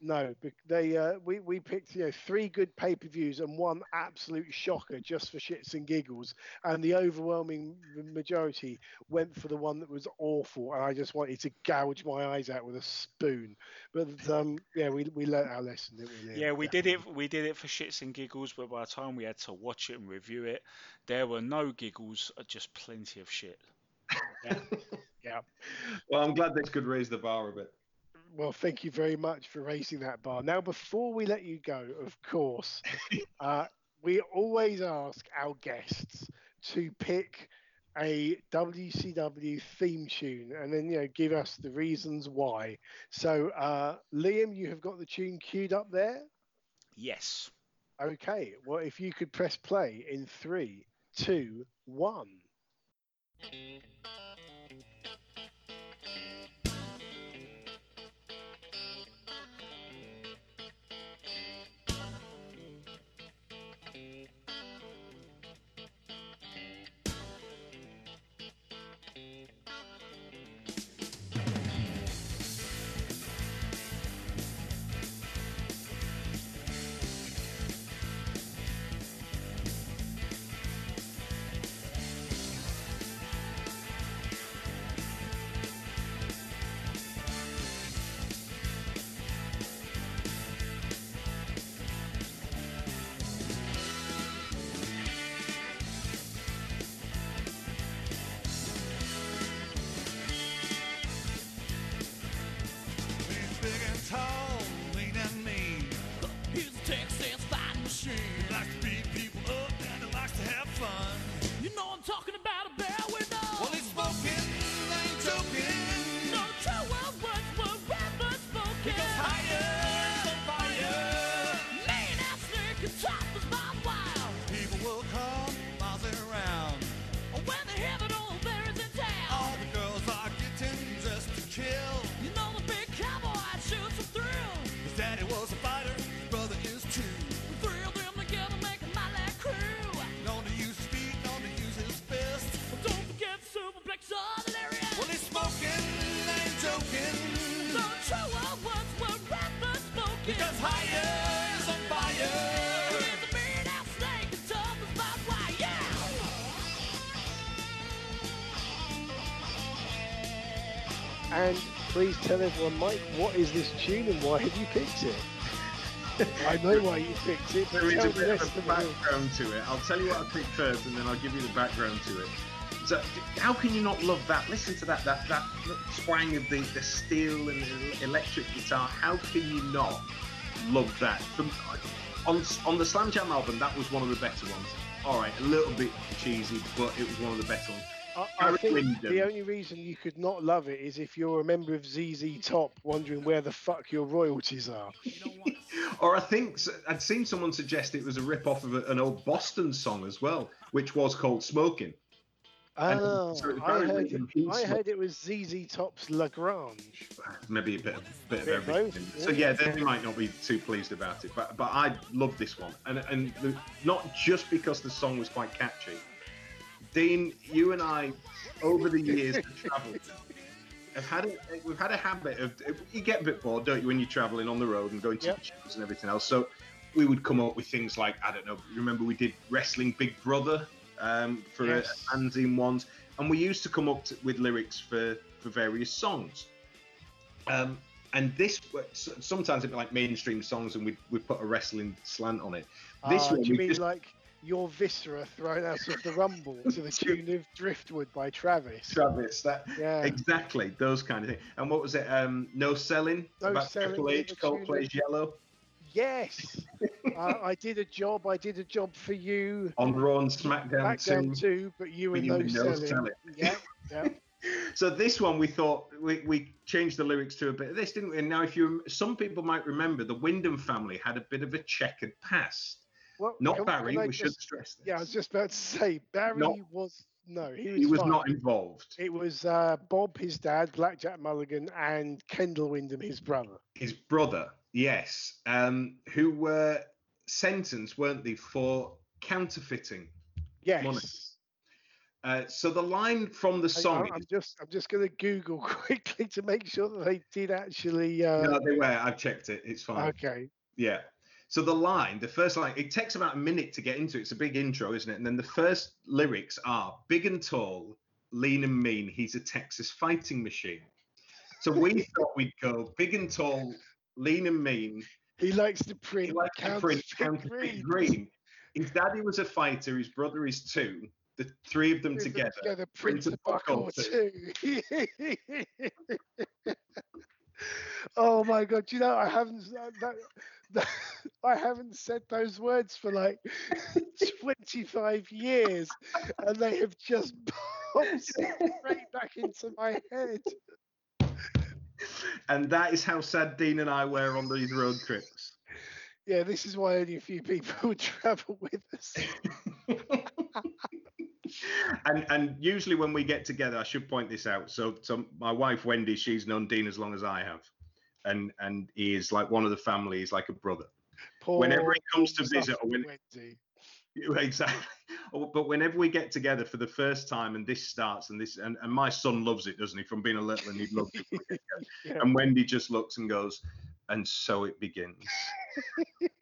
no, they uh, we we picked you know three good pay per views and one absolute shocker just for shits and giggles, and the overwhelming majority went for the one that was awful, and I just wanted to gouge my eyes out with a spoon. But um, yeah, we we learnt our lesson, didn't we? Liam? Yeah, we did it. We did it for shits and giggles, but by the time we had to watch it and review it, there were no giggles, uh, just plenty of shit. Yeah. Well, I'm glad this could raise the bar a bit. Well, thank you very much for raising that bar. Now, before we let you go, of course, uh, we always ask our guests to pick a WCW theme tune and then you know give us the reasons why. So, uh, Liam, you have got the tune queued up there. Yes. Okay. Well, if you could press play in three, two, one. Please tell everyone, Mike, what is this tune and why have you picked it? I know why you picked it, There is a bit of of a background to it. I'll tell you what I picked first, and then I'll give you the background to it. So, how can you not love that? Listen to that, that, that twang of the, the steel and the electric guitar. How can you not love that? From, on, on the Slam Jam album, that was one of the better ones. All right, a little bit cheesy, but it was one of the better ones. I, I think Windham. the only reason you could not love it is if you're a member of ZZ Top, wondering where the fuck your royalties are. Or I think I'd seen someone suggest it was a rip off of an old Boston song as well, which was called Smoking. Oh, so ah, it's I very heard, rhythm I heard it was ZZ Top's La Grange. maybe a bit of, bit of Bit of everything. both, So yeah. yeah, they might not be too pleased about it, but but I love this one, and and the, not just because the song was quite catchy. Dean, you and I, over the years of travel, have had a, we've had a habit of you get a bit bored, don't you, when you're traveling on the road and going to Yep. the shows and everything else. So we would come up with things like I don't know. Remember we did wrestling Big Brother um, for Yes. a, fanzine ones, and we used to come up to, with lyrics for for various songs. Um, and this sometimes it'd be like mainstream songs, and we we put a wrestling slant on it. This Ah, one do you mean just- like your viscera thrown out of the rumble to the tune of Driftwood by Travis? Travis, that Yeah. exactly those kind of things. And what was it? Um, no selling No about Selling Triple H, Coldplay's of- Yellow Yes. uh, I did a job. I did a job for you. on Raw and SmackDown Back down too. too, but you were you no no selling. selling. Yeah, yeah. So this one we thought we, we changed the lyrics to a bit of this, didn't we? And now if you some people might remember the Windham family had a bit of a checkered past. Well, Not can- Barry, can we should stress this. Yeah, I was just about to say Barry Not- was no, he was, he was not involved. It was uh, Bob, his dad, Blackjack Mulligan, and Kendall Windham, his brother. His brother, yes, um, who were sentenced, weren't they, for counterfeiting. Yes. Money. Uh, so the line from the song I, am just I'm just going to Google quickly to make sure that they did actually. Uh, No, they were. I've checked it. It's fine. okay. Yeah. So the line, the first line, it takes about a minute to get into it. It's a big intro, isn't it? And then the first lyrics are big and tall, lean and mean. He's a Texas fighting machine. So we thought we'd go big and tall, lean and mean. He likes to print He likes to print counterfeit green. His daddy was a fighter. His brother is two. The three of them together. together print print a a buck buck or or two. oh my god! Do you know I haven't that, I haven't said those words for like 25 years, and they have just popped straight back into my head. And that is how sad Dean and I were on these road trips. Yeah, this is why only a few people would travel with us. and and usually when we get together, I should point this out. So so my wife Wendy, she's known Dean as long as I have, and and he is like one of the family. He's like a brother. Poor Whenever he comes to visit, or when- Wendy. Exactly. Oh, But whenever we get together for the first time, and this starts, and this, and, and my son loves it, doesn't he? From being a little, and he loves it. when we get together. Yeah. And Wendy just looks and goes, and so it begins.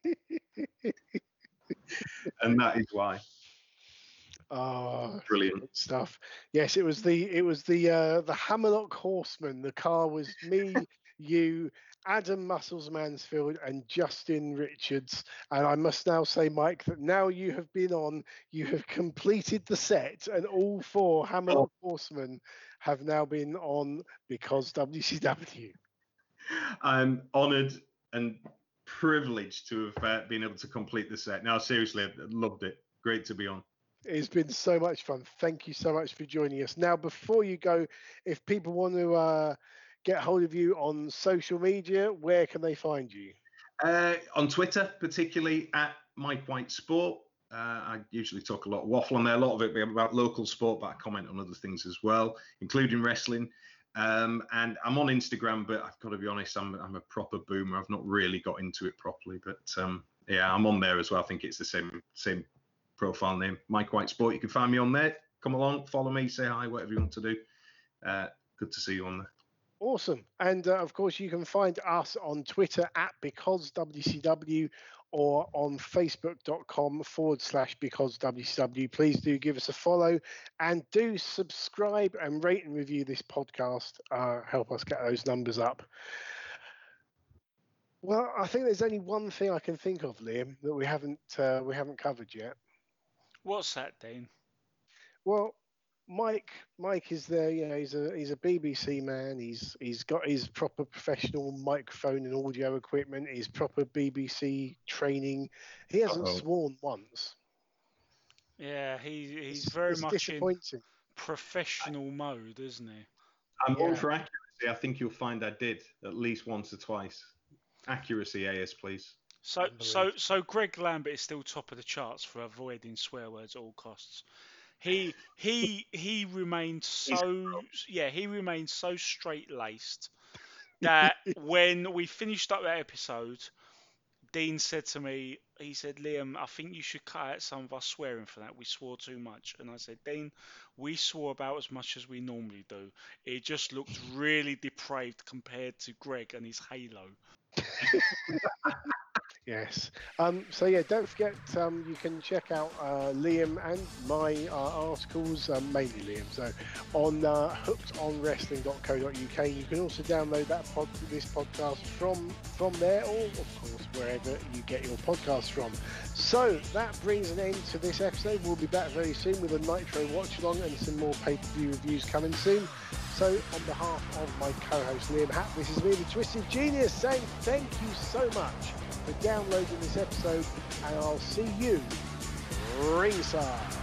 and that is why. Oh, Brilliant. stuff. Yes, it was the it was the uh, the Hammerlock Horseman. The car was me, you, Adam Muscles Mansfield, and Justin Richards. And I must now say, Mike, that now you have been on, you have completed the set, and all four Hammerlock Horsemen have now been on because WCW. I'm honoured and privileged to have uh, been able to complete the set. Now, seriously, I loved it. Great to be on. It's been so much fun. Thank you so much for joining us. Now, before you go, if people want to uh, get hold of you on social media, where can they find you? Uh, on Twitter, particularly at Mike White Sport. Uh, I usually talk a lot of waffle on there. A lot of it about local sport, but I comment on other things as well, including wrestling. Um, and I'm on Instagram, but I've got to be honest, I'm, I'm a proper boomer. I've not really got into it properly, but um, yeah, I'm on there as well. I think it's the same same profile name, Mike White Sport. You can find me on there. Come along, follow me, say hi, whatever you want to do. Uh, good to see you on there. Awesome. And uh, of course, you can find us on Twitter at because WCW or on facebook.com forward slash because WCW. Please do give us a follow and do subscribe and rate and review this podcast. Uh, help us get those numbers up. Well, I think there's only one thing I can think of, Liam, that we haven't uh, we haven't covered yet. What's that, Dean? Well, Mike, Mike is there. You know, he's a he's a BBC man. He's he's got his proper professional microphone and audio equipment. His proper BBC training. He hasn't Uh-oh. sworn once. Yeah, he, he's It's- very it's much in disappointing. professional mode, isn't he? I'm Yeah. on for accuracy. I think you'll find I did at least once or twice. Accuracy, AS, please. So, so, so Greg Lambert is still top of the charts for avoiding swear words at all costs. He he he remained so yeah he remained so straight laced that when we finished up that episode, Dean said to me, he said, Liam, I think you should cut out some of our swearing for that. We swore too much. And I said, Dean, we swore about as much as we normally do. It just looked really depraved compared to Greg and his halo. Yes. Um, so yeah, don't forget um, you can check out uh, Liam and my uh, articles, um, mainly Liam. So on uh, hookedonwrestling.co.uk, you can also download that pod, this podcast from from there, or of course wherever you get your podcasts from. So that brings an end to this episode. We'll be back very soon with a Nitro watch along and some more pay per view reviews coming soon. So on behalf of my co-host Liam Hatt, this is me, the Twisted Genius, saying thank you so much for downloading this episode, and I'll see you ringside.